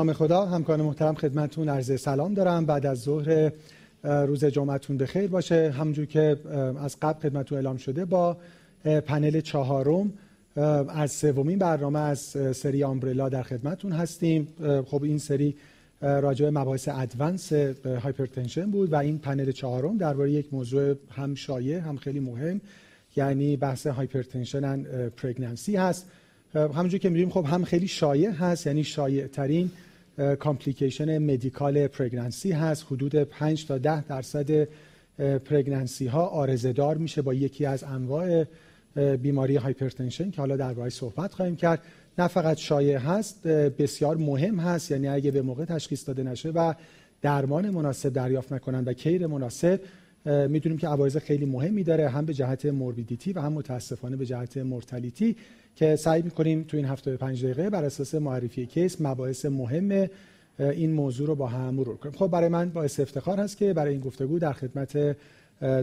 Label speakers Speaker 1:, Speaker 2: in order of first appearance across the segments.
Speaker 1: به نام خدا همکار محترم خدمتون عرض سلام دارم. بعد از ظهر روز جمعتون بخیر باشه. همونجور که از قبل خدمتون اعلام شده با پنل چهارم از سومین برنامه از سری Umbrella در خدمتون هستیم. خب این سری راجع به مباحث advanced hypertension بود و این پنل چهارم درباره یک موضوع هم شایع هم خیلی مهم یعنی بحث hypertension and pregnancy هست. همونجور که می‌بینیم خب هم خیلی شایع هست یعنی شایع ترین complication medical pregnancy هست. حدود 5 تا 10 درصد pregnancy ها عارضه دار میشه با یکی از انواع بیماری hypertension که حالا درباره صحبت خواهیم کرد. نه فقط شایع هست بسیار مهم هست. یعنی اگه به موقع تشخیص داده نشه و درمان مناسب دریافت نکنند و care مناسب می‌دونیم که عوارض خیلی مهمی داره هم به جهت morbidity و هم متاسفانه به جهت mortality که سعی می‌کنیم تو این 75 دقیقه بر اساس معرفی کیس مباحث مهم این موضوع رو با هم مرور کنیم. خب برای من باعث افتخار هست که برای این گفتگو در خدمت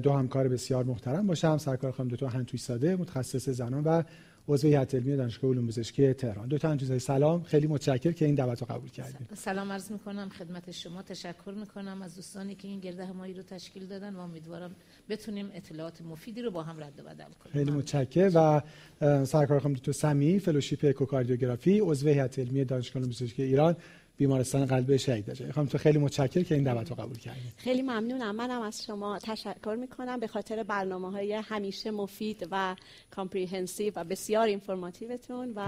Speaker 1: دو همکار بسیار محترم باشم. سرکار خانم دکتر هنتوی ساده متخصص زنان و عضو هیئت علمی دانشگاه علوم پزشکی تهران. دو تا انجوزای سلام. خیلی متشکر که این دعوت رو قبول کردید
Speaker 2: سلام عرض می‌کنم خدمت شما. تشکر می‌کنم از دوستانی که این گرده همایی رو تشکیل دادن و امیدوارم بتونیم اطلاعات مفیدی رو با هم رد و بدل کنیم.
Speaker 1: خیلی متشکر و سرکار خانم دکتر سمی fellowship اکوکاردیوگرافی عضو هیئت علمی دانشگاه علوم پزشکی ایران. بیمارستان قلب شهید داشته خانم دکتر خیلی متشکر که این دعوت رو قبول کردید
Speaker 3: خیلی ممنونم. منم از شما تشکر می‌کنم. به خاطر برنامه های همیشه مفید و comprehensive و بسیار informative تون و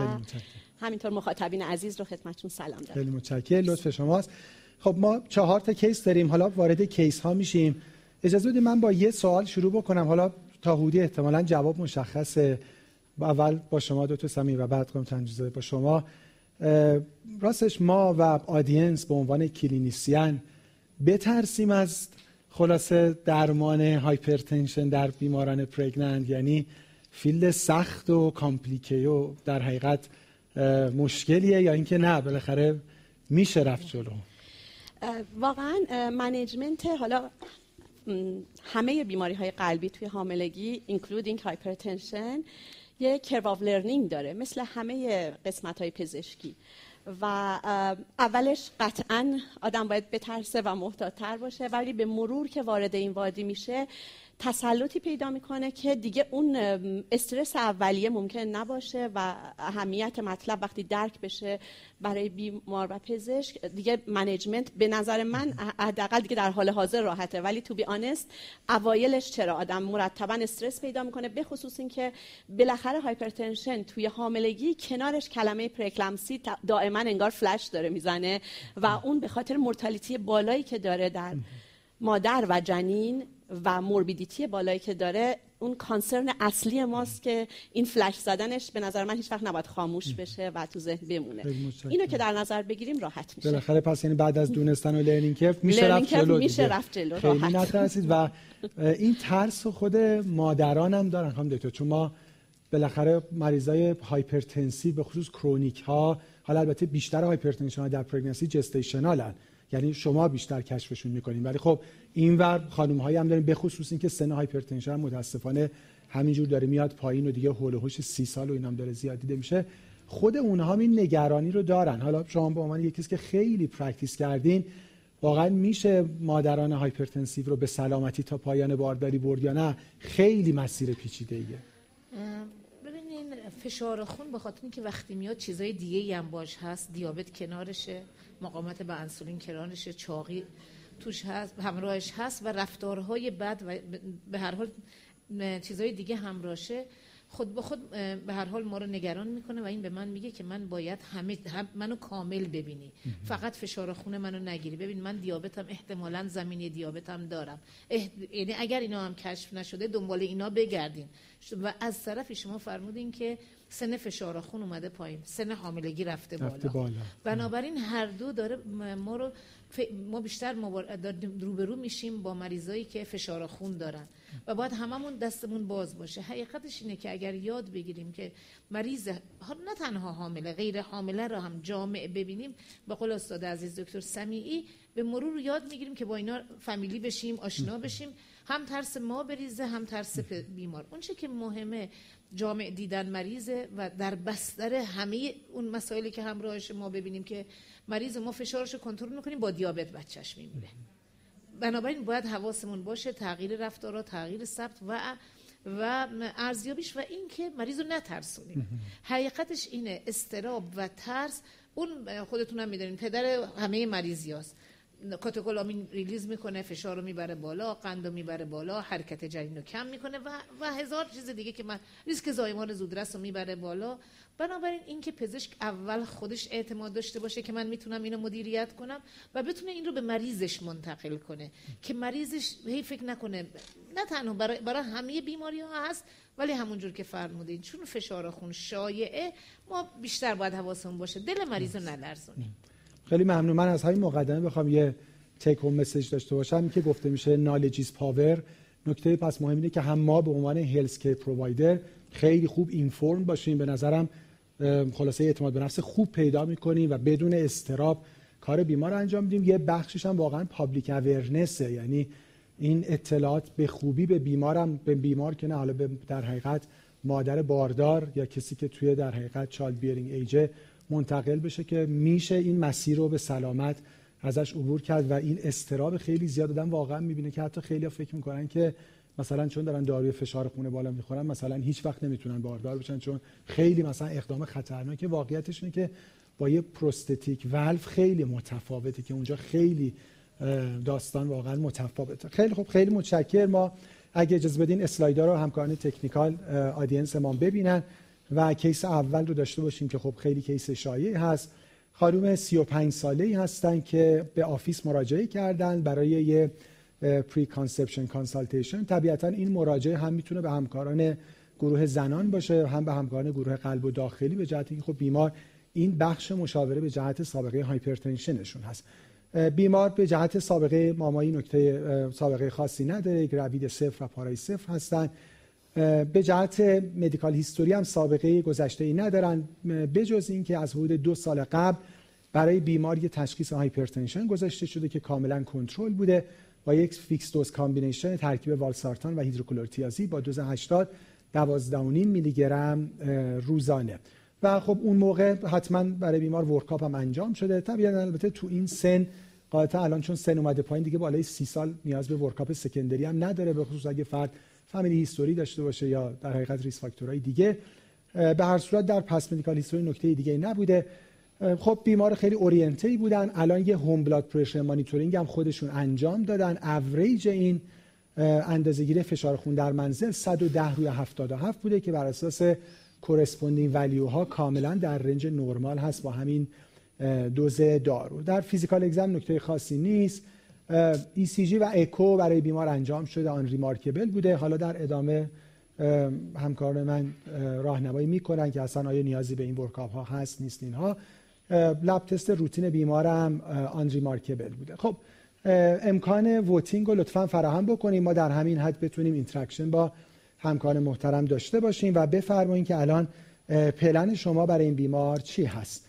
Speaker 3: همینطور مخاطبین عزیز رو خدمتتون سلام دارم
Speaker 1: خیلی متشکر لطف شماست. خب ما چهار تا case داریم. حالا وارد case ها میشیم. اجازه بدید من با یه سوال شروع بکنم. حالا تا حدودی احتمالاً جواب مشخصه. اول با شما دکتر سمی و بعد کنم با شما. راستش ما و audience به عنوان clinician بترسیم از خلاصه درمان hypertension در بیماران pregnant یعنی field سخت و complicated و در حقیقت مشکلیه یا اینکه نه بالاخره میشه رفت جلو.
Speaker 3: واقعا management حالا همه بیماری های قلبی توی حاملگی including hypertension یه curve learning داره مثل همه قسمت های پزشکی. و اولش قطعا آدم باید بترسه و محتاطتر باشه ولی به مرور که وارد این وادی میشه تسلطی پیدا می‌کنه که دیگه اون استرس اولیه ممکن نباشه و اهمیت مطلب وقتی درک بشه برای بیمار و پزشک دیگه management به نظر من حداقل دیگه در حال حاضر راحته. ولی توی onset اوایلش چرا آدم مرتبا استرس پیدا می‌کنه؟ به خصوص اینکه بالاخره hypertension توی حاملگی کنارش کلمه preeclampsia دائما انگار فلش داره می‌زنه و اون به خاطر mortality بالایی که داره در مادر و جنین و morbidity بالایی که داره اون concern اصلی ماست که این فلش زدنش به نظر من هیچ وقت نباید خاموش بشه و تو ذهن بمونه. اینو که در نظر بگیریم راحت میشه.
Speaker 1: بالاخره پس یعنی بعد از دونستن و learning curve میشه رفت جلو
Speaker 3: میشه رفت جلو
Speaker 1: خیلی نترسید و این ترس خود مادران هم دارن خانم دکتر چون ما بالاخره مریضای hypertensive به خصوص chronic ها حالا البته بیشتر hypertension ها در pregnancy gestational ن یعنی شما بیشتر کشفشون می‌کنین. ولی خب اینور خانم هایی هم داریم به خصوص اینکه سن hypertension متاسفانه همینجور داره میاد پایین و دیگه حول و حوش سی سال و اینم داره زیاد دیده میشه. خود اونها هم این نگرانی رو دارن. حالا شما به عنوان یکی که خیلی practice کردین واقعا میشه مادران hypertensive رو به سلامتی تا پایان بارداری برد یا نه؟ خیلی مسیر پیچیده ایه
Speaker 2: ببینین فشار خون به خاطر اینکه وقتی میاد چیزای دیگه هم باش هست. دیابت کنارشه. مقاومت به انسولین کرانش چاقی توش هست همراهش هست و رفتارهای بد و به هر حال چیزهای دیگه همراهشه. خود به خود به هر حال ما رو نگران می‌کنه و این به من میگه که من باید همه منو کامل ببینی. فقط فشار خون منو نگیری. ببین من دیابتم احتمالا زمینی دیابتم دارم. یعنی اگر اینا هم کشف نشده دنبال اینا بگردین. و از طرفی شما فرمودین که سن فشار خون اومده پایین. سن حاملگی رفته بالا, رفته بالا. بنابراین هر دو داره ما رو ما بیشتر روبرو میشیم با مریضایی که فشار خون دارن. و باید هممون دستمون باز باشه. حقیقتش اینه که اگر یاد بگیریم که مریض نه تنها حامله غیر حامله رو هم جامع ببینیم. به قول استاد عزیز دکتر سمیعی به مرور یاد می‌گیریم که با اینا فامیلی بشیم آشنا بشیم. هم ترس ما بریزه هم ترس بیمار. اون که مهمه جامع دیدن مریضه و در بستر همه اون مسائلی که همراهش ما ببینیم که مریض ما فشارش کنترل می‌کنیم با دیابت بچهش میمیره. بنابراین باید حواسمون باشه تغییر رفتارا تغییر ثبت و و ارزیابیش و اینکه مریض رو نترسونیم. حقیقتش اینه استراب و ترس اون خودتون هم می‌دونین پدر همه مریضی هست. کاتوکولامین ریلیز می‌کنه فشار رو می‌بره بالا قند رو می‌بره بالا حرکت جنین رو کم می‌کنه و, و هزار چیز دیگه که من ریسک زایمان زودرس رو می‌بره بالا. بنابراین اینکه پزشک اول خودش اعتماد داشته باشه که من می‌تونم اینو مدیریت کنم و بتونه این رو به مریضش منتقل کنه. که مریضش هی فکر نکنه نه تنها برای, برای همه بیماری ها هست ولی همونجور که فرمودین چون فشار خون شایعه ما بیشتر باید حواسمون باشه. دل مریض رو نلرزونیم.
Speaker 1: خیلی ممنون. من از همین مقدمه بخوام یه تک هوم مسیج داشته باشم. که گفته میشه نالج پاور نکته پس مهم اینه که هم ما به عنوان health care provider خیلی خوب inform باشیم. به نظرم خلاصه اعتماد به نفس خوب پیدا می‌کنیم و بدون اضطراب کار بیمار انجام میدیم. یه بخشش هم واقعا public awareness ه یعنی این اطلاعات به خوبی به بیمارم به بیمار که نه حالا در حقیقت مادر باردار یا کسی که توی در حقیقت childbearing age ه منتقل بشه که میشه این مسیر رو به سلامت ازش عبور کرد و این استرس خیلی زیاد دادن واقعا می‌بینه که حتی خیلی فکر می‌کنن که مثلا چون دارن داروی فشار خون بالا می‌خورن مثلا هیچ وقت نمی‌تونن باردار بشن چون خیلی مثلا اقدام خطرناکه. واقعیتش اینه که با یه prosthetic valve خیلی متفاوته که اونجا خیلی داستان واقعا متفاوته. خیلی خوب خیلی متشکر ما اگه اجازه بدین slide ها رو همکاران technical audience ما ببینن. و case اول رو داشته باشیم که خب خیلی case شایعی هست. خانم 35 ساله ای هستن که به office مراجعه کردن برای یه preconception consultation طبیعتا این مراجعه هم می‌تونه به همکاران گروه زنان باشه هم به همکاران گروه قلب و داخلی به جهت اینکه خب بیمار این بخش مشاوره به جهت سابقه hypertension شون هست. بیمار به جهت سابقه مامایی نکته سابقه خاصی نداره gravid صفر و para ی صفر هستن. به جهت medical history هم سابقه گذشته ای ندارن بجز اینکه از حدود دو سال قبل برای بیمار یه تشخیص hypertension گذاشته شده که کاملا کنترل بوده با یک fixed dose combination ترکیب والسارتان و هیدروکلروتیازید با دوز 80 12.5 میلی گرم روزانه. و خب اون موقع حتما برای بیمار workup هم انجام شده. طبیعتا البته تو این سن قاعدتا الان چون سن اومده پایین دیگه بالای سی سال نیاز به workup secondary هم نداره به خصوص اگه فرد family history داشته باشه یا در حقیقت risk factor های دیگه. به هر صورت در past medical history نکته دیگه نبوده. خب بیمار خیلی oriented بودن. الان یه home blood pressure monitoring هم خودشون انجام دادن. اوریج این اندازه‌گیری فشار خون در منزل 110 روی 77 بوده که بر اساس corresponding value ها کاملا در range نرمال هست با همین دوز دارو. در physical exam نکته خاصی نیست. ECG و اکو برای بیمار انجام شده unremarkable بوده. حالا در ادامه همکاران من راهنمایی می‌کنن که اصلا آیا نیازی به این workup ها هست نیست اینها. lab test روتین بیمارم unremarkable بوده. خب امکان voting رو لطفا فراهم بکنیم. ما در همین حد بتونیم interaction با همکار محترم داشته باشیم و بفرمایید که الان پلن شما برای این بیمار چی هست.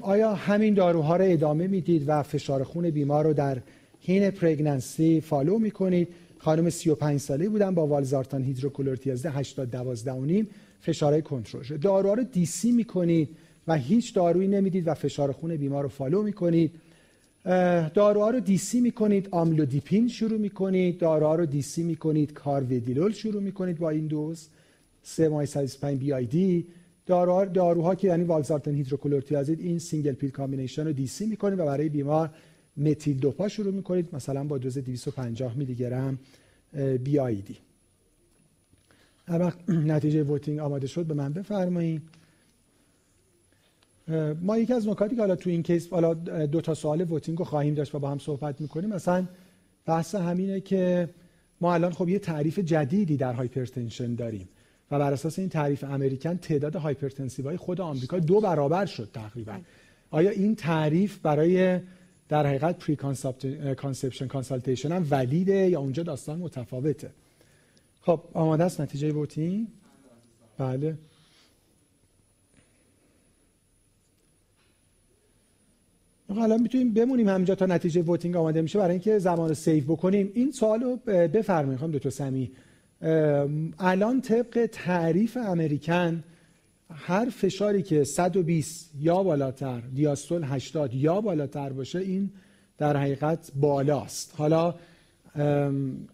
Speaker 1: آیا همین داروها رو ادامه می‌دید و فشار خون بیمار رو در حین pregnancy follow می‌کنید؟ خانم 35 ساله بودن با والزارتان هیدروکلروتیازید 80 12 و نیم فشارهای کنترل شده داروها رو DC می‌کنید و هیچ دارویی نمی‌دید و فشار خون بیمار رو follow می‌کنید. داروها رو DC می‌کنید آملودیپین شروع می‌کنید. داروها رو DC می‌کنید کارودیلول شروع می‌کنید با این دوز. 3 ماه 125 BID داروها, داروها که یعنی والزارتان هیدروکلروتیازید این single pill combination رو DC می‌کنید و برای بیمار متیل دوپا شروع می‌کنید مثلا با دوز 250 میلی گرم BID نتیجه voting آماده شد به من بفرمایید. ما یکی از نکاتی که حالا تو این case حالا دو تا سوال voting رو خواهیم داشت و با هم صحبت می‌کنیم مثلا بحث همینه که ما الان خب یه تعریف جدیدی در hypertension داریم. و بر اساس این تعریف American تعداد hypertensive های خود آمریکا دو برابر شد تقریبا. آیا این تعریف برای در حقیقت preconception consultation هم valid ه یا اونجا داستان متفاوته؟ خب آماده است نتیجه voting؟ بله. حالا می‌تونیم بمونیم همینجا تا نتیجه voting آماده میشه برای اینکه زمان رو save بکنیم. این سوالو بفرمایید خانم دکتر سمی الان طبق تعریف American هر فشاری که 120 یا بالاتر diastole 80 یا بالاتر باشه این در حقیقت بالاست. حالا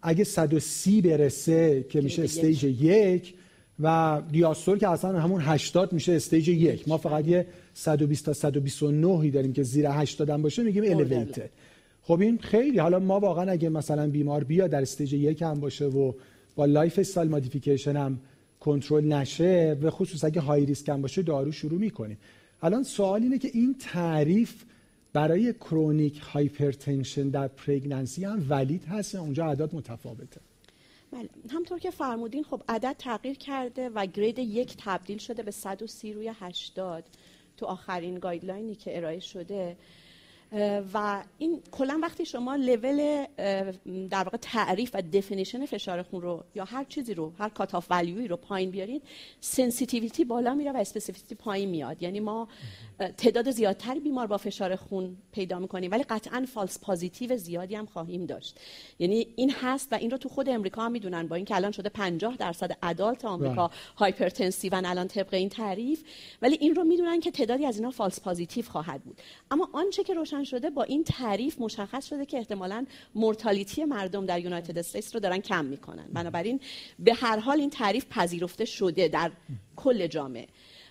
Speaker 1: اگه 130 برسه که میشه stage یک و diastole که اصلا همون 80 میشه stage یک. ما فقط یه 120 تا 129 داریم که زیر 80 هم باشه میگیم elevated. خب این خیلی حالا ما واقعا اگه مثلا بیمار بیا در stage یک هم باشه و با lifestyle modification هم کنترل نشه و خصوص اگه high risk هم باشه دارو شروع می‌کنیم. الان سوال اینه که این تعریف برای chronic hypertension در pregnancy هم valid هست اونجا اعداد متفاوته؟
Speaker 3: بله همطور که فرمودین خب عدد تغییر کرده و grade یک تبدیل شده به 130 روی 80 تو آخرین guideline ی که ارائه شده. و این کلا وقتی شما لول در واقع تعریف و definition فشار خون رو یا هر چیزی رو هر cut off رو پایین بیارید sensitivity بالا میره و specificity پایین میاد. یعنی ما تعداد زیادتری بیمار با فشار خون پیدا می‌کنیم ولی قطعا false positive زیادی هم خواهیم داشت. یعنی این هست و این رو تو خود امریکا هم می‌دونن. با اینکه الان شده 50 درصد adult آمریکا hypertensive الان طبق این تعریف. ولی این رو می‌دونن که تعدادی از اینا false positive خواهد بود. اما آنچه که روشن شده با این تعریف مشخص شده که احتمالا mortality مردم در United States رو دارن کم می‌کنن. بنابراین به هر حال این تعریف پذیرفته شده در کل جامعه.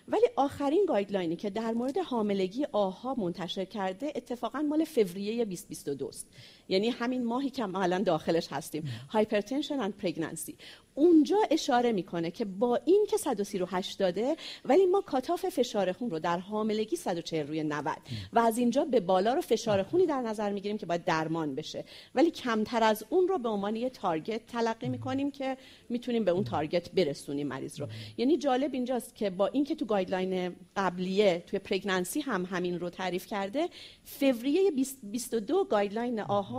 Speaker 3: ولی آخرین guideline ی که در مورد حاملگی AHA منتشر کرده اتفاقا مال فوریه 2022 است یعنی همین ماهی که ما الان داخلش هستیم. hypertension and pregnancy اونجا اشاره می‌کنه که با این که 138 داده ولی ما cutoff فشار خون رو در حاملگی 140 روی 90 و از اینجا به بالا رو فشار خونی در نظر می‌گیریم که باید درمان بشه. ولی کمتر از اون رو به عنوان یه target تلقی می‌کنیم که می‌تونیم به اون target برسونیم مریض رو. یعنی جالب اینجاست که با اینکه تو guideline قبلیه توی pregnancy هم همین رو تعریف کرده فوریه 2022 guideline AHA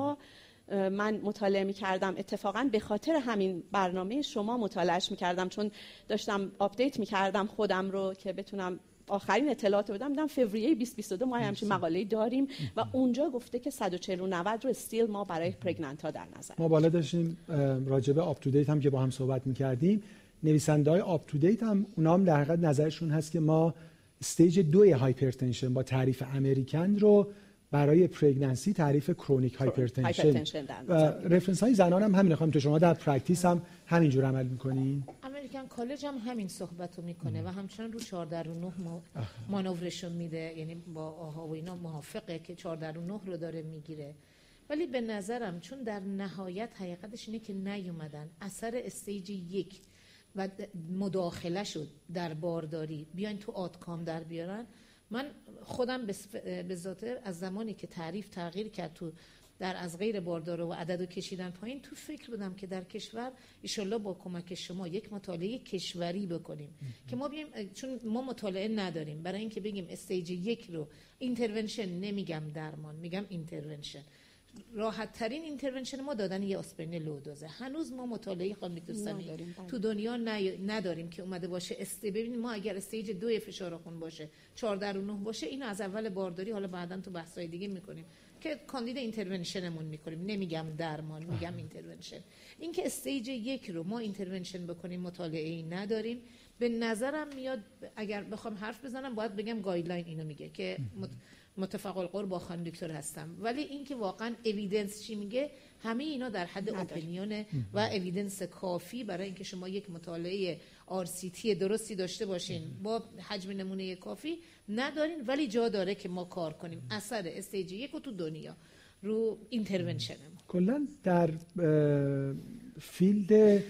Speaker 3: من مطالعه می کردم اتفاقا به خاطر همین برنامه شما مطالعهش می کردم چون داشتم update می کردم خودم رو که بتونم آخرین اطلاعات رو بدم. دیدم فوریه 2022 ما همچین مقاله داریم و اونجا گفته که 140 و 90 رو still ما برای pregnant ها در نظر
Speaker 1: ما بالا داشتیم راجبه UpToDate هم که با هم صحبت می‌کردیم. نویسنده های UpToDate هم اونا هم در حقیقت نظرشون هست که ما stage دوی hypertension با تعریف American رو برای pregnancy تعریف chronic hypertension و reference های زنان هم همین خواهیم تو شما در practice هم همینجور عمل می‌کنین
Speaker 2: American College هم همین صحبت رو می‌کنه و همچنان رو 4 در 9 مانورشون میده. یعنی با AHA و اینا موافقه که 4 در 9 رو داره می‌گیره. ولی به نظرم چون در نهایت حقیقتش اینه که نیومدن. اثر stage یک و مداخله شد در بارداری بیاین تو outcome در بیارن. من خودم به ذاتر از زمانی که تعریف تغییر کرد تو در از غیر باردار و عدد و کشیدن پایین تو فکر بودم که در کشور ایشالله با کمک شما یک مطالعه کشوری بکنیم. که ما بیم چون ما مطالعه نداریم. برای اینکه بگیم استیج یک رو اینترونشن نمیگم درمان میگم اینترونشن راحت ترین اینترونشن ما دادن یه آسپرین لو دوزه هنوز ما مطالعه خانم بله. تو دنیا نداریم که اومده باشه. است ببینیم ما اگر استیج دو فشار خون باشه 14 و 9 باشه اینو از اول بارداری حالا بعدا تو بحث‌های دیگه می‌کنیم که کاندید intervention مون می‌کنیم. نمیگم درمان میگم intervention. اینکه stage یک رو ما intervention بکنیم مطالعه ای نداریم. به نظرم میاد اگر بخوام حرف بزنم باید بگم guideline اینو میگه که متفق القول با خانم دکتر هستم. ولی اینکه واقعا evidence چی میگه همه اینا در حد opinion ه و evidence کافی برای اینکه شما یک مطالعه RCT درستی داشته باشین. با حجم نمونه کافی ندارین ولی جا داره که ما کار کنیم. اثر stage یک و تو دنیا رو intervention
Speaker 1: کلا در field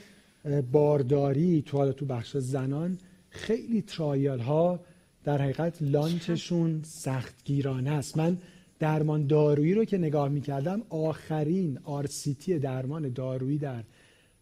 Speaker 1: بارداری تو تو بخش زنان خیلی trial ها در حقیقت launch شون سختگیرانه است. من درمان دارویی رو که نگاه می‌کردم آخرین RCT درمان دارویی در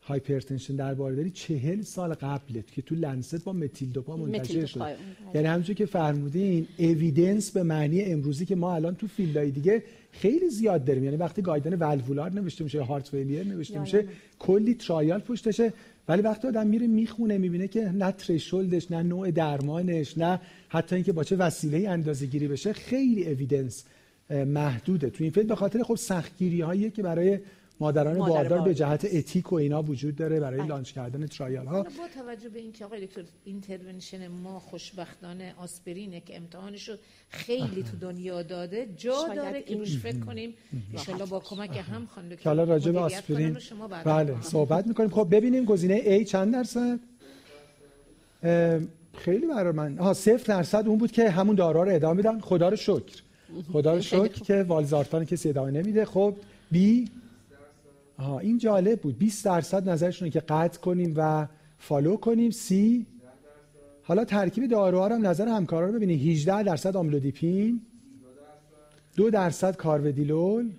Speaker 1: hypertension در بارداری چهل سال قبله که تو Lancet با متیل دوپا منتشر شد. یعنی همونجور که فرمودین evidence به معنی امروزی که ما الان تو field های دیگه خیلی زیاد داریم. یعنی وقتی guideline valvular نوشته میشه heart failure نوشته میشه کلی trial پشتشه. ولی وقتی آدم میره می‌خونه می‌بینه که نه threshold ش نه نوع درمانش نه حتی اینکه با چه وسیله اندازه گیری بشه خیلی evidence محدوده. تو این field به خاطر خب سختگیری هایی که برای مادران مادر باردار به جهت ethic و اینا وجود داره برای بله. launch کردن trial ها با
Speaker 2: توجه به اینکه آقای دکتر intervention ما خوشبختانه آسپرینه که امتحانش رو خیلی تو دنیا داده جا داره که روش فکر کنیم. ان با کمک هم خانم
Speaker 1: دکتر حالا راجع به آسپرین بله صحبت می‌کنیم. خب ببینیم گزینه A چند درصد؟ خیلی برای من ها صفر درصد اون بود که همون دارو رو ادامه میدن. خدا رو شکر. خدا رو شکر که والزارتان کسی ادامه نمیده. خب B آها این جالب بود. 20 درصد نظرشون که قطع کنیم و follow کنیم. سی؟ حالا ترکیب داروها هم نظر همکارا رو ببینید. 18 درصد آملودیپین. دو درصد کارودیلول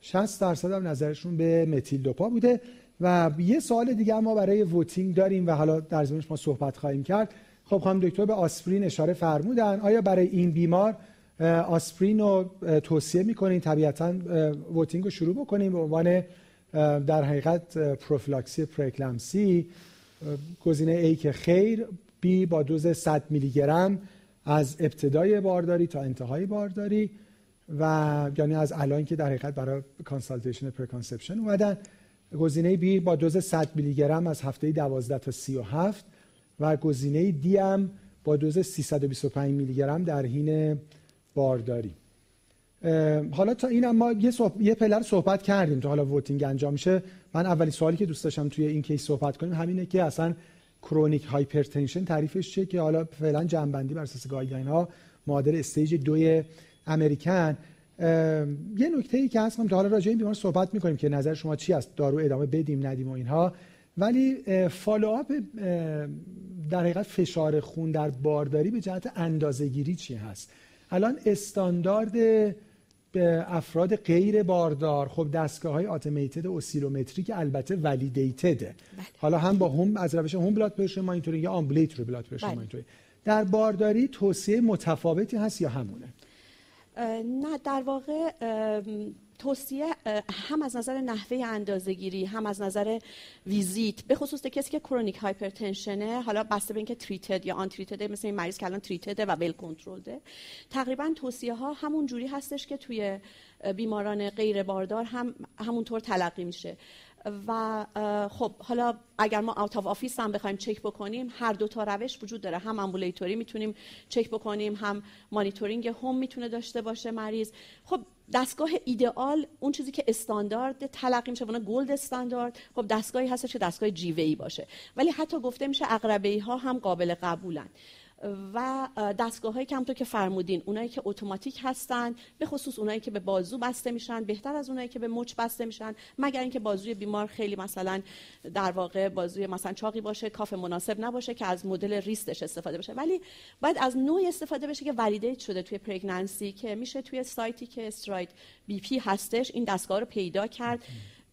Speaker 1: 60 درصد هم نظرشون به متیل دوپا بوده. و یه سوال دیگه ما برای voting داریم و حالا در زمینش ما صحبت خواهیم کرد. خب خانم دکتر به آسپرین اشاره فرمودن. آیا برای این بیمار آسپرین رو توصیه می‌کنین طبیعتا voting رو شروع بکنیم به عنوان در حقیقت پروفیلاکسی پره‌اکلامپسی. گزینه A که خیر B با دوز 100 میلی گرم از ابتدای بارداری تا انتهای بارداری و یعنی از الان که در حقیقت برای consultation preconception اومدن. گزینه B با دوز 100 میلی گرم از هفته 12 تا 37 و گزینه D هم با دوز 325 میلی گرم در حین بارداری. حالا تا این ما یه, صحب... یه پلر صحبت کردیم تا حالا voting انجام میشه. من اولی سوالی که دوست داشتم توی این case صحبت کنیم همینه که اصلا chronic hypertension تعریفش چیه که حالا فعلا جمع‌بندی بر اساس guideline ها معادل stage دوی American. یه نکته ای که هست تا حالا راجع این بیمار صحبت می‌کنیم که نظر شما چی است دارو ادامه بدیم ندیم و اینها. ولی follow-up در حقیقت فشار خون در بارداری به جهت اندازه‌گیری چی هست؟ الان استاندارد به افراد غیر باردار خب دستگاه های automated oscillometry که البته validated ه بله. حالا هم با هم از روش home blood pressure monitoring یا ambulatory blood pressure monitoring در بارداری توصیه متفاوتی هست یا همونه؟
Speaker 3: نه در واقع توصیه هم از نظر نحوه اندازهگیری هم از نظر ویزیت به خصوص کسی که chronic hypertensionه حالا بسته به اینکه treated یا untreated مثل این مریض که الان treatedه و well controlledه تقریبا توصیه ها همون جوری هستش که توی بیماران غیر باردار هم همونطور تلقی میشه. و خب حالا اگر ما out of office هم بخوایم چک بکنیم هر دو تا روش وجود داره. هم ambulatory می‌تونیم چک بکنیم هم مانیتورینگ هم می‌تونه داشته باشه مریض. خب دستگاه ایدئال اون چیزی که استاندارد تلقی میشه اون gold standard خب دستگاهی هست که دستگاه جیوه ای باشه. ولی حتی گفته میشه عقربه ها هم قابل قبولن. و دستگاه که همونطور که فرمودین. اونایی که اتوماتیک هستن به خصوص اونایی که به بازو بسته میشن بهتر از اونایی که به مچ بسته میشن مگر اینکه بازوی بیمار خیلی مثلا در واقع بازوی مثلا چاقی باشه cuff مناسب نباشه که از مدل wristش استفاده بشه. ولی باید از نوع استفاده بشه که validate شده توی pregnancy که میشه توی سایتی که STRIDE BP هستش این دستگاه رو پیدا کرد.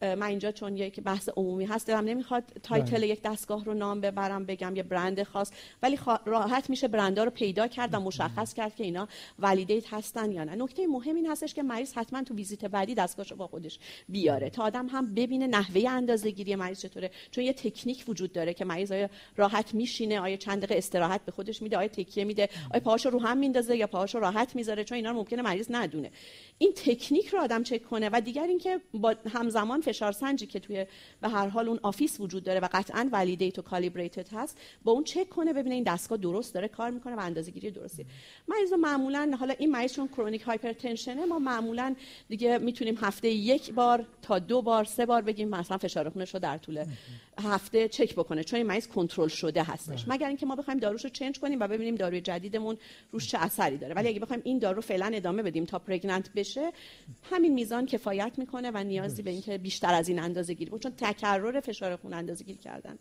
Speaker 3: من اینجا چون یک بحث عمومی هست دلم نمی‌خواد title بله. یک دستگاه رو نام ببرم بگم یه برند خاص ولی راحت میشه برندها رو پیدا کرد و مشخص کرد که اینا validate هستن یا نه. نکته مهم این هستش که مریض حتما تو ویزیت بعدی دستگاهشو با خودش بیاره. تا آدم هم ببینه نحوه اندازه گیری مریض چطوره. چون یه تکنیک وجود داره که مریض آیا راحت میشینه آیا چند دقیقه استراحت به خودش میده آیا تکیه میده آیا پاهاشو رو هم میندازه یا پاهاشو راحت می‌ذاره چون اینا رو ممکنه مریض ندونه. این تکنیک رو آدم چک کنه. و دیگر اینکه با همزمان فشار سنجی که توی به هر حال اون office وجود داره و قطعا validate و calibrated هست با اون چک کنه ببینه این دستگاه درست داره کار می‌کنه و اندازه‌گیری درستی. مریض معمولا حالا این مریض چون chronic hypertensionه ما معمولا دیگه می‌تونیم هفته یک بار تا دو بار سه بار بگیم مثلا فشار خونش رو در طول هفته چک بکنه چون این مریض کنترل شده هستش. بله. مگر اینکه ما بخوایم داروشو چنج کنیم و ببینیم داروی جدیدمون روش چه اثری داره. ولی اگه بخوایم این دارو فعلا ادامه بدیم تا پرگننت بشه همین میزان کفایت می‌کنه و نیازی به اینکه بیشتر از این اندازه گیری چون تکرر فشار خون اندازه گیری کردن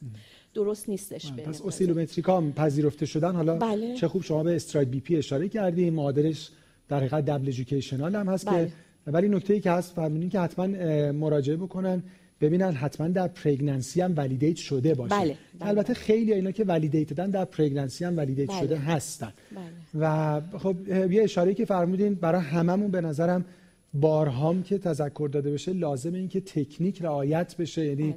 Speaker 3: درست نیستش
Speaker 1: به پس اوسیلومتریکا هم پذیرفته شدن حالا بله. چه خوب شما به استراید بی پی اشاره کردیم معادلش در حقیقت دبل ادویکیشنال هم هست بله. که ولی نکته ای که هست فرمودین که حتما مراجعه بکنن ببینن حتما در پرگننسی هم ولیدیت شده باشه
Speaker 3: بله.
Speaker 1: بله. البته خیلی اینا که ولیدیتدن در پرگننسی هم ولیدیت بله. شده هستن بله. و خب یه اشاره که فرمودین برای هممون به نظرم بارهام که تذکر داده بشه لازمه این که تکنیک رعایت بشه یعنی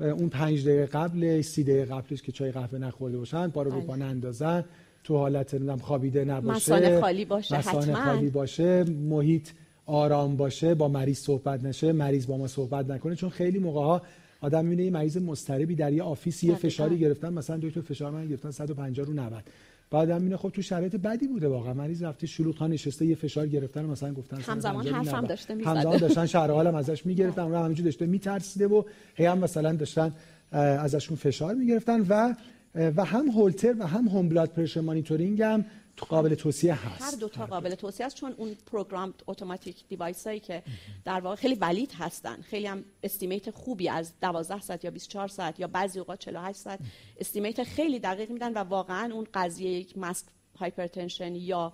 Speaker 1: اون پنج دقیقه قبل سی دقیقه قبلش که چای قهوه نخورده باشن بارو رو
Speaker 3: بله.
Speaker 1: پا نندازن. تو حالت نمی‌دونم خوابیده نباشه.
Speaker 3: مثانه خالی باشه، حتماً.
Speaker 1: خالی باشه. محیط آرام باشه با مریض صحبت نشه مریض با ما صحبت نکنه. چون خیلی موقع ها آدم می‌بینه یه مریض مضطربی در یه آفیس یه. فشاری گرفتن. مثلا دکتر فشار من گرفتن 150 رو 90 بعد هم خب تو شرایط بدی بوده واقعا مریض رفته شلوغ ها نشسته یه فشار گرفتن مثلا گفتن
Speaker 3: همزمان
Speaker 1: 150 رو
Speaker 3: حرفم
Speaker 1: 90.
Speaker 3: داشته می‌زده.
Speaker 1: همزمان داشتن شهر حالم ازش می‌گرفتن اون همینجور داشته میترسیده و هی هم مثلا داشتن ازشون فشار می‌گرفتن و و هم هولتر و هم هوم بلاد پرشر مانیتورینگ هم قابل توصیه هست.
Speaker 3: هر دو تا قابل توصیه است چون اون program automatic device هایی که در واقع خیلی valid هستن. خیلی هم estimate خوبی از 12 ساعت یا 24 ساعت یا بعضی اوقات 48 ساعت estimate خیلی دقیق میدن و واقعا اون قضیه یک masked hypertension یا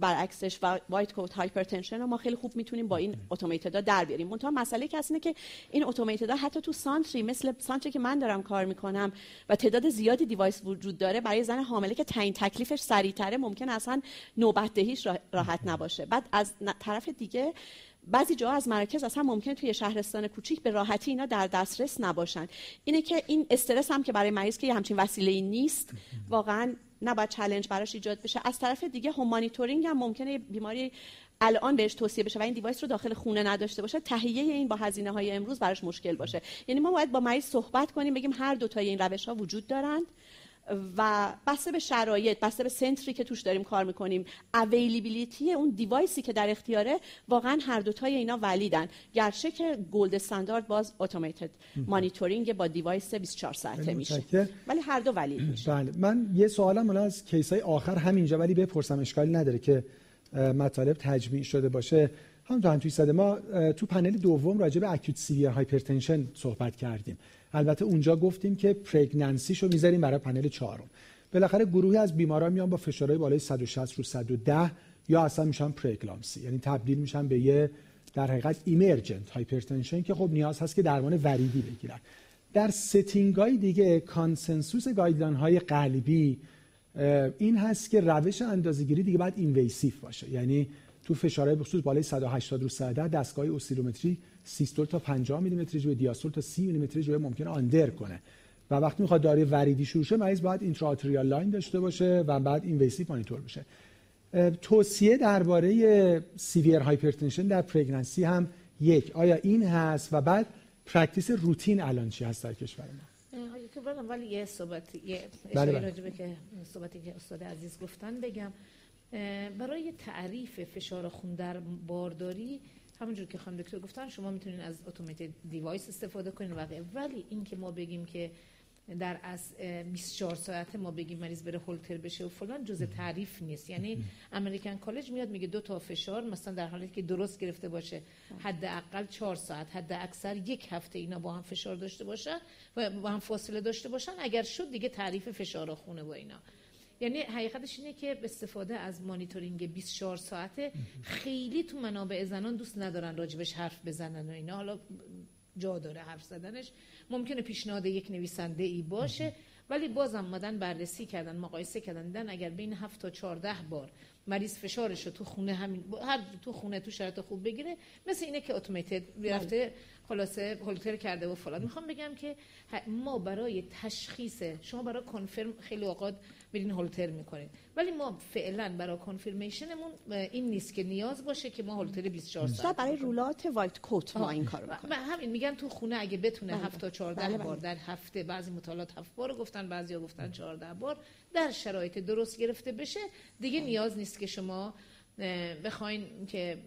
Speaker 3: برعکسش و white coat hypertension رو ما خیلی خوب می‌تونیم با این automatedا در بیاریم. منتها مسئله که اینه که این automatedا حتی تو centerی مثل centerی که من دارم کار می‌کنم و تعداد زیادی device وجود داره برای زن حامله که تعیین تکلیفش سریعتره ممکن اصلا نوبت دهیش راحت نباشه. بعد از طرف دیگه بعضی جاها از مراکز اصلا ممکن توی شهرستان کوچیک به راحتی اینا در دسترس نباشن. اینه که این استرس هم که برای مریض که یه همچین وسیله نیست واقعا نباید چالش براش ایجاد بشه. از طرف دیگه هم مانیتورینگ هم ممکنه بیماری الان بهش توصیه بشه و این device رو داخل خونه نداشته باشه. تهیه این با هزینه های امروز براش مشکل باشه. یعنی ما باید با مریض صحبت کنیم بگیم هر دو تای این روش ها وجود دارند. و بسته به شرایط بسته به centerی که توش داریم کار می‌کنیم availability اون deviceی که در اختیاره واقعا هر دوتای اینا validن گرچه که gold standard باز automated monitoring با device 24 ساعته میشه. ولی هر دو valid میشه.
Speaker 1: بله من یه سوالم حالا از case های آخر همینجا ولی بپرسم اشکالی نداره که مطالب تجمیع شده باشه. همونطور هم توی ما تو پنل دوم راجع به acute severe hypertension صحبت کردیم. البته اونجا گفتیم که pregnancyشو می‌ذاریم برای پنل چهارم. بالاخره گروهی از بیماران میان با فشارهای بالای 160 رو 110 یا اصلا میشن پره‌اکلامپسی یعنی تبدیل میشن به یه در حقیقت emergent hypertension که خب نیاز هست که درمان وریدی بگیرن. در setting های دیگه consensus guideline های قلبی این هست که روش اندازه‌گیری دیگه باید invasive باشه. یعنی تو فشارهای بخصوص بالای 180 رو 110 دستگاه اسیلومتری سیستول تا 50 میلیمتری جیوه دیاستول تا 30 میلیمتری جیوه ممکنه under کنه. و وقتی می‌خواد داروی وریدی شروع شه مریض باید intra-arterial line داشته باشه و بعد invasive monitor بشه. توصیه درباره severe hypertension در pregnancy هم یک. آیا این هست؟ و بعد practice روتین الان چی هست در کشور ما؟
Speaker 2: دکتر، برم ولی یه صحبت یه
Speaker 1: بله، بله.
Speaker 2: راجبه که صحبتی که استاد عزیز گفتن بگم. برای تعریف فشار خون در بارداری همونجور که خانم دکتر گفتن شما می‌تونید از اتوماتد دیوایس استفاده کنید و. ولی این که ما بگیم که در از اه، 24 ساعته ما بگیم مریض بره هولتر بشه و فلان جز تعریف نیست. یعنی امریکن کالج میاد میگه دو تا فشار مثلا در حالی که درست گرفته باشه حداقل 4 ساعت حد اکثر یک هفته اینا با هم فشار داشته باشن و با هم فاصله داشته باشن. اگر شد دیگه تعریف فشار خونه با اینا. یعنی حقیقتش اینه که استفاده از مانیتورینگ 24 ساعته خیلی تو منابع زنان دوست ندارن راجبش حرف بزنن و اینا. حالا جا داره حرف زدنش. ممکنه پیشنهاد یک نویسنده ای باشه ولی بازم مدن بررسی کردن مقایسه کردن. دیدن اگر بین 7 تا 14 بار مریض فشارش رو تو خونه همین هر تو خونه تو شرایط خوب بگیره مثل اینه که اتوماتد رفته خلاصه هولتر کرده و فلان. می‌خوام بگم که ما برای تشخیص شما برای کنفرم خیلی اوقات برین هولتر می‌کنید ولی ما فعلا برای کنفرمیشنمون این نیست که نیاز باشه که ما هولتر 24
Speaker 3: شاید
Speaker 2: ساعت
Speaker 3: برای. رولات وایت کوت ما این کارو می‌کنیم
Speaker 2: همین میگن تو خونه اگه بتونه
Speaker 3: بله.
Speaker 2: 7 تا 14
Speaker 3: بله،
Speaker 2: بار
Speaker 3: بله.
Speaker 2: در هفته بعضی مطالعات 7 بار گفتن بعضیا گفتن 14 بار در شرایط درست گرفته بشه دیگه نیاز نیست که شما بخواین که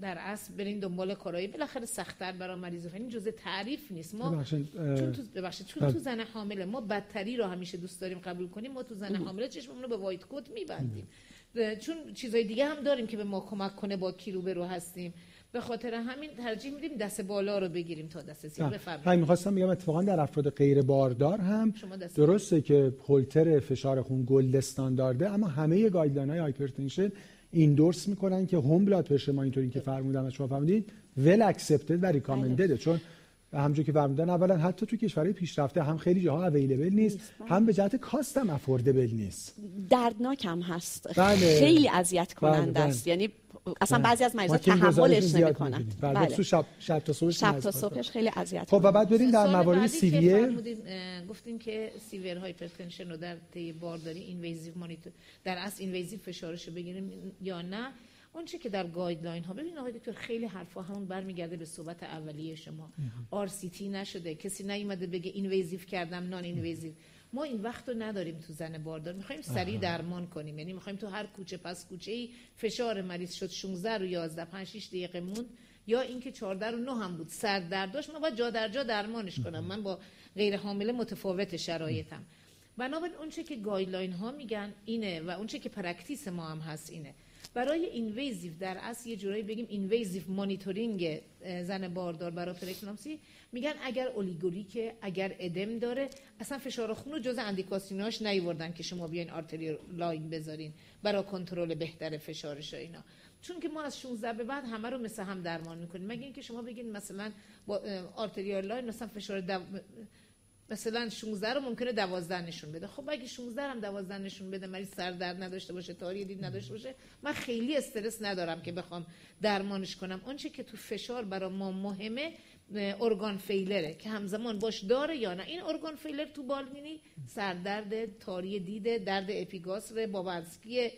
Speaker 2: در اصل برین دنبال کارایی بالاخره سختتر برای مریض این جزء تعریف نیست. ما
Speaker 1: ببخشید،
Speaker 2: چون تو ببخشید چون تو زن حامله ما بدتری رو همیشه دوست داریم قبول کنیم. ما تو زن حامله چشممون رو به وایت کوت میبندیم. چون چیزای دیگه هم داریم که به ما کمک کنه با کی روبرو هستیم. به خاطر همین ترجیح میدیم دست بالا رو بگیریم تا دست زیر
Speaker 1: نه.
Speaker 2: بفرمایید
Speaker 1: همین می‌خواستم بگم اتفاقا در افراد غیر باردار هم درسته که هولتر فشار خون gold standardه اما همه guideline های hypertension endorse می‌کنن که home blood pressure monitoring که فرمودن و شما فرمودید well accepted و recommended چون همونجور که فرمودن اولا حتی تو کشورهای پیشرفته هم خیلی جاها available نیست
Speaker 3: بله.
Speaker 1: هم به جهت cost هم affordable نیست
Speaker 3: دردناک هم هست
Speaker 1: بله.
Speaker 3: خیلی اذیت
Speaker 1: بله،
Speaker 3: کننده
Speaker 1: بله.
Speaker 3: است یعنی اصلا بعضی از مریضا تحملش نمی‌کنن.
Speaker 1: بله. بله. تو شب شب تا صبحش
Speaker 3: شب تا صبحش خیلی اذیت
Speaker 1: خب و بعد بریم در موارد severe
Speaker 2: گفتیم که severe hypertension رو در طی بارداری invasive monitor در اصل invasive فشارش رو بگیریم یا نه؟ اون چه که در guideline ها ببین آقای دکتر خیلی حرفا همون برمیگرده به صحبت اولیه شما. RCT نشده. کسی نیومده بگه invasive کردم non-invasive. ما این وقت رو نداریم تو زن باردار. می‌خوایم سریع درمان کنیم. یعنی می‌خوایم تو هر کوچه پس کوچه ای فشار مریض شد 16 رو 11 5 6 دقیقه موند. یا اینکه 14 رو 9 هم بود سر درد داشت. من باید جا در جا درمانش کنم. من با غیر حامله متفاوت شرایطم. بنابراین اون چه که guideline ها میگن اینه و اون چه که practice ما هم هست اینه. برای invasive در اصل یه جورایی بگیم invasive monitoring زن باردار برای preeclampsia. میگن اگر oliguric اگر edema داره اصلا فشار خون رو جز اندیکاسیوناش نیوردن که شما بیاین arterial line بذارین برای کنترل بهتر فشارش اینا. چون که ما از 16 به بعد همه رو مثل هم درمان می‌کنیم. مگه اینکه شما بگین مثلا با arterial line مثلا فشار مثلا 16 رو ممکنه 12 نشون بده. خب اگه 16 هم 12 نشون بده مریض سر درد نداشته باشه تاری دید نداشته باشه من خیلی استرس ندارم که بخوام درمانش کنم. اونچه که تو فشار برای ما مهمه organ failure ه که همزمان باش داره یا نه. این organ failure تو بالینی سردرد تاری دیده درد epigastric بابنسکی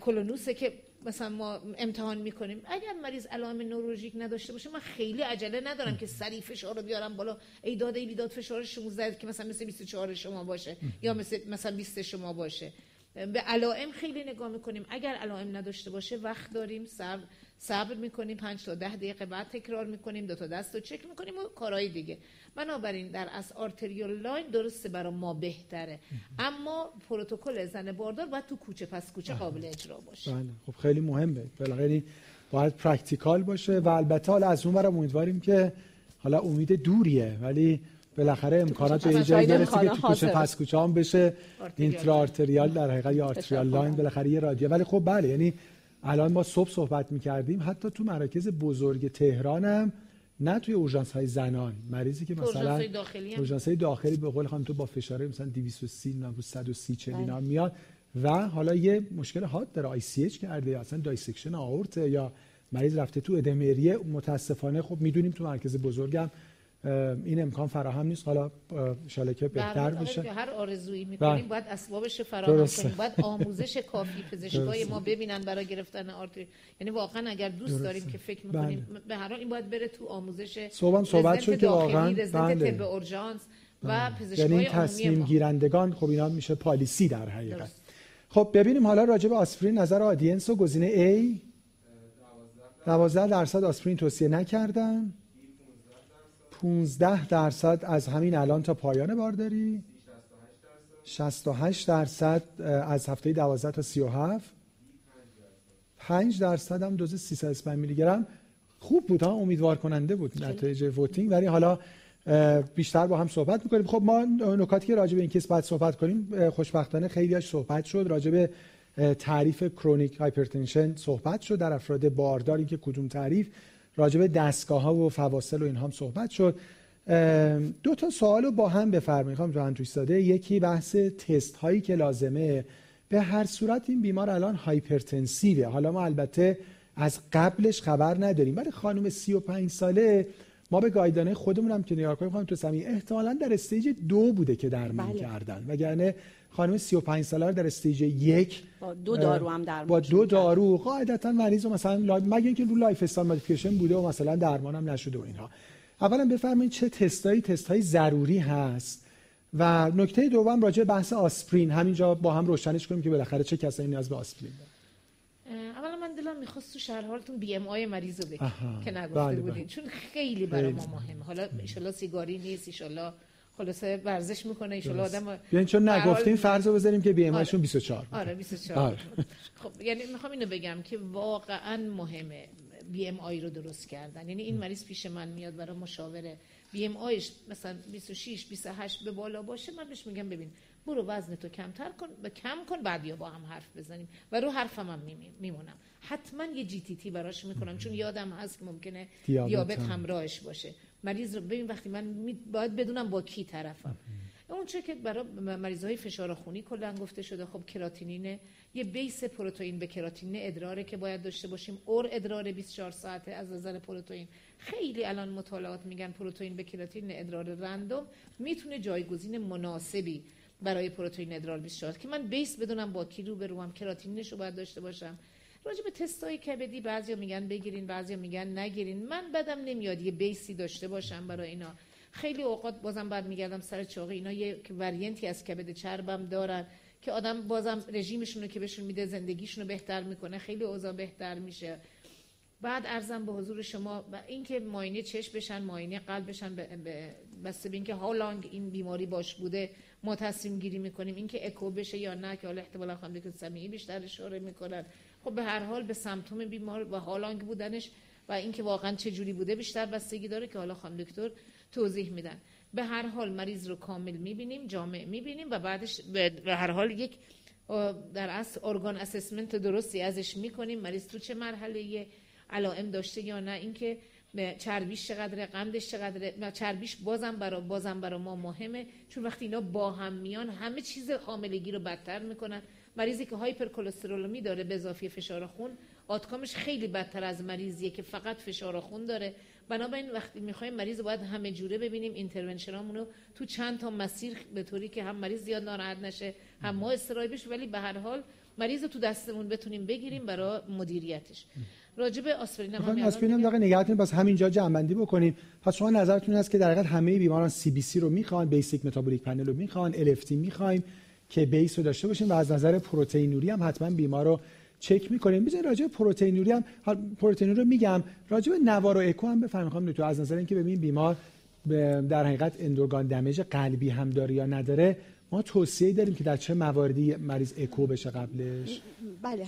Speaker 2: clonus ه که مثلا ما امتحان می‌کنیم. اگر مریض علائم نورولوژیک نداشته باشه من خیلی عجله ندارم که سریع فشار رو بیارم بالا. ای داده ای بیداد فشار 16 که مثلا مثل 24 شما باشه یا مثل مثلا 20 شما باشه. به علائم خیلی نگاه می‌کنیم. اگر علائم نداشته باشه وقت داریم صبر صبر می‌کنیم. 5 تا 10 دقیقه بعد تکرار می‌کنیم. دو تا دست رو چک می‌کنیم و کارهای دیگه. بنابراین در از arterial line درسته برای ما بهتره. اما پروتکل زن باردار باید تو کوچه پس کوچه قابل اجرا باشه.
Speaker 1: بله. خب خیلی مهمه. بالاخره باید practical باشه و البته حالا از اون برم امیدواریم که حالا امید دوریه. ولی بالاخره امکانات به جایی برسه که تو کوچه پس کوچه هم بشه. intra-arterial در حقیقت یا arterial line بالاخره یه رادیو. ولی خب بله یعنی الان ما صبح صحبت می‌کردیم. حتی تو مراکز بزرگ تهران هم نه توی اورژانس های زنان. مریضی که مثلا اورژانس های داخلی به قول خانم تو با فشار مثلا 230 نه 130 40 اینا میاد و حالا یه مشکل حاد داره. ICH کرده یا اصلا dissection آئورت یا مریض رفته تو ادم ریه. متاسفانه خب می‌دونیم تو مرکز بزرگم این امکان فراهم نیست. حالا ان که بهتر بشه
Speaker 2: هر آرزویی می‌کنیم بله. باید اسبابش فراهم کنیم. باید آموزش کافی پزشکای ما ببینن برای گرفتن آرتری. یعنی واقعا اگر دوست داریم که فکر می‌کنیم بله. به هر حال این باید بره تو آموزش
Speaker 1: صبح صحبت شد که واقعا
Speaker 2: بله. طب اورژانس و بله. پزشکای
Speaker 1: یعنی تصمیم گیرندگان خب اینا میشه policy در حقیقت. خب ببینیم حالا راجع به آسپرین نظر audience و گزینه A. 12 درصد آسپرین توصیه نکردن. 15 درصد از همین الان تا پایان بارداری 68 درصد از هفته 12 تا 37 5 درصد هم دوز 305 میلی گرم خوب بود ها امیدوار کننده بود نتایج voting. ولی حالا بیشتر با هم صحبت می‌کنیم. خب ما نکاتی که راجع به این case باید صحبت کنیم خوشبختانه خیلیش صحبت شد. راجع به تعریف chronic hypertension صحبت شد. در افراد بارداری که کدوم تعریف راجع به دستگاه ها و فواصل و این هم صحبت شد. دو تا سوال رو با هم بفرمایید. خانم جهان توی ساده یکی بحث تست هایی که لازمه. به هر صورت این بیمار الان hypertensive ه. حالا ما البته از قبلش خبر نداریم. ولی خانم 35 ساله ما به guideline خودمون هم که نگاه کنیم. خانم تو سمی احتمالاً در stage دو بوده که درمان بله. کردن. وگرنه خانم 35 ساله در stage یک
Speaker 3: با دو دارو هم درمان
Speaker 1: با دو دارو. قاعدتا مریض و مثلا مگه اینکه رو lifestyle modification بوده و مثلا درمان هم نشده و اینها. اولا بفرمایید چه تستایی تستای ضروری هست. و نکته دوم راجع بحث آسپرین. همینجا با هم روشنش کنیم که بالاخره چه کسایی نیاز به آسپرین
Speaker 2: دارن. اولا من دلم می‌خواست تو شرح حالتون BMI مریض رو که نگفته بله بودین. بله. چون خیلی برای ما مهمه. حالا ان سیگاری نیست ان خلاصه ورزش می‌کنه ایشالا آدم
Speaker 1: یعنی چون نگفتیم فرض رو بذاریم که BMI آره. 24
Speaker 2: آره 24 آره. خب یعنی می‌خوام اینو بگم که واقعا مهمه BMI رو درست کردن. یعنی این مریض پیش من میاد برای مشاوره. BMI ش مثلا 26 28 به بالا باشه من بهش میگم ببین برو وزن تو کمتر کن و کم کن بعد یا با هم حرف بزنیم. و رو حرفم هم میمونم. حتما یه جی تی تی براش می‌کنم چون یادم هست که ممکنه دیابت همراهش باشه. مریض رو ببین وقتی من باید بدونم با کی طرفم. اون چه که برای مریض های فشار خونی کلا گفته شده خب کراتینین یه بیس پروتئین به کراتینین ادراره که باید داشته باشیم. اور ادرار 24 ساعته از نظر پروتئین. خیلی الان مطالعات میگن پروتئین به کراتین ادرار رندوم. می‌تونه جایگزین مناسبی برای پروتئین ادرار 24 که من بیس بدونم با کی رو بروم کراتینینش رو باید داشته باشم. راجع به تستای کبدی بعضیا میگن بگیرین بعضیا میگن نگیرین. من بدم نمیاد یه بیسی داشته باشم برای اینا. خیلی اوقات بازم بعد میگردم سر چاقی. اینا یه ورینتی از کبد چربم دارن که آدم بازم رژیمشون رو که بهشون میده زندگیشون رو بهتر می‌کنه. خیلی اوضاع بهتر میشه. بعد ارزم به حضور شما و اینکه ماینه چشم بشن ماینه قلب بشن بسته به اینکه ها لانگ این بیماری باش بوده ما تصمیم گیری می‌کنیم اینکه اکو بشه یا نه که حالا احتمالا خانم دکتر سمیعی بیشتر اشاره می‌کنن خب به هر حال به سمتوم بیمار و هالانگ بودنش و اینکه واقعا چه جوری بوده بیشتر بستگی داره که حالا خانم دکتر توضیح میدن. به هر حال مریض رو کامل می‌بینیم جامع می‌بینیم و بعدش به هر حال یک در اصل ارگان اسسمنت درستی ازش می‌کنیم. مریض تو چه مرحله علائم داشته یا نه؟ اینکه چربیش چقدره قندش چقدره؟ چربیش بازم برا بازم برا ما مهمه. چون وقتی اینا با هم میان همه چیز حاملگی رو بدتر می‌کنن. مریضی که هایپر کلسترولمی داره به اضافه فشار خون. آتکامش خیلی بدتر از مریضیه که فقط فشار خون داره. بنابراین وقتی می‌خوایم مریض باید همه جوره ببینیم اینترونشنامونو تو چند تا مسیر به طوری که هم مریض زیاد ناراحت نشه هم ما استرای بشه ولی به هر حال مریض تو دستمون بتونیم بگیریم برای مدیریتش. راجب آسپرین هم
Speaker 1: آسپرین هم دقیقاً نگاه بس همینجا جمع‌بندی بکنیم. پس شما نظرتون هست که در حقیقت همه بیماران CBC رو می‌خوان basic metabolic panel رو می‌خوان LFT می‌خوایم. که base رو داشته باشیم و از نظر پروتئینوری هم حتما بیمار رو چک می‌کنیم. بزن راجع به پروتئینوری هم پروتئین رو میگم. راجع به نوار و اکو هم بفهمیم خانم تو از نظر اینکه ببین بیمار در حقیقت end organ damage قلبی هم داره یا نداره. ما توصیه داریم که در چه مواردی مریض اکو بشه قبلش؟
Speaker 3: بله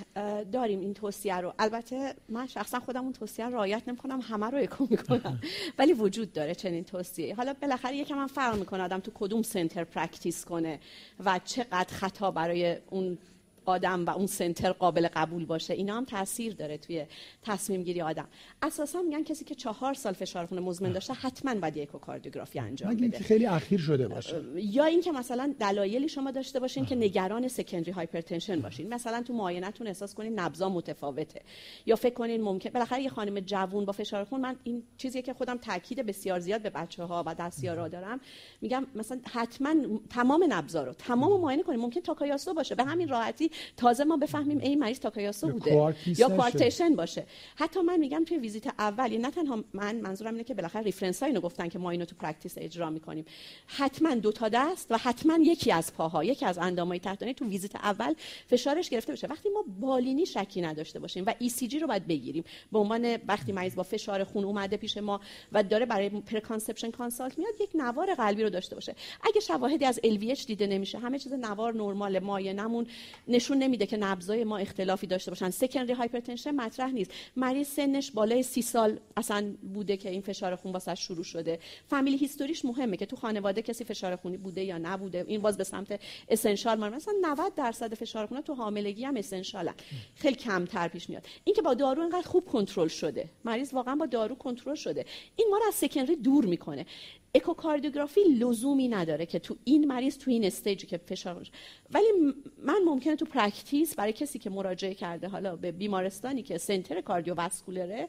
Speaker 3: داریم این توصیه رو. البته من شخصا خودم اون توصیه رو رعایت نمی‌کنم همه رو اکو می‌کنم. ولی وجود داره چنین توصیه حالا بالاخره یکم من فرق می‌کنه آدم تو کدوم center practice کنه و چقدر خطا برای اون آدم و اون center قابل قبول باشه. اینا هم تاثیر داره توی تصمیم گیری آدم. اساسا میگن کسی که چهار سال فشار خون مزمن داشته حتما باید اکوکاردیوگرافی انجام بده.
Speaker 1: خیلی اخیر شده باشه.
Speaker 3: یا اینکه مثلا دلایلی شما داشته باشین که نگران secondary hypertension باشین. مثلا تو معاینتون احساس کنین نبضا متفاوته. یا فکر کنین ممکن بالاخره یه خانم جوون با فشار خون من این چیزی که خودم تاکید بسیار زیاد به بچه ها و دستیارا دارم. میگم مثلا حتما تمام نبضا رو تمام معاینه کنین. ممکن تاکایاسو باشه. به همین راحتی تازه ما بفهمیم این مریض تاکایاسو بوده یا coarctation باشه. حتی من میگم توی ویزیت اول نه تنها من منظورم اینه که بالاخره reference ها اینو گفتن که ما اینو تو practice اجرا می‌کنیم. حتما دو تا دست و حتما یکی از پاها یکی از اندامهای تحتانی تو ویزیت اول فشارش گرفته بشه. وقتی ما بالینی شکی نداشته باشیم و ECG رو باید بگیریم. به عنوان وقتی مریض با فشار خون اومده پیش ما و داره برای preconception consult میاد یک نوار قلبی رو داشته باشه. اگه شواهدی از LVH دیده نمیشه همه چیز نوار نرماله معاینه نشون نمیده که نبضای ما اختلافی داشته باشن. secondary hypertension مطرح نیست. مریض سنش بالای سی سال اصلا بوده که این فشار خون واسه شروع شده. family history ش مهمه که تو خانواده کسی فشار خونی بوده یا نبوده. این باز به سمت essential ما مثلا 90 درصد فشار خون تو حاملگی هم اسنشالن خیلی کمتر پیش میاد. اینکه با دارو اینقدر خوب کنترل شده. مریض واقعا با دارو کنترل شده. این ما رو از secondary دور می‌کنه. اکوکاردیوگرافی لزومی نداره که تو این مریض تو این stage ی که فشار ولی من ممکنه تو practice برای کسی که مراجعه کرده حالا به بیمارستانی که center cardiovascular ه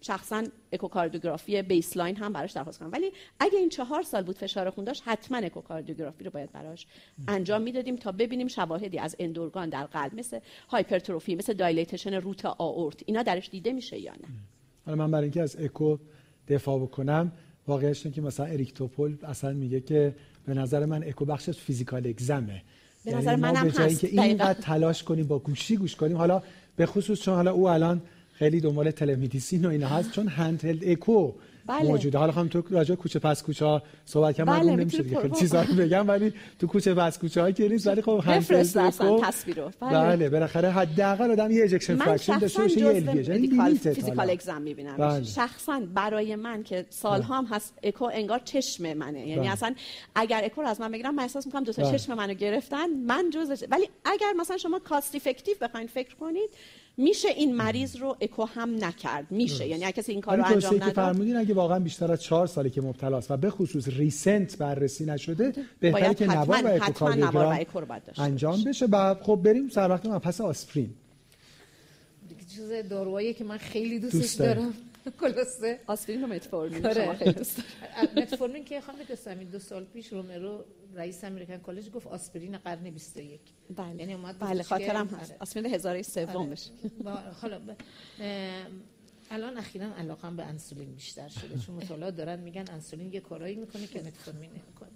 Speaker 3: شخصا اکوکاردیوگرافی baseline هم براش درخواست کنم. ولی اگه این چهار سال بود فشار خون داشت حتما اکوکاردیوگرافی رو باید براش انجام می‌دادیم تا ببینیم شواهدی از end organ در قلب مثل hypertrophy مثل dilation root آورت اینا درش دیده میشه یا نه؟
Speaker 1: حالا من برای اینکه از اکو دفاع بکنم واقعیش که مثلا اریک توپول اصلا میگه که به نظر من اکو بخش physical exam ه.
Speaker 3: به نظر یعنی منم هست
Speaker 1: که اینقدر تلاش کنیم با گوشی گوش کنیم حالا به خصوص چون حالا او الان خیلی دنبال telemedicine و اینا هست چون handheld echo بله. موجوده حالا خواهم تو راجع کوچه پس کوچه ها صحبت کنم بله. نمیشه دیگه خیلی چیزا رو بگم ولی تو کوچه پس کوچه های که نیست ولی خب
Speaker 3: اکو تصویرو
Speaker 1: بله, بله بالاخره حداقل آدم یه ejection fraction داشته باشه یه الویژن یعنی
Speaker 3: physical exam می‌بینم بله. شخصا برای من که سالها هم هست اکو انگار چشم منه یعنی بله. اصلا اگر اکو رو از من بگیرم من احساس می‌کنم دو تا بله. چشم منو گرفتن من جزء ولی اگر مثلا شما cost effective بخواید فکر کنید میشه این مریض رو اکو هم نکرد. میشه. یعنی اگه کسی این کار رو انجام
Speaker 1: توصیه که
Speaker 3: نداد
Speaker 1: فرمودین اگه واقعا بیشتر از چهار ساله که مبتلاست و به خصوص ریسنت بررسی نشده بهتره
Speaker 3: باید
Speaker 1: که نوار و
Speaker 3: اکو رو باید داشته
Speaker 1: انجام بشه. و خب بریم سر وقت من. پس آسپرین.
Speaker 2: دیگه چیز داروهایی که من خیلی دوستش
Speaker 1: دوست.
Speaker 2: دارم. خلاصه.
Speaker 3: آسپرین و متفورمین. شما خیلی دوست.
Speaker 2: متفورمین که خانم دستمی دو سال پیش رومرو رئیس امریکن کالج گفت آسپرین قرن 21
Speaker 3: بله
Speaker 2: یعنی اومد
Speaker 3: بله خاطرم هست. آسپرین هزاره سومش
Speaker 2: حالا الان اخیرا علاقم به انسولین بیشتر شده چون مطالعات دارن میگن انسولین یه کارایی می‌کنه که متفورمین نمی‌کنه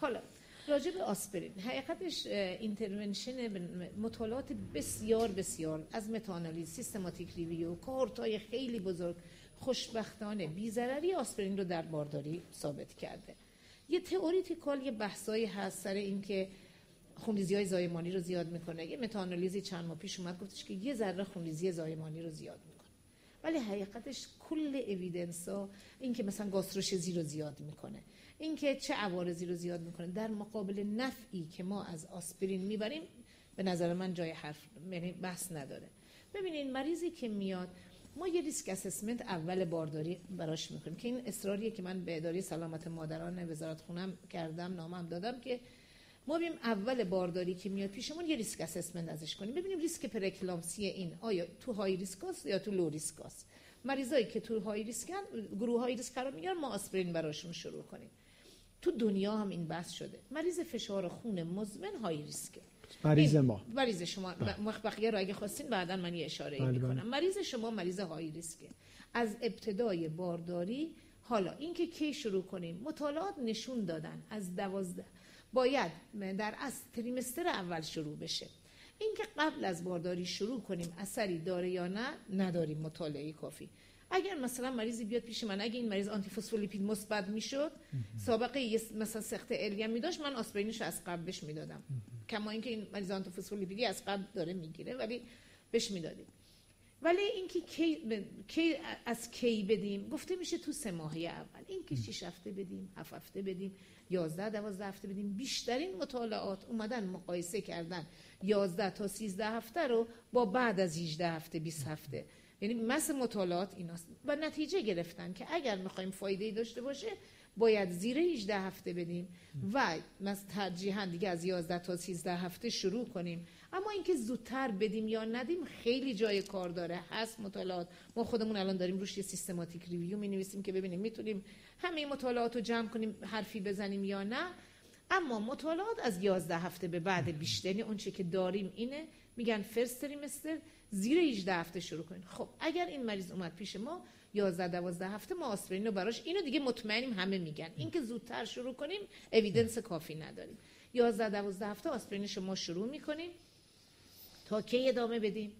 Speaker 2: حالا راجع به آسپرین حقیقتش intervention مطالعات بسیار بسیار از متاانالیز systematic review cohort ای خیلی بزرگ خوشبختانه بی‌ضرری آسپرین رو در بارداری ثابت کرده. یه theoretical یه بحثایی هست سر اینکه خونریزی های زایمانی رو زیاد می‌کنه. یه متاانالیزی چند ماه پیش اومد گفتش که یه ذره خونریزی زایمانی رو زیاد می‌کنه. ولی حقیقتش کل evidence ها این که مثلا gastroschisis رو زیاد می‌کنه این که چه عوارضی رو زیاد می‌کنه در مقابل نفعی که ما از آسپرین می‌بریم به نظر من جای حرف یعنی بحث نداره. ببینید مریضی که میاد ما یه risk assessment اول بارداری براش می‌کنیم که این اصراریه که من به اداره سلامت مادران وزارتخونه‌م کردم نامم دادم که ما بیایم اول بارداری که میاد پیشمون یه risk assessment ازش کنیم. ببینیم ریسک پره‌اکلامپسی این آیا تو high risk است یا تو low risk است مریضایی که تو high risk ن گروه high risk قرار می‌گیرن ما آسپرین براشون شروع کنیم. تو دنیا هم این بحث شده. مریض فشار خون مزمن high risk
Speaker 1: ه
Speaker 2: مریض
Speaker 1: ما.
Speaker 2: مریض شما ب- بقیه رو اگه خواستین بعدا من یه اشاره
Speaker 1: بله،
Speaker 2: می‌کنم.
Speaker 1: بله.
Speaker 2: مریض شما مریض high risk ه. از ابتدای بارداری حالا اینکه کی شروع کنیم؟ مطالعات نشون دادن از دوازده. باید در از تریمستر اول شروع بشه. اینکه قبل از بارداری شروع کنیم اثری داره یا نه نداریم. مطالعه کافی. اگر مثلا مریضی بیاد پیش من اگه این مریض آنتی فسفولیپید مثبت می‌شد سابقه مثلا سخت الی هم میداشت من آسپرینش از قبل بهش می‌دادم کما اینکه این مریض آنتی فسفولیپیدی از قبل داره می‌گیره ولی بهش می‌دادیم. ولی اینکه کی, کی از کی بدیم؟ گفته میشه تو سه ماهه اول. اینکه 6 هفته بدیم 7 هفته بدیم 11 12 هفته بدیم. بیشترین مطالعات اومدن مقایسه کردن 11 تا 13 هفته رو با بعد از 18 هفته 20 هفته. یعنی مس مطالعات ایناست. و نتیجه گرفتن که اگر می‌خوایم فایده ای داشته باشه باید زیر 18 هفته بدیم. و ترجیحاً دیگه از 11 تا 13 هفته شروع کنیم. اما اینکه زودتر بدیم یا ندیم خیلی جای کار داره. هست مطالعات. ما خودمون الان داریم روش یه سیستماتیک ریویو می نویسیم که ببینیم می‌تونیم همه مطالعات رو جمع کنیم حرفی بزنیم یا نه. اما مطالعات از 11 هفته به بعد بیشتر. یعنی اون چه که داریم اینه. میگن first trimester زیر 18 هفته شروع کنین خب اگر این مریض اومد پیش ما 11 12 هفته ما آسپرین رو براش اینو دیگه مطمئنیم همه میگن. اینکه زودتر شروع کنیم evidence کافی نداریم. 11 12 هفته آسپرینش رو ما شروع می‌کنیم. تا کی ادامه بدیم؟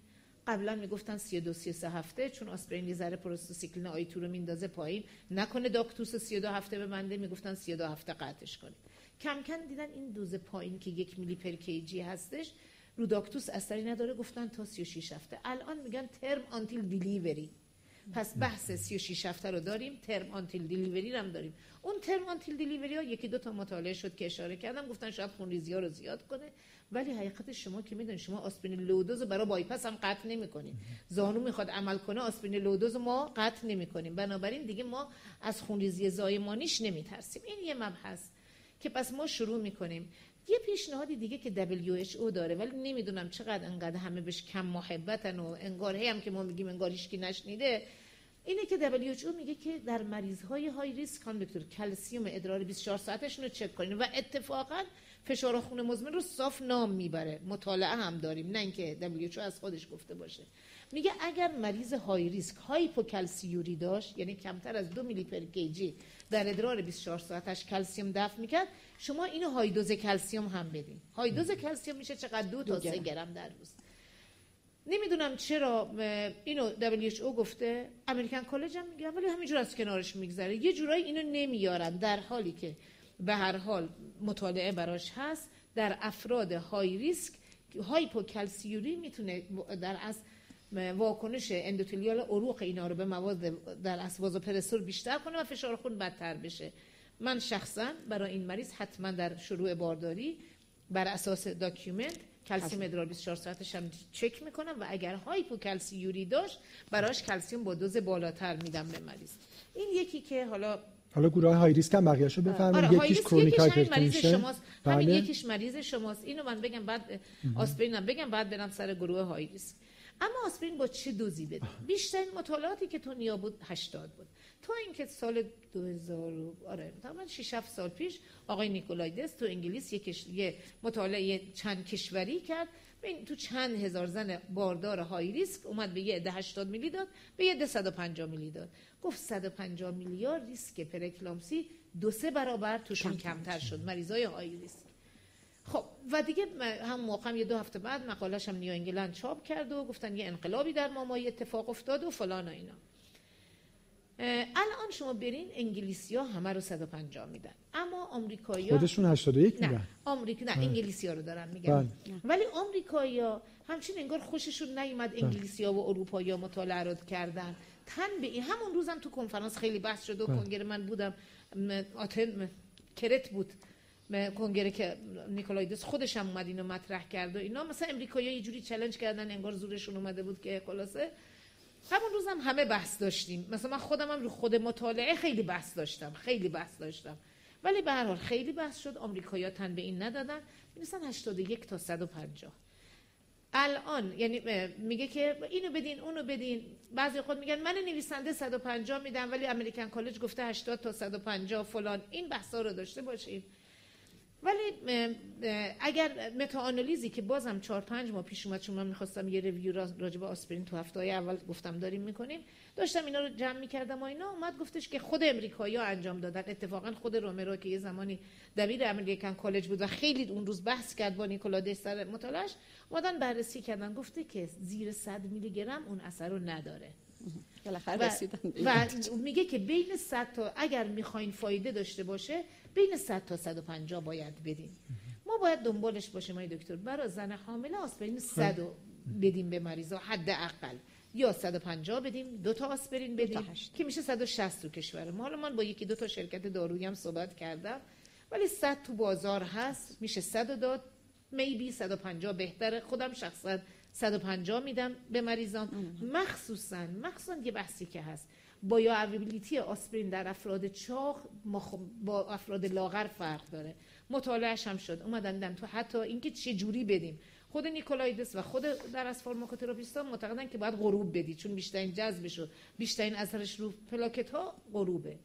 Speaker 2: قبلا می‌گفتن 32 33 هفته چون آسپرین یه ذره prostacyclin I2 رو میندازه پایین. نکنه ductus 32 هفته ببنده می‌گفتن 32 هفته قطعش کنیم. کم کم دیدن این دوز پایین که یک میلی per kg هستش رو ductus اثری نداره گفتن تا 36 هفته. الان میگن term until delivery پس بحث 36 هفته رو داریم. term until delivery هم داریم. اون term until delivery ها یکی دو تا مطالعه شد که اشاره کردم. گفتن شاید خونریزی ها رو زیاد کنه. ولی حقیقت شما که می‌دونید شما آسپرین low dose برای بایپس هم قطع نمی‌کنید زانو می‌خواد عمل کنه آسپرین لودوز ما قطع نمی‌کنیم. بنابراین دیگه ما از خونریزی زایمانیش نمیترسیم. این یه مبحث. که پس ما شروع می‌کنیم. یه پیشنهادی دیگه که WHO داره ولی نمی‌دونم چقدر انقدر همه بهش کم محبتن و انگار هی هم که ما میگیم انگار هیچکی نشنیده. اینه که WHO میگه که در مریض های های ریسک خانم دکتر کلسیوم ادرار 24 ساعتشون رو چک کنین و اتفاقا فشار خون مزمن رو صاف نام می‌بره. مطالعه هم داریم نه اینکه WHO از خودش گفته باشه. میگه اگر مریض high risk hypocalciuria داشت یعنی کمتر از دو میلی per در ادرار 24 ساعتش کلسیوم دفع می‌کرد شما اینو high dose کلسیوم هم بدین. high dose کلسیوم میشه چقدر دو تا سه
Speaker 3: گرم.
Speaker 2: در روز. نمی‌دونم چرا اینو WHO گفته. American College هم میگه ولی همینجور از کنارش میگذره. یه جورایی اینو نمیارن. در حالی که به هر حال مطالعه براش هست در افراد high risk hypocalciuria می‌تونه در از واکنش endothelial عروق اینا رو به مواد در از vasopressor بیشتر کنه و فشار خون بدتر بشه. من شخصا برای این مریض حتما در شروع بارداری بر اساس document کلسیم ادرار 24 ساعتش هم چک می‌کنم و اگر hypocalciuria داشت براش کلسیم با دوز بالاتر میدم به مریض. این یکی که حالا
Speaker 1: حالا گروه high risk هم بقیه‌شو بفرمایید.
Speaker 2: آره
Speaker 1: یکیش chronic
Speaker 2: یکیش مریض شماست. همین
Speaker 1: بله.
Speaker 2: یکیش مریض شماست. اینو من بگم بعد آسپرین بگم بعد برم سر گروه های ریسک اما آسپرین با چه دوزی بدیم بیشترین مطالعاتی که تو نیا بود 80 بود. تا اینکه سال 2000 آره تقریبا 6 7 سال پیش آقای نیکولایدس تو انگلیس یک کش... یه مطالعه چند کشوری کرد. ببین تو چند هزار زن باردار های ریسک اومد به یه عده 80 میلی داد به یه عده 150 میلی داد. گفت 150 میلیارد ریسک پرکلامسی دو سه برابر توشون کمتر شد. مریضای های ریسک. خب و دیگه هم موقع هم یه دو هفته بعد مقالش هم نیو انگلند چاپ کرد و گفتن یه انقلابی در مامایی اتفاق افتاد و فلان و اینا. الان شما برین انگلیسی ها همه رو 150 میدن. اما آمریکایی
Speaker 1: خودشون 81
Speaker 2: نه
Speaker 1: میدن.
Speaker 2: آمریکا نه انگلیسی ها رو دارن میگن.
Speaker 1: بله.
Speaker 2: ولی آمریکایی ها همچین انگار خوششون نیومد انگلیسی ها و اروپایی ها مطالعه رو کردن. تن به این همون روزم تو کنفرانس خیلی بحث شد و
Speaker 1: بله.
Speaker 2: کنگره من بودم. آتن کرت بود. کنگره که نیکولایدس خودش هم اومد اینو مطرح کرد و اینا. مثلا امریکایی‌ها یه جوری چالش کردن انگار زورشون اومده بود که خلاصه همون روزم همه بحث داشتیم. مثلا من خودم هم رو خود مطالعه خیلی بحث داشتم خیلی بحث داشتم. ولی به هر حال خیلی بحث شد. آمریکایی‌ها تن به این ندادن. می‌رسن 81 تا 150 الان یعنی میگه که اینو بدین اونو بدین. بعضی خود میگن من نویسنده 150 میدم ولی امریکن کالج گفته 80 تا 150 فلان. این بحثا رو داشته باشیم ولی اگر متاانالیزی که بازم 4 5 ماه پیش اومد چون من می‌خواستم یه ریویو را- راجع به آسپرین تو هفته اول گفتم داریم می‌کنیم داشتم اینا رو جمع می‌کردم و اینا اومد گفتش که خود امریکایی‌ها انجام دادن. اتفاقا خود رومرو که یه زمانی دبیر امریکن کالج بود و خیلی اون روز بحث کرد با نیکولا سر مطالعش اومدن بررسی کردن. گفته که زیر 100 میلی گرم اون اثر رو نداره. و, و. میگه که بین 100 تا اگر می‌خواین فایده داشته باشه بین 100 تا 150 باید بدین ما باید دنبالش باشیم های دکتر. برای زن حامله آسپرین 100 رو بدیم به مریضا حداقل. یا 150 بدیم دو تا آسپرین بدیم.
Speaker 3: 180.
Speaker 2: که میشه 160 تو کشور ما حالا من با یکی دو تا شرکت دارویی هم صحبت کردم. ولی 100 تو بازار هست میشه 100 داد. میبی 150 بهتره. خودم شخصا 150 میدم به مریضان مخصوصا مخصوصا یه بحثی که هست. بایو اویلیتی آسپرین در افراد چاق مخ- با افراد لاغر فرق داره. مطالعهش هم شد. اومدن دیدن تو حتی اینکه چه جوری بدیم. خود نیکولایدس و خود در از فارماکوتراپیستا معتقدن که باید غروب بدی چون بیشترین جذبش و بیشترین اثرش رو پلاکت ها غروبه.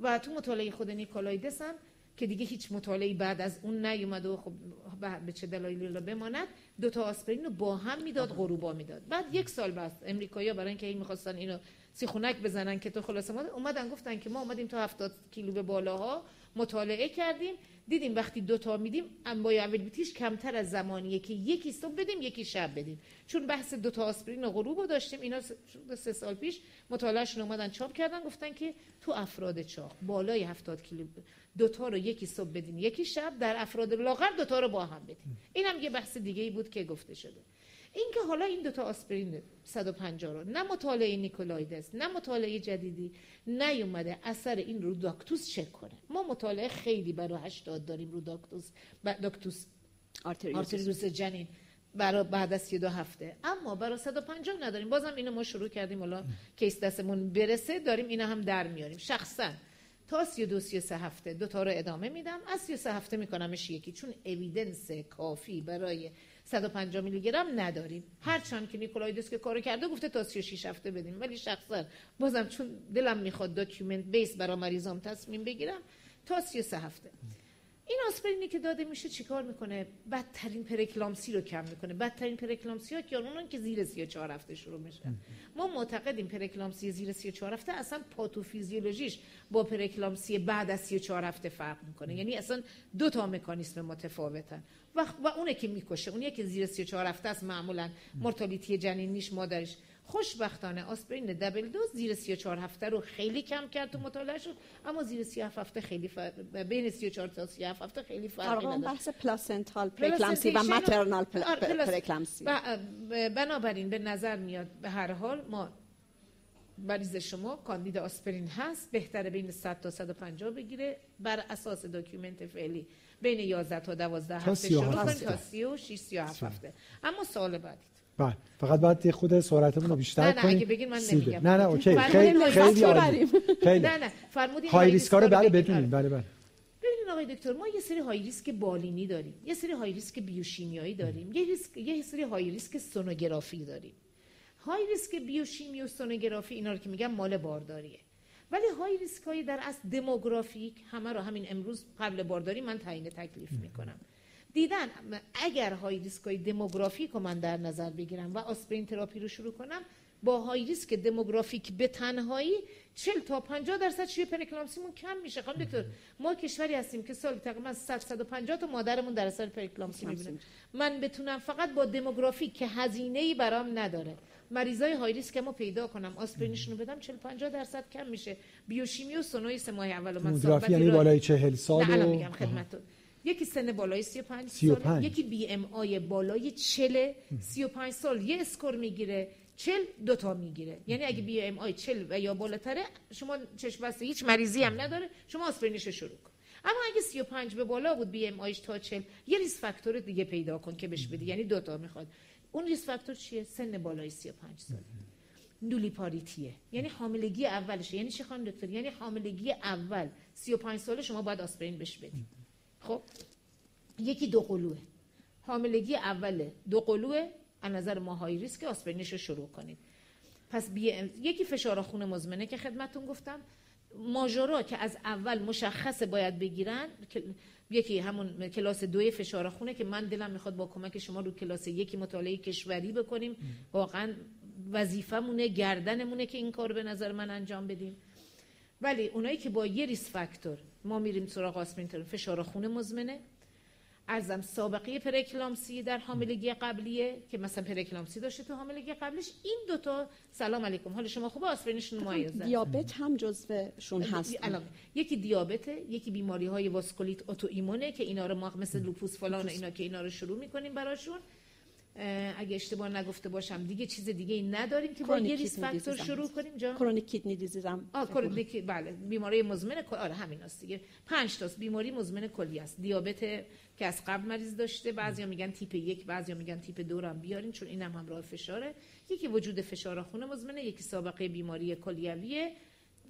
Speaker 2: و تو مطالعه خود نیکولایدس هم که دیگه هیچ مطالعه بعد از اون نیومد و خب به- به چه دلایلی را بماند دو تا آسپرین رو با هم می‌داد غروبا می‌داد. بعد یک سال بعد امریکایی‌ها برای اینکه این می‌خواستن اینو سیخونک بزنن که تو خلاصه ما اومدن گفتن که ما اومدیم تا 70 کیلو به بالاها مطالعه کردیم. دیدیم وقتی دو تا میدیم امبایابیلیتیش کمتر از زمانیه که یکی صبح بدیم یکی شب بدیم. چون بحث دو تا آسپرین و غروب رو داشتیم. اینا سه- سال پیش مطالعهشون اومدن چاپ کردن گفتن که تو افراد چاق بالای 70 کیلو دو تا رو یکی صبح بدین یکی شب در افراد لاغر دو تا رو با هم بدین این هم یه بحث دیگه ای بود که گفته شده. این که حالا این دوتا آسپرین 150 رو نه مطالعه نیکولایدس نه مطالعه جدیدی نیومده اثر این رو داکتوس چک کنه. ما مطالعه خیلی برای 80 داریم رو داکتوس. آرتریوس جنین برای بعد از 32 هفته. اما برای 150 نداریم. بازم اینو ما شروع کردیم حالا case دستمون برسه داریم اینا هم در میاریم. شخصا تا 32 33 هفته دو تا رو ادامه میدم. از 33 هفته میکنمش یکی چون evidence کافی برای 150 میلی گرم نداریم. هرچند که نیکولایدس که کارو کرده گفته تا 36 هفته بدیم. ولی شخصا بازم چون دلم می‌خواد document base برای مریضام تصمیم بگیرم تا 33 هفته. این آسپرینی که داده میشه چیکار می‌کنه؟ بدترین پرکلامسی رو کم می‌کنه. بدترین پرکلامسی ها که اونان که زیر 34 هفته شروع میشه. ما معتقدیم پرکلامسی زیر 34 هفته اصلا پاتوفیزیولوژیش با پرکلامسی بعد از 34 هفته فرق می‌کنه. یعنی اصلا دو تا مکانیسم متفاوتن. و, و اونه که می‌کشه اون که زیر 34 هفته است معمولا. مرتالیتی جنینیش مادرش. خوشبختانه آسپرین دبل دوز زیر 34 هفته رو خیلی کم کرد تو مطالعه شد اما زیر 37 هفته خیلی فرق بین 34 تا 37 هفته خیلی فرقی نداشت.
Speaker 3: بحث پلاسنتال پرکلمسی و ماترنال پرکلمسی
Speaker 2: بنابراین به نظر میاد به هر حال ما مریض شما کاندید آسپرین هست بهتره بین 100 تا 150 بگیره بر اساس داکیومنت فعلی. بین 11 تا 12
Speaker 1: تا
Speaker 2: هفته
Speaker 1: 37
Speaker 2: شروع کنیم. تا 36 37 هفته. اما سال بعدی.
Speaker 1: بله. فقط باید یه خود سرعتمون رو بیشتر
Speaker 2: نه، نه،
Speaker 1: کنیم.
Speaker 2: اگه بگین من. نمیگم.
Speaker 1: نه نه اوکی. خیلی خیلی عالی. خیلی.
Speaker 2: نه نه. فرمودین
Speaker 1: high risk ا رو بله. بدونیم
Speaker 2: آره.
Speaker 1: بله بله.
Speaker 2: ببینید آقای دکتر ما یه سری high risk بالینی داریم. یه سری high risk بیوشیمیایی داریم. یه ریسک یه سری high risk سونوگرافی داریم. high risk بیوشیمی و سونوگرافی اینا رو که میگم مال بارداریه. ولی high risk های در اصل demographic همه رو همین امروز قبل بارداری من تعیین تکلیف می‌کنم. دیدن اگر high risk های demographic رو من در نظر بگیرم و آسپرین تراپی رو شروع کنم با high risk demographic به تنهایی 40 تا 50 درصد شیوع پره‌اکلامپسیمون کم میشه. خانم دکتر ما کشوری هستیم که سال تقریبا 100 150 تا مادرمون در اثر پره‌اکلامپسی می‌بینیم من بتونم فقط با demographic که هزینه ای برام نداره مریضای high risk مو پیدا کنم آسپرینشون رو بدم 40 50 درصد کم میشه. بیوشیمی و سونوی سه ماه اول و من
Speaker 1: دموگرافی
Speaker 2: صحبتی
Speaker 1: یعنی بالای چهل سال
Speaker 2: نه الان میگم خدمتتون. یکی سن بالای 35
Speaker 1: 35.
Speaker 2: سال یکی BMI بالای 40 35 سال. یه score می‌گیره. 40 دو تا می‌گیره. یعنی اگه BMI 40 و یا بالاتره شما چشم بسته هیچ مریضی هم نداره شما آسپرینش رو شروع کن. اما اگه 35 به بالا بود BMI ش تا 40 یه risk factor دیگه پیدا کن که بهش بدی. یعنی دو تا می‌خواد. اون risk factor چیه؟ سن بالای 35 سال. nulliparity ه یعنی حاملگی اولشه. یعنی چه خانم دکتر؟ یعنی حاملگی اول. 35 ساله شما باید آسپرین بهش بدید خب؟ یکی دو قلوه. حاملگی اوله. دو قلوه. از نظر ما های ریسک آسپرینش رو شروع کنید پس بی ام- یکی فشار خون مزمنه که خدمتون گفتم. ماژورا که از اول مشخصه باید بگیرن یکی همون کلاس دوی فشار خونه که من دلم می‌خواد با کمک شما رو کلاس یکی مطالعه کشوری بکنیم. واقعا وظیفمونه گردنمونه که این کار به نظر من انجام بدیم. ولی اونایی که با یه risk factor ما میریم سراغ آسپرین فشار خون مزمنه. عرضم سابقه پره‌اکلامپسی در حاملگی قبلیه که مثلا پره‌اکلامپسی داشته تو حاملگی قبلش این دوتا سلام علیکم. حال شما خوبه آسپرینشون مایزه.
Speaker 3: دیابت هم جزوشون هست.
Speaker 2: الان یکی دیابته یکی بیماری های واسکولیت autoimmune ه که اینا رو ما مثل لوپوس فلان و اینا که اینا رو شروع می‌کنیم براشون. اگه اشتباه نگفته باشم دیگه چیز دیگه ای نداریم که با یه risk
Speaker 3: factor هم
Speaker 2: شروع. کنیم جا
Speaker 3: chronic kidney disease هم
Speaker 2: آه chronic بله بیماری مزمن آره همین است دیگه. پنج تاست. بیماری مزمن کلیه است. دیابت که از قبل مریض داشته بعضیا میگن تیپ یک بعضیا میگن تیپ دو هم بیارین چون اینم همراه فشاره. یکی وجود فشار خون مزمنه یکی سابقه بیماری کلیویه.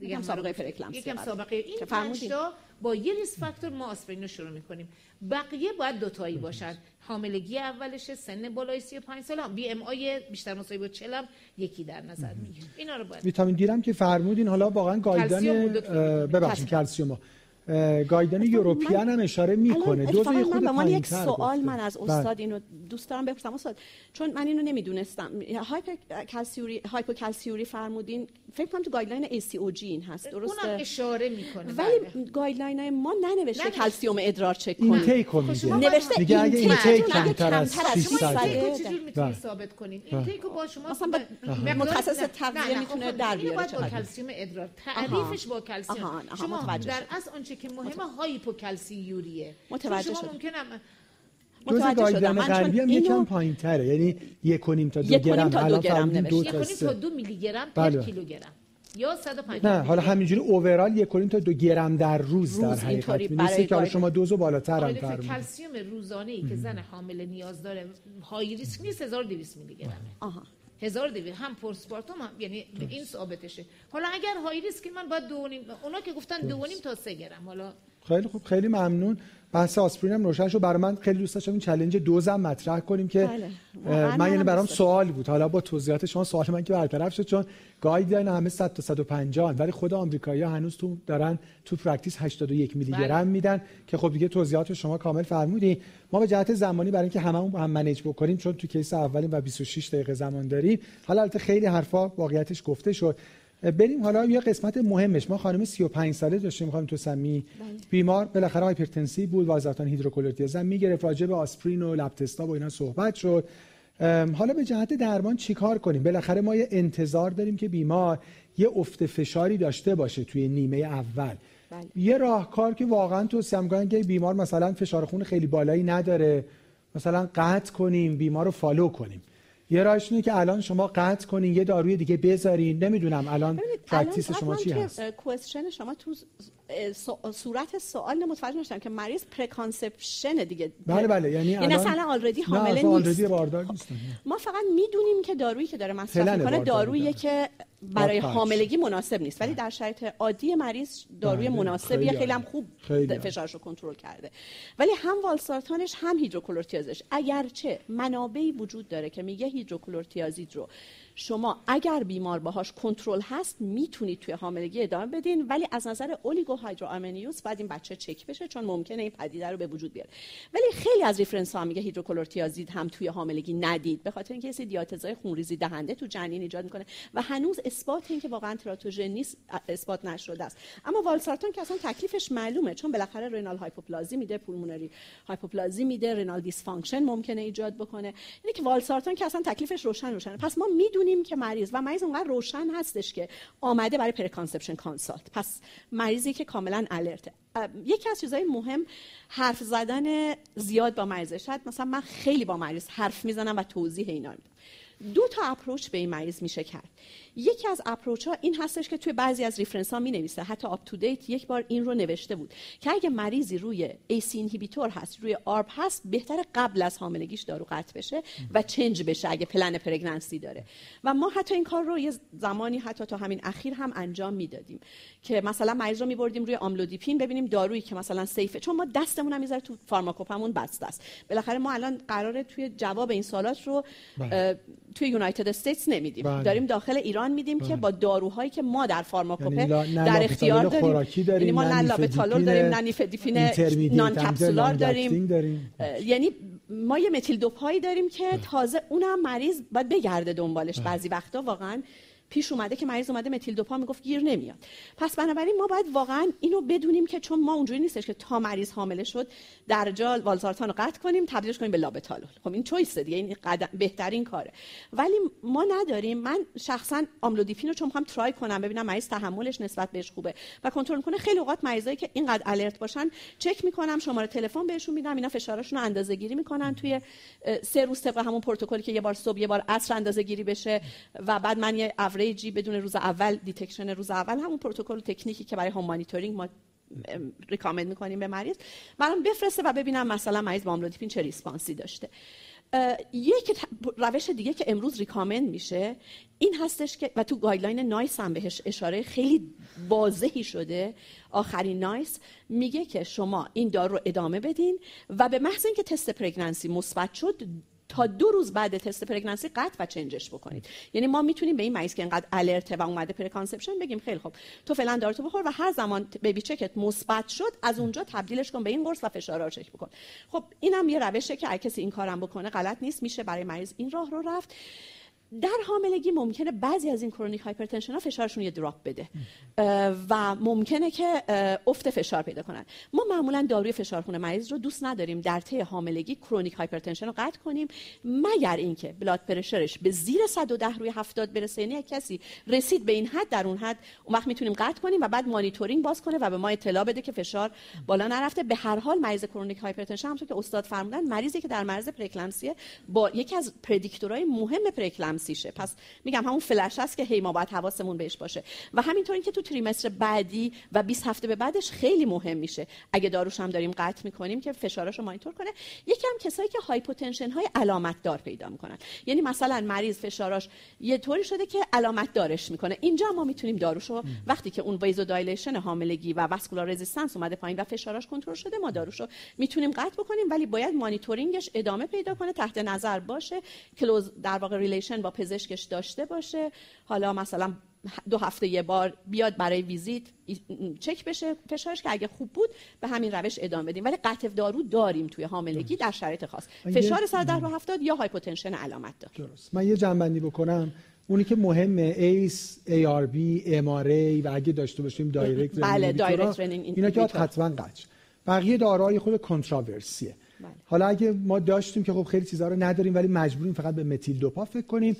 Speaker 3: یکم
Speaker 2: هم
Speaker 3: سابقه پره‌اکلامپسی
Speaker 2: یکم. سابقه. این پنج. تا با یه risk factor ما آسپرین رو شروع می‌کنیم. بقیه باید دوتایی باشن. حاملگی اولشه سن بالای 35 سال هم BMI بیشتر مساوی با 40 هم یکی در نظر می‌گیریم اینا رو باید
Speaker 1: ویتامین دی هم که فرمودین حالا واقعا گایدن ببخشید کلسیوم گایدن یوروپیان هم اشاره می‌کنه. دوز خود
Speaker 3: من یک سوال. من از
Speaker 1: بله.
Speaker 3: استاد اینو دوست دارم بپرسم. استاد چون من اینو نمی‌دونستم. هایپوکلسیوری هایپوکلسیوری فرمودین فکر کنم تو گایدلاین ACOG این هست
Speaker 2: اونم
Speaker 3: درسته
Speaker 2: اشاره می‌کنه بله.
Speaker 3: ولی گایدلاین های ما ننوشته. کلسیوم ادرار چک
Speaker 1: این
Speaker 3: کنید
Speaker 1: تیک رو
Speaker 2: خب
Speaker 3: نوشته
Speaker 1: میگه اگه
Speaker 3: این
Speaker 1: این
Speaker 3: تیک
Speaker 1: تیک
Speaker 3: اگه
Speaker 1: کمتر از
Speaker 3: کمتر از
Speaker 1: 6
Speaker 2: شما این
Speaker 1: ساعت
Speaker 2: تیک رو
Speaker 3: بله.
Speaker 2: چجور می‌تونید ثابت کنین این تیک رو با شما
Speaker 3: مثلا متخصص تغذیه
Speaker 2: نه، نه،
Speaker 3: می‌تونه
Speaker 2: خب،
Speaker 3: در
Speaker 2: اینو
Speaker 3: بیاره
Speaker 2: باید با. کلسیم ادرار تعریفش با کلسیم شما در. اصل آنچه که مهمه هایپوکلسیوریه
Speaker 3: متوجه
Speaker 2: شما
Speaker 3: شدم.
Speaker 2: ممکنه
Speaker 1: دوز
Speaker 3: متوجه شدم.
Speaker 1: گایدن غربی هم
Speaker 3: اینو-
Speaker 1: یکم پایین تره یعنی یک و نیم تا دو
Speaker 3: یک و نیم
Speaker 1: گرم.
Speaker 3: تا دو گرم.
Speaker 1: تا
Speaker 2: یک کنیم تا. دو میلی گرم
Speaker 1: بله.
Speaker 2: پر کیلوگرم یا 150
Speaker 1: نه حالا همینجوری اوورال یک تا دو گرم در روز در
Speaker 3: روز
Speaker 1: حقیقت
Speaker 3: اینطوری
Speaker 1: می‌نویسه
Speaker 3: برای
Speaker 1: که حالا. شما دوزو بالاتر هم
Speaker 2: دکتر،
Speaker 1: فرمودین
Speaker 2: کلسیوم روزانه ای که زن حامل نیاز داره های ریسک نیست 1200 میلی گرمه
Speaker 3: آها.
Speaker 2: 1200 هم پرسپارتوم هم یعنی به این ثابتشه. حالا اگر های ریسک من باید دو نیم اونا که گفتن دو نیم تا سه گرم. حالا
Speaker 1: خیلی خوب خیلی ممنون. بحث آسپرین هم روشن شد برای من خیلی دوست داشتم این چلنج دوزم مطرح کنیم که
Speaker 3: بله.
Speaker 1: من یعنی برام. سوال بود حالا با توضیحات شما سوال من که برطرف شد چون گایدلاین همه 100 تا 150 ولی خود آمریکایی‌ها هنوز تو دارن تو practice 81 میلی
Speaker 2: بله.
Speaker 1: گرم میدن که خب دیگه توضیحات شما کامل فرمودین ما به جهت زمانی برای اینکه هممون هم manage بکنیم چون تو case اولیم و 26 دقیقه زمان داریم حالا البته خیلی حرفا واقعیتش گفته شد بریم حالا یه قسمت مهمش. ما خانم 35 ساله داشتیم خانم توسمی. بیمار بالاخره hypertensive بود والسارتان هیدروکلروتیازیدم می‌گرفت راجع به آسپرین و lab test ا و اینا صحبت شد. حالا به جهت درمان چیکار کنیم؟ بالاخره ما یه انتظار داریم که بیمار یه افت فشاری داشته باشه توی نیمه اول.
Speaker 3: بله.
Speaker 1: یه راهکار که واقعا توصیه می‌کنم که بیمار مثلا فشار خون خیلی بالایی نداره. مثلا قطع کنیم بیمار رو follow کنیم. یه راهش اینه که الان شما قطع کنین یه داروی دیگه بذارین. نمی‌دونم الان practice شما چی هست.
Speaker 3: question شما تو صورت سوال متوجه نشدم که مریض preconception دیگه.
Speaker 1: بله بله. یعنی
Speaker 3: الان اصلا already حامله نیست. ما فقط می‌دونیم که دارویی که داره مصرف می‌کنه دارویی که برای حاملگی مناسب نیست. ولی در شرایط عادی مریض داروی بله، مناسبی خیلی هم خوب فشارش رو کنترل کرده. ولی هم والسارتانش هم هیدروکلورتیازش. اگرچه منابعی وجود داره که میگه هیدروکلورتیازید رو شما اگر بیمار باهاش کنترل هست می‌تونید توی حاملگی ادامه بدین. ولی از نظر اولیگو هایدروآمنیوس بعد این بچه چک بشه چون ممکنه این پدیده رو به وجود بیاره. ولی خیلی از reference ها میگه هیدروکلروتیازید هم توی حاملگی ندید. به خاطر اینکه دیاتز خونریزی دهنده تو جنین ایجاد می‌کنه و هنوز اثبات این که واقعا teratogen نیست اثبات نشده است. اما والسارتان که اصلا تکلیفش معلومه چون بالاخره renal hypoplasia میده pulmonary hypoplasia میده renal dysfunction ممکنه ایجاد بکنه. اینه که والسارتان که اصلا تکلیفش روشن روشنه. پس ما می‌دونیم می‌دونیم که مریض و مریض اونقدر روشن هستش که آمده برای preconception consult. پس مریضی که کاملا alert ه یکی از چیزهای مهم حرف زدن زیاد با مریض شاید مثلا من خیلی با مریض حرف می‌زنم و توضیح اینا میدم. دو تا approach به این مریض میشه کرد. یکی از approach ها این هستش که توی بعضی از reference ها می نویسه حتی UpToDate یک بار این رو نوشته بود که اگه مریضی روی ACE inhibitor هست روی ARB هست بهتر قبل از حاملگیش دارو قطع بشه و change بشه اگه plan pregnancy داره. و ما حتی این کار رو یه زمانی حتی تا همین اخیر هم انجام می‌دادیم که مثلا مریض رو میبردیم روی آملودیپین ببینیم دارویی که مثلا سیفه چون ما دستمون هم می‌ذاره تو فارماکوپمون بسته است. بالاخره ما الان قراره توی جواب این سوالات رو بله. توی یونایتد استیتس نمیدیم. داریم داخل ایران میدیم که با داروهایی که ما در فارماکوپه یعنی در اختیار داریم. یعنی ما نه لابتالول داریم نه نیفدیفین نان کپسولار داریم یعنی ما یه متیل دوپایی داریم که تازه اونم مریض باید بگرده دنبالش بعضی وقتا واقعا پیش اومده که مریض اومده متیل دوپا می‌گفت گیر نمیاد. پس بنابراین ما باید واقعا اینو بدونیم که چون ما اونجوری نیستش که تا مریض حامله شد در جال والزارتان رو قطع کنیم تبدیلش کنیم به لابتالول. خب این چویس دیگه این قدم بهترین کاره. ولی ما نداریم. من شخصا آملودیپین رو چون می‌خوام ترای کنم ببینم مریض تحملش نسبت بهش خوبه و کنترل کنه خیلی اوقات مریضایی که اینقدر الرت باشن چک می‌کنم شماره تلفن بهشون میدم اینا فشارشون رو اندازه‌گیری می‌کنن توی سه روز طبق همون پروتکلی که یه بار صبح یه بار عصر اندازه‌گیری بشه و بعد من یه اوریجی بدون روز اول detection روز اول همون پروتکل تکنیکی که برای home monitoring ما recommend می‌کنیم به مریض. برام بفرسته و ببینم مثلا مریض با آملودیپین چه response ی داشته. یک روش دیگه که امروز recommend میشه این هستش که و تو guideline NICE هم بهش اشاره خیلی واضحی شده. آخرین NICE میگه که شما این دارو رو ادامه بدین و به محض اینکه تست pregnancy مثبت شد تا دو روز بعد تست pregnancy قطع و change ش بکنید. یعنی ما می‌تونیم به این مریض که انقدر alert ه و اومده preconception بگیم خیلی خوب تو فعلا دارتو بخور و هر زمان بیبی چکت مثبت شد از اونجا تبدیلش کن به این قرص و فشار رو چک بکن. خب اینم یه روشه که اگه کسی این کارم بکنه غلط نیست میشه برای مریض این راه رو رفت. در حاملگی ممکنه بعضی از این chronic hypertension ها فشارشون یه drop بده. و ممکنه که افت فشار پیدا کنن. ما معمولا داروی فشارخون مریض رو دوست نداریم در طی حاملگی chronic hypertension رو قطع کنیم مگر اینکه blood pressure ش به زیر 110 روی 70 برسه. یعنی کسی رسید به این حد در اون حد اون وقت می‌تونیم قطع کنیم و بعد مانیتورینگ باز کنه و به ما اطلاع بده که فشار بالا نرفته. به هر حال مریض chronic hypertension همونطور که استاد فرمودن مریضی که در مرز پره‌اکلامپسی با یکی از predictor های مهم پره‌اکلامپسی شه. پس میگم همون فلش هست که هی ما باید حواسمون بهش باشه. و همینطور اینکه تو trimester بعدی و 20 هفته به بعدش خیلی مهم میشه. اگه داروش هم داریم قطع می‌کنیم که فشارش رو مانیتور کنه. یکی کسایی که hypotension های علامت دار پیدا می‌کنن. یعنی مثلا مریض فشاراش یه طوری شده که علامت دارش می‌کنه. اینجا ما می‌تونیم داروشو وقتی که اون vasodilation حاملگی و vascular resistance اومده پایین و فشاراش کنترل شده ما داروشو می‌تونیم قطع بکنیم. ولی باید مانیتورینگش ادامه پیدا کنه تحت نظر باشه. close در واقع relation با پزشکش داشته باشه. حالا مثلا دو هفته یه بار بیاد برای ویزیت چک بشه فشارش که اگه خوب بود به همین روش ادامه بدیم. ولی قطع دارو داریم توی حاملگی در شرایط خاص. فشار 110 رو 70 یا hypotension علامت داره.
Speaker 1: درست. من یه جنبندی بکنم. اونی که مهمه ایس ای آر بی ام آر ای و اگه داشته باشیم direct
Speaker 3: بله direct اینا
Speaker 1: که حتما قطع. بقیه داروهای خود controversy ه بله. حالا اگه ما داشتیم که خب خیلی چیزها رو نداریم ولی مجبوریم فقط به متیل دوپا فکر کنیم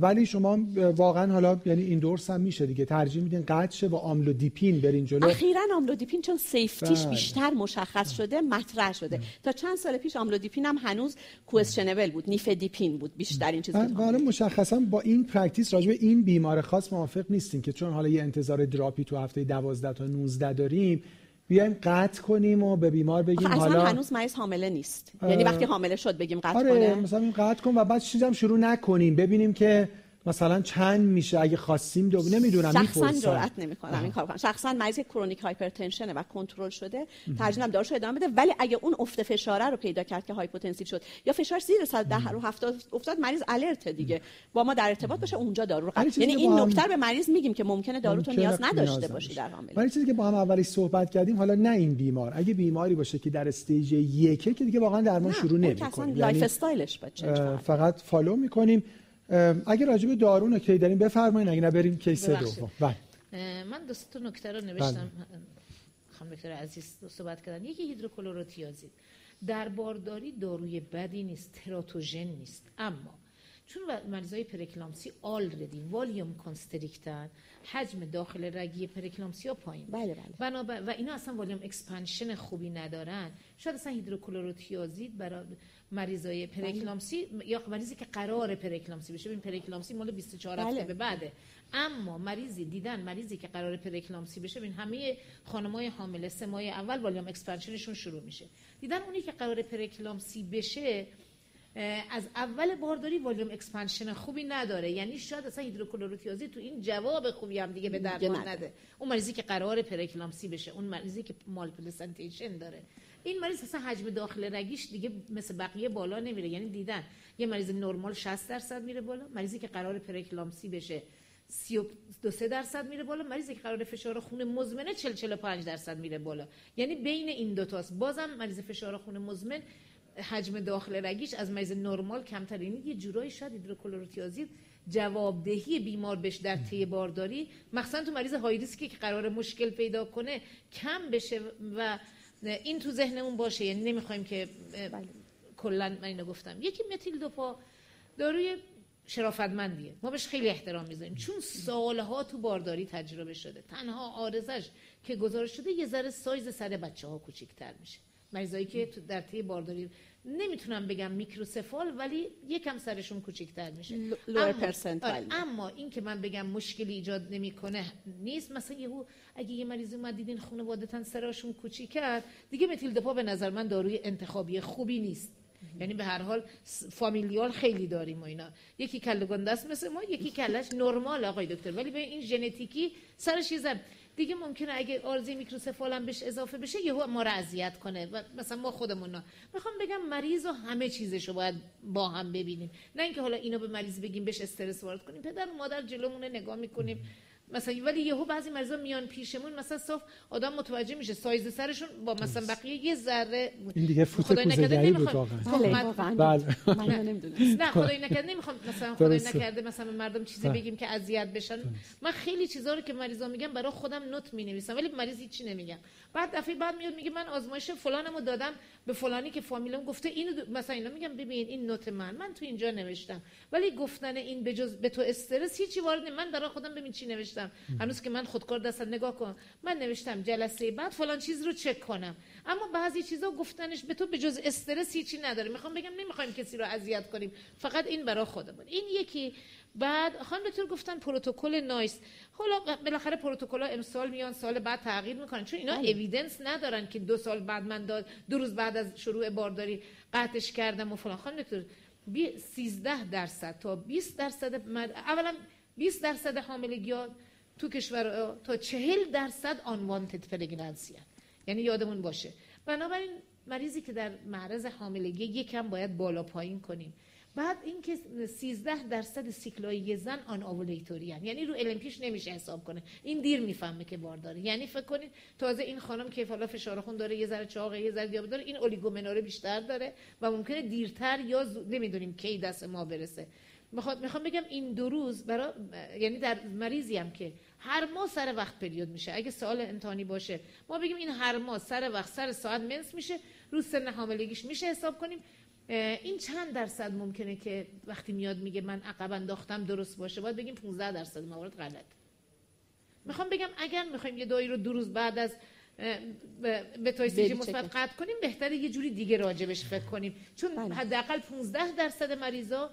Speaker 1: ولی شما واقعا حالا یعنی این دورس هم میشه دیگه. ترجیح میدین قطع شه و آملودیپین برین جلو.
Speaker 3: اخیرا آملودیپین چون safety ش بله. بیشتر مشخص شده مطرح شده. تا چند سال پیش آملودیپین هم هنوز questionable بود نیفدیپین بود بیشتر این چیزا
Speaker 1: حالا مشخصا با این practice راجع به این بیمار خاص موافق نیستین که چون حالا یه انتظار drop ی تو هفته 12 تا 19 داریم. بیایم قطع کنیم و به بیمار بگیم
Speaker 3: حالا. هنوز مریض حامله نیست. یعنی وقتی حامله شد بگیم قطع
Speaker 1: آره کنه. مثلا قطع کن و بعد چیزام شروع نکنیم. ببینیم که مثلا چند میشه؟ اگه خواستیم دو نمی‌دونم
Speaker 3: شخصا جرئت نمی‌کنم این کار کنم. شخصا مریض chronic hypertension و کنترل شده. ترجیح داروش ادامه بده. ولی اگه اون افت فشاره رو پیدا کرد که hypotensive شد یا فشار زیر 110 رو 70 افتاد مریض alert دیگه. با ما در ارتباط باشه اونجا دارو رو یعنی این نکته به مریض میگیم که ممکنه دارو تو نیاز نداشته باشی در حامله.
Speaker 1: ولی چیزی که با هم اولی صحبت کردیم حالا نه این بیمار. اگه بیماری باشه که در stage یکه که دیگه واقعا درمان شروع نمی‌کنه.
Speaker 3: life یعنی استایلش
Speaker 1: فقط follow می‌کنیم. اگه راجع به دارو نکته داریم بفرمایید اگه نه بریم case دوم.
Speaker 2: بله. من دو تا نکته رو نوشتم. بله. خانم دکتر عزیز صحبت کردن. یکی هیدروکلوروتیازید در بارداری داروی بدی نیست تراتوژن نیست. اما چون مریضای پره‌اکلامپسی already volume constricted ن حجم داخل رگی پره‌اکلامپسی ها پایین.
Speaker 3: بله
Speaker 2: بله. و اینا اصلا volume expansion خوبی ندارن. شاید اصلا هیدروکلوروتیازید برای مریضای پره‌اکلامپسی یا مریضی که قرار پره‌اکلامپسی بشه. این پره‌اکلامپسی مال 24 هفته بله. به بعده. اما مریضی دیدن مریضی که قرار پره‌اکلامپسی بشه ببین همه خانمای حامله سه ماه اول volume expansion شون شروع میشه. دیدن اونی که قرار پره‌اکلامپسی بشه از اول بارداری volume expansion خوبی نداره. یعنی شاید اصلا هیدروکلوروتیازید تو این جواب خوبی هم دیگه به درمان نده. اون مریضی که قرار پره‌اکلامپسی بشه اون مریضی که malplacentation داره. این مریض اصلا حجم داخل رگیش دیگه مثل بقیه بالا نمیره یعنی دیدن. یه مریض نرمال 60 درصد میره بالا مریضی که قرار پره‌اکلامپسی بشه 32 درصد میره بالا مریضی که قرار فشار خون مزمنه 40 45 درصد میره بالا. یعنی بین این دو تاست. بازم مریض فشار خون مزمن حجم داخل رگیش از مریض نرمال کمتر یعنی یه جورایی شاید هیدروکلوروتیازید جوابدهی بیمار بش در طی بارداری. مخصوصا تو مریض های ریسکی که قرار مشکل پیدا کنه کم بشه و این تو ذهنمون باشه یعنی نمی‌خوایم که بله. کلا من اینو گفتم. یکی متیل دوپا داروی شرافتمندیه. ما بهش خیلی احترام می‌ذاریم. چون سالها تو بارداری تجربه شده. تنها آرزش که گزارش شده یه ذره سایز سر بچه ها کوچیک‌تر میشه. مریضایی که تو در طی بارداری نمی‌تونم بگم میکروسفال ولی یکم سرشون کوچیک‌تر میشه.
Speaker 3: اما, پرسنت
Speaker 2: آره اما این که من بگم مشکلی ایجاد نمی‌کنه نیست. مثلا یهو اگه یه مریض اومد دیدین خانواده‌تن سرشون کوچیکه دیگه متیل دپا به نظر من داروی انتخابی خوبی نیست. یعنی به هر حال فامیلیال خیلی داریم و اینا. یکی کله گنده است مثل ما یکی کلش نرمال آقای دکتر. ولی به این ژنتیکی سرش یه دیگه ممکنه اگه آرزی میکروسفال هم بهش اضافه بشه یهو ما رو اذیت کنه. و مثلا ما خودمون می‌خوام بگم مریض و همه چیزشو باید با هم ببینیم. نه اینکه حالا اینو به مریض بگیم بهش استرس وارد کنیم. پدر و مادر جلومون نگاه می‌کنیم. مثلا ولی یهو بعضی مریضا میان پیشمون مثلا صاف آدم متوجه میشه سایز سرشون با مثلا بقیه یه ذره
Speaker 1: این دیگه فوت کوزگری بود
Speaker 3: واقعا. بله. من نمی‌دونم
Speaker 2: نه. خدای نکرده نمی‌خوام مثلا خدای نکرده مثلا مردم چیزی بله. بگیم که اذیت بشن. من خیلی چیزا رو که مریضا میگن برای خودم نوت می‌نویسم. ولی مریض هیچی نمیگم بعد دفعه بعد میاد میگه من آزمایش فلانمو دادم به فلانی که فامیلم گفته اینو مثلا اینا میگم ببین این نوت من من تو اینجا نوشتم. ولی گفتن این به جز به تو استرس هیچی وارد من برای خودم ببین چی نوشتم. هنوز که من خودکار دست نگاه کن. من نوشتم جلسه بعد فلان چیز رو چک کنم. اما بعضی چیزا گفتنش به تو به جز استرس هیچی نداره. می‌خوام بگم نمی‌خوایم کسی رو اذیت کنیم. فقط این برای خودمون. این یکی بعد خانم دکتر گفتن پروتکل نایس حالا بالاخره پروتکل ها امسال میان سال بعد تغییر می‌کنن. چون اینا اویدنس بله. ندارن که دو سال بعد من داد دو روز بعد از شروع بارداری قطعش کردم و فلان. خانم دکتر 13 درصد تا 20 درصد مد... اولا 20 درصد حاملگی ها تو کشور تا 40 درصد آنوانتد پرگنانسی یعنی یادمون باشه. بنابراین مریضی که در معرض حاملگی یکم باید بالا پایین کنیم. بعد اینکه 13 درصد سیکلای زن آن اوولیتوری یعنی رو المپیش نمیشه حساب کنه. این دیر می‌فهمه که بارداره یعنی فکر کنید تازه این خانم که حالا فشار خون داره یه ذره چاقه یه ذره دیابت داره این اولیگومنوره بیشتر داره و ممکنه دیرتر یا نمی‌دونیم کی دست ما برسه. می‌خوام بگم این دو روز برای یعنی در مریضی هم که هر ماه سر وقت پریود میشه. اگه سوال امتحانی باشه ما بگیم این هر ماه سر وقت سر ساعت منس میشه رو سن حاملگیش میشه حساب کنیم. این چند درصد ممکنه که وقتی میاد میگه من عقب انداختم درست باشه؟ باید بگیم 15 درصد موارد غلط. می‌خوام بگم اگر می‌خوایم یه دایی رو دو روز بعد از به توی مثبت قطع کنیم بهتره یه جوری دیگه راجبش فکر کنیم. چون بله. حداقل 15 درصد مریضا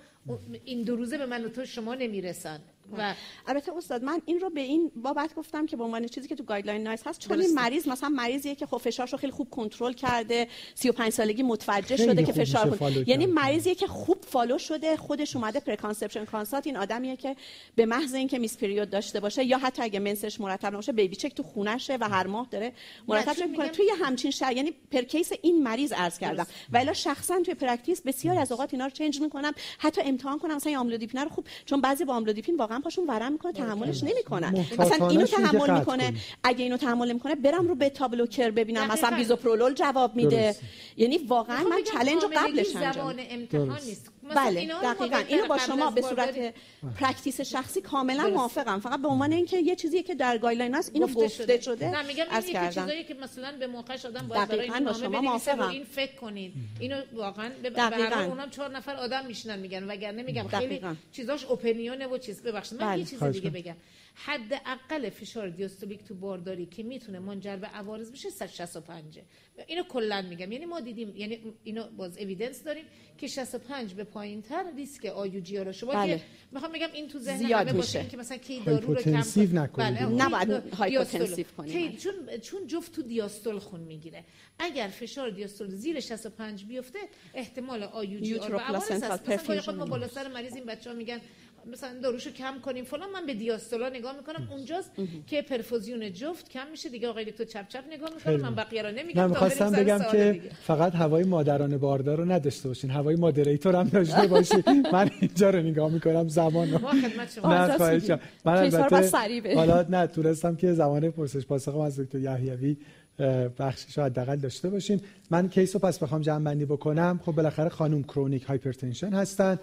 Speaker 2: این دو روزه به من و تو شما نمی‌رسن.
Speaker 3: و البته استاد من این رو به این بابت گفتم که به عنوان چیزی که تو guideline NICE هست چون این مریض مثلا مریضیه که خب فشارش رو خیلی خوب کنترل کرده 35 سالگی متوجه شده که فشار. یعنی مریضیه که خوب follow شده خودش اومده preconception consult این آدمیه که به محض اینکه missed period داشته باشه یا حتی اگه منسش مرتب نباشه بیبی چک تو خونشه و هر ماه داره مرتب می‌کنه. توی همچین شر یعنی per case این مریض عرض کردم. و الا شخصا توی practice بسیار از اوقات اینا رو change می‌کنم. حتی امتحان کنم مثلا amlodipine رو خوب چون بعضی با amlodipine واقعا پاشون ورم می‌کنه تحملش نمی‌کنن. مثلا اینو تحمل می‌کنه. اگه اینو تحمل می‌کنه برم رو beta blocker ببینم مثلا bisoprolol جواب میده. یعنی واقعا من challenge رو قبلش انجام
Speaker 2: امتحان نیست.
Speaker 3: بله دقیقا. اینو با شما به صورت practice شخصی کاملا موافقم. فقط به عنوان اینکه یه چیزی که در guideline هست اینو گفته شده.
Speaker 2: نه میگم این چیزایی که مثلا به موقعش آدم باید برای این شما موافقم. این فکر کنید. اینو واقعا به هر اونم چهار نفر آدم میشنن میگن. وگرنه میگم خیلی چیزاش opinion ه و چیز ببخشید من یه بله. چیز دیگه بگم. حداقل فشار diastolic تو بارداری که می‌تونه منجر به عوارض بشه 165 اینو کلا میگم. یعنی ما دیدیم یعنی اینو باز evidence داریم که 65 به پایین تر ریسک IUGR و شما بله. که می‌خوام بگم این تو ذهن
Speaker 3: همه باشه
Speaker 2: که مثلا کی دارو رو کم کنید
Speaker 3: بله نباید hypotensive کنید
Speaker 2: چون چون جفت تو دیاستول خون می‌گیره. اگر فشار دیاستول زیر 65 بیفته احتمال آیوجی رو عوارض هست. مثلا ما بالا سر مریض این بچه‌ها میگن مثلا داروشو کم کنیم. فلان من به دیاستولا نگاه می‌کنم. اونجاست که پرفوزیون جفت کم میشه دیگه. آقای تو چپ چپ نگاه می‌کنم من بقیه رو نمیگم. من
Speaker 1: می‌خواستم بگم که دیگه. فقط هوای مادران باردار رو نداشته باشین. هوای مادریتور هم داشته باشین. من اینجا رو نگاه می‌کنم. زمان رو.
Speaker 2: نه
Speaker 1: خواهشم من البته حالا نه تونستم که زمان پرسش پاسخم از دکتر یحیوی بخشش حداقل داشته باشیم من case رو پس بخوام جمع بندی بکنم. خب بالاخره خانم chronic hypertension هستن.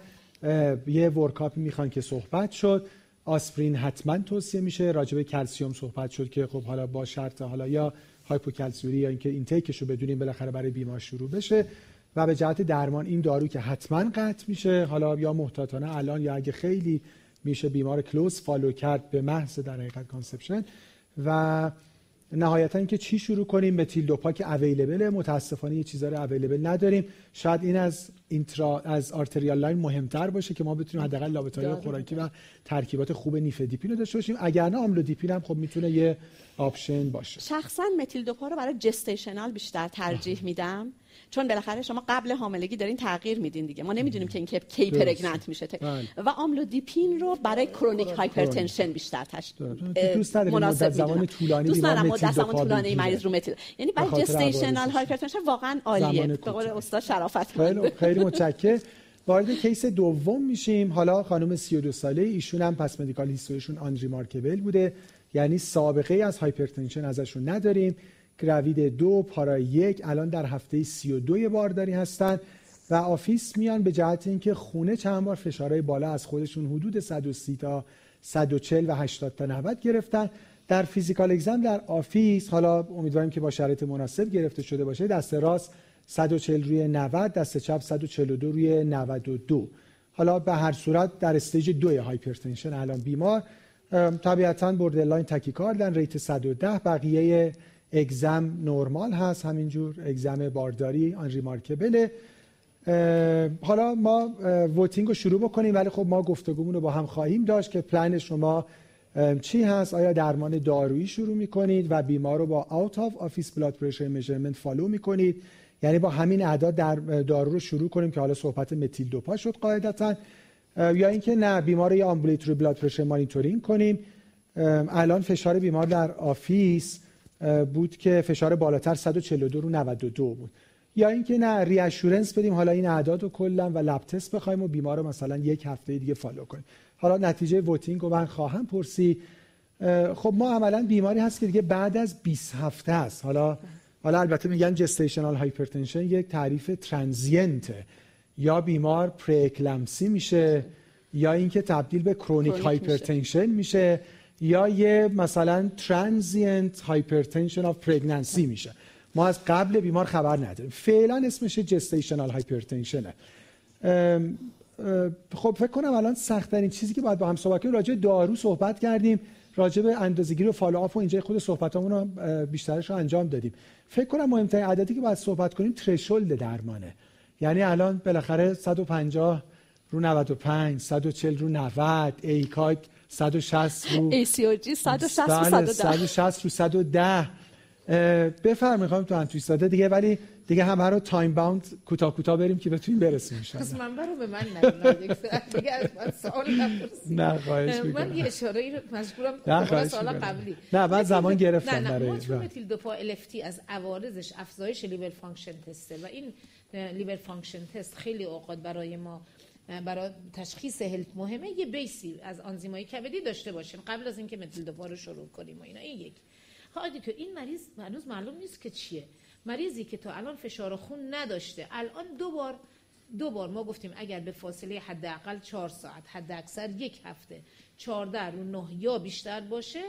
Speaker 1: یه workup ی می‌خوان که صحبت شد. آسپرین حتما توصیه میشه. راجع کلسیوم صحبت شد که خب حالا با شرط حالا یا hypocalciuria یا اینکه intake ش رو بدونیم بالاخره برای بیمار شروع بشه. و به جهت درمان این دارو که حتما قطع میشه. حالا یا محتاطانه الان یا اگه خیلی میشه بیمار close follow کرد به محض در حقیقت conception. و نهایتا اینکه چی شروع کنیم متیل دوپا که available متاسفانه یه چیزا رو available نداریم. شاید این از اینترا از arterial line مهمتر باشه که ما بتونیم حداقل labetalol خوراکی و ترکیبات خوب nifedipine رو داشته باشیم. اگر نه amlodipine هم خب می‌تونه یه option باشه.
Speaker 3: شخصا methyldopa رو برای gestational بیشتر ترجیح میدم. چون بالاخره شما قبل حاملگی دارین تغییر میدین دیگه. ما نمی‌دونیم که این کی pregnant میشه بله. و amlodipine رو برای chronic hypertension بیشتر تش
Speaker 1: دوست مناسب زمان طولانی
Speaker 3: دوست ندارم مدت زمان طولانی مریض رو methyl یعنی برای gestational hypertension واقعا عالیه. به قول استاد شرافت
Speaker 1: خیلی خیلی متشکرم وارد case دوم میشیم. حالا خانم 32 ساله ایشون هم past medical history شون unremarkable بوده. یعنی سابقه از hypertension ازشون نداریم. gravid دو para یک. الان در هفته سی و دوی بارداری هستن و office میان به جهت اینکه خونه چند بار فشارهای بالا از خودشون حدود 130 تا 140 و 80 تا 90 گرفتن. در physical exam در office حالا امیدواریم که با شرایط مناسب گرفته شده باشه دست راست 140 روی 90 دست چپ 142 روی 92 حالا به هر صورت در stage دوی hypertension الان بیمار. طبیعتا borderline tachycard ن rate 110 بقیه exam نرمال هست همینجور exam بارداری unremarkable ه حالا ما voting رو شروع بکنیم ولی خب ما گفتگومون رو با هم خواهیم داشت که پلن شما چی هست؟ آیا درمان دارویی شروع می‌کنید و بیمار رو با out of office blood pressure measurement follow می‌کنید؟ یعنی با همین اعداد در دارو رو شروع کنیم که حالا صحبت methyldopa شد قاعدتا. یا اینکه نه بیمار رو یا ambulatory blood pressure monitoring کنیم. الان فشار بیمار در office بود که فشار بالاتر 142 رو 92 بود. یا اینکه نه reassurance بدیم حالا این اعداد رو کلا و lab test بخوایم و بیمار رو مثلا یک هفته دیگه follow کنیم. حالا نتیجه voting رو من خواهم پرسی خب ما عملا بیماری هست که دیگه بعد از 20 هفته است. حالا حالا البته میگن gestational hypertension یک تعریف transient ه یا بیمار preeclampsia میشه یا اینکه تبدیل به chronic hypertension میشه. یا یه مثلا transient hypertension of pregnancy میشه. ما از قبل بیمار خبر نداریم. فعلا اسمش gestational hypertension ه خب فکر کنم الان سختترین چیزی که باید با هم صحبت کنیم راجع دارو صحبت کردیم راجع به اندازه‌گیری و follow-up و اینجا خود صحبتامون رو بیشترش رو انجام دادیم. فکر کنم مهمترین عددی که باید صحبت کنیم threshold درمانه. یعنی الان بالاخره 150 رو 95 140 رو 90 ACOG 160 رو.
Speaker 3: ACOG 160 رو
Speaker 1: 160 رو 110 بفرمایید خانم تو توی ساده دیگه ولی دیگه همه رو time bound کوتاه کوتاه بریم که بتونیم برسیم ان
Speaker 2: پس من برو به من نگید دیگه از من سوال
Speaker 1: نه خواهش
Speaker 2: من یه اشاره ای رو مجبورم سوال قبلی.
Speaker 1: نه بعد زمان گرفتم
Speaker 2: نه نه چون methyldopa LFT از عوارضش افزایش liver function test ه و این liver function test خیلی اوقات برای ما برای تشخیص HELLP مهمه یه base ی از آنزیمای کبدی داشته باشیم قبل از اینکه methyldopa رو شروع کنیم و اینا. این یک. خواهدی که این مریض هنوز معلوم نیست که چیه. مریضی که تا الان فشار خون نداشته الان دو بار دو بار ما گفتیم اگر به فاصله حداقل 4 ساعت حد اکثر یک هفته 14 رو 9 یا بیشتر باشه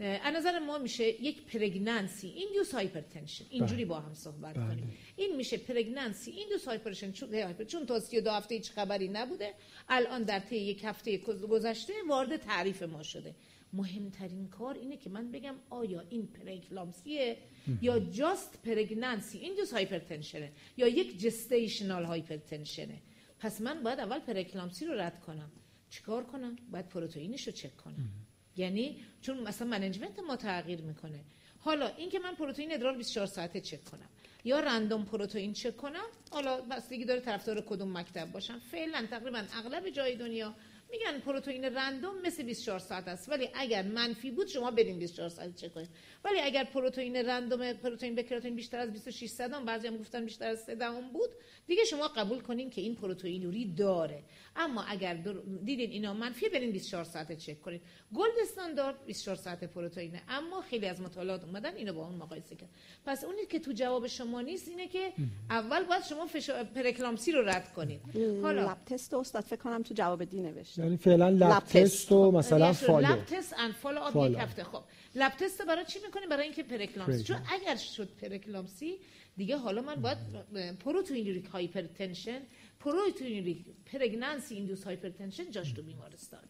Speaker 2: از نظر ما میشه یک pregnancy induced hypertension اینجوری با هم صحبت بله. کنیم. این میشه pregnancy induced hypertension چون چون تا 32 هفته هیچ خبری نبوده الان در طی یک هفته گذشته وارد تعریف ما شده. مهمترین کار اینه که من بگم آیا این پره‌اکلامپسیه یا just pregnancy induced hypertension ه یا یک gestational hypertension ه پس من باید اول پره‌اکلامپسی رو رد کنم. چیکار کنم؟ باید پروتئینش رو چک کنم. یعنی چون مثلا management ما تغییر می‌کنه. حالا اینکه من پروتئین ادرار 24 ساعته چک کنم یا random پروتئین چک کنم حالا بستگی داره طرفدار کدوم مکتب باشم. فعلا تقریبا اغلب جای دنیا میگن پروتئین random مثل 24 ساعت است. ولی اگر منفی بود شما برین 24 ساعت چک کنید. ولی اگر پروتئین random پروتئین به کراتین بیشتر از 26 صدم بعضی هم گفتن بیشتر از 3 دهم بود دیگه شما قبول کنین که این پروتئینوری داره. اما اگر دیدین اینا منفی برین 24 ساعت چک کنید gold standard 24 ساعت پروتئینه. اما خیلی از مطالعات اومدن اینو با اون مقایسه کرد. پس اونی که تو جواب شما نیست اینه که اول باید شما فشار پره‌اکلامپسی رو رد کنید
Speaker 3: حالا lab test استاد فکر کنم تو جواب D نوشته
Speaker 1: یعنی فعلا lab test و مثلا
Speaker 2: follow lab test and follow-up یک هفته. خب. lab test برای چی می‌کنیم؟ برای اینکه پره‌اکلامپسی. چون اگر شد پره‌اکلامپسی دیگه حالا من باید proteinuric hypertension proteinuric pregnancy induced hypertension جاش تو بیمارستانه.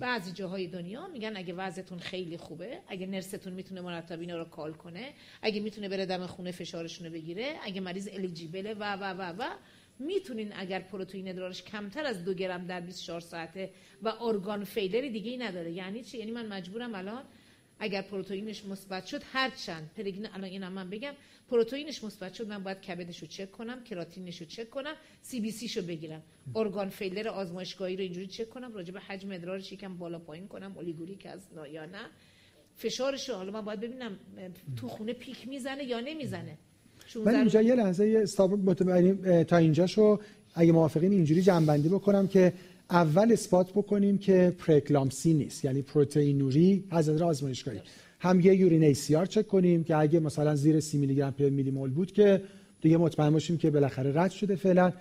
Speaker 2: بعضی جاهای دنیا میگن اگه وضعتون خیلی خوبه اگه nurse تون می‌تونه مرتب اینا رو call کنه اگه می‌تونه بره دم خونه فشارشون رو بگیره اگه مریض eligible ه و و و و می‌تونین اگر پروتئین ادرارش کمتر از دو گرم در 24 ساعته و ارگان فیلری دیگه ای نداره. یعنی چی؟ یعنی من مجبورم الان اگر پروتئینش مثبت شد هر چند پرگن الان اینم من بگم پروتئینش مثبت شد من باید کبدش رو چک کنم کراتینش رو چک کنم سی بی سی شو بگیرم. ارگان فیلر آزمایشگاهی رو اینجوری چک کنم راجع به حجم ادرارش یکم بالا پایین کنم اولیگوریک از یا نه. فشارش رو حالا من باید ببینم تو خونه پیک می‌زنه یا نمی‌زنه.
Speaker 1: من اینجا یه لحظه استاپ تا اینجا شو اگه موافقین اینجوری جنبندی بکنم که اول اثبات بکنیم که پرکلامسی نیست. یعنی پروتئینوری از نظر آزمایشگاهی. هم یه یورین ای سی آر چک کنیم که اگه مثلا زیر 30 میلی گرم پر میلی مول بود که دیگه مطمئن باشیم که بالاخره رد شده فعلا.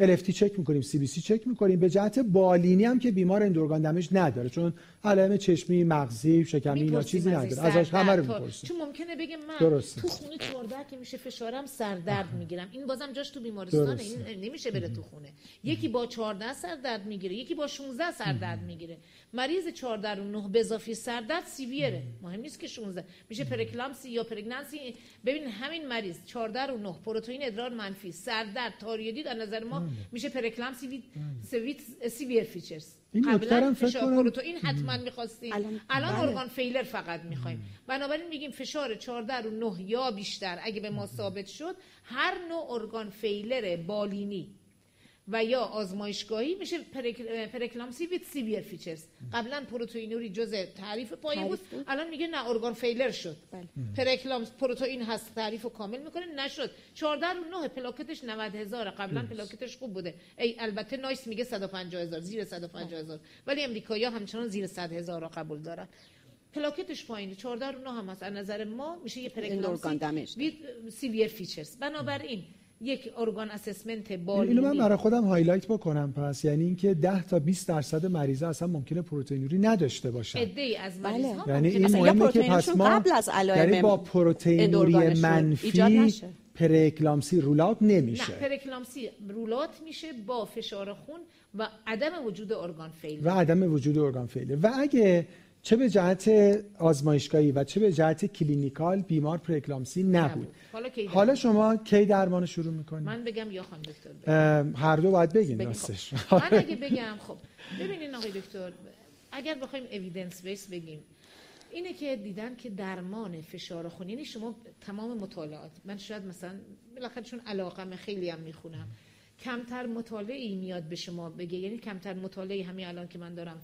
Speaker 1: LFT چک می‌کنیم سی بی سی چک می‌کنیم. به جهت بالینی هم که بیمار اندورگان دمج نداره چون علائم چشمی مغزی شکمی اینا چیزی نداره. ازش همه رو می‌پرسیم.
Speaker 2: چون ممکنه بگه من درسته. تو خونه 14 که میشه فشارم سردرد می‌گیرم. این بازم جاش تو بیمارستان این نمیشه بره تو خونه. یکی با 14 سردرد می‌گیره یکی با 16 سردرد می‌گیره. مریض 14 رو 9 به اضافه سردرد severe ه مهم نیست که 16 میشه پره‌اکلامپسی یا pregnancy. ببین همین مریض 14 رو 9 پروتئین ادرار منفی. سردرد تاریدی در نظر ما میشه پره‌اکلامپسی with severe features.
Speaker 1: این قبلا فشار.
Speaker 2: پروتئین حتما می‌خواستیم. الان, الان بله. organ failure فقط می‌خوایم. بنابراین میگیم فشار 14 رو 9 یا بیشتر. اگه به ما ثابت شد هر نوع organ failure بالینی و یا آزمایشگاهی میشه پره‌اکلامپسی with severe features قبلا پروتئینوری جزء تعریف پایین بود. الان میگه نه organ failure شد. بله. پره‌اکلامپسی پروتئین هست تعریف کامل می‌کنه نشد. 14 رو 9 پلاکتش 90 هزار. قبلا پلاکتش خوب بوده. ای البته NICE میگه 150 هزار. زیر 150 هزار. ولی امریکایی‌ها همچنان زیر 100 هزار رو قبول دارن. پلاکتش پایینه. 14 رو 9 هم هست. از نظر ما میشه یه پره‌اکلامپسی with severe features بنابراین یک organ
Speaker 1: assessment
Speaker 2: بالینی
Speaker 1: اینو من برای خودم highlight بکنم پس. یعنی اینکه 10 تا 20 درصد مریضا اصلا ممکنه پروتئینوری نداشته باشن.
Speaker 2: عده از
Speaker 3: بله.
Speaker 2: مریض ها
Speaker 1: یعنی این مهمه که پس ما
Speaker 3: قبل از علائم
Speaker 1: یعنی با پروتئینوری منفی.
Speaker 3: پره‌اکلامپسی
Speaker 1: rule out
Speaker 2: نه
Speaker 1: نمیشه
Speaker 2: پره‌اکلامپسی rule out میشه با فشار خون و عدم وجود organ fail
Speaker 1: و عدم وجود organ failure و اگه چه به جهت آزمایشگاهی و چه به جهت clinical بیمار پره‌اکلامپسی نبود.
Speaker 2: حالا کی
Speaker 1: حالا شما کی درمان شروع می‌کنید؟
Speaker 2: من بگم یا خانم دکتر بگم.
Speaker 1: هر دو باید بگین راستش.
Speaker 2: خب. من اگه بگم خب ببینین آقای دکتر اگر بخوایم evidence based بگیم اینه که دیدن که درمان فشار خون یعنی شما تمام مطالعات من شاید مثلا بالاخره چون علاقم خیلی هم می‌خونم. کمتر مطالعه میاد به شما بگه یعنی کمتر مطالعه همین الان که من دارم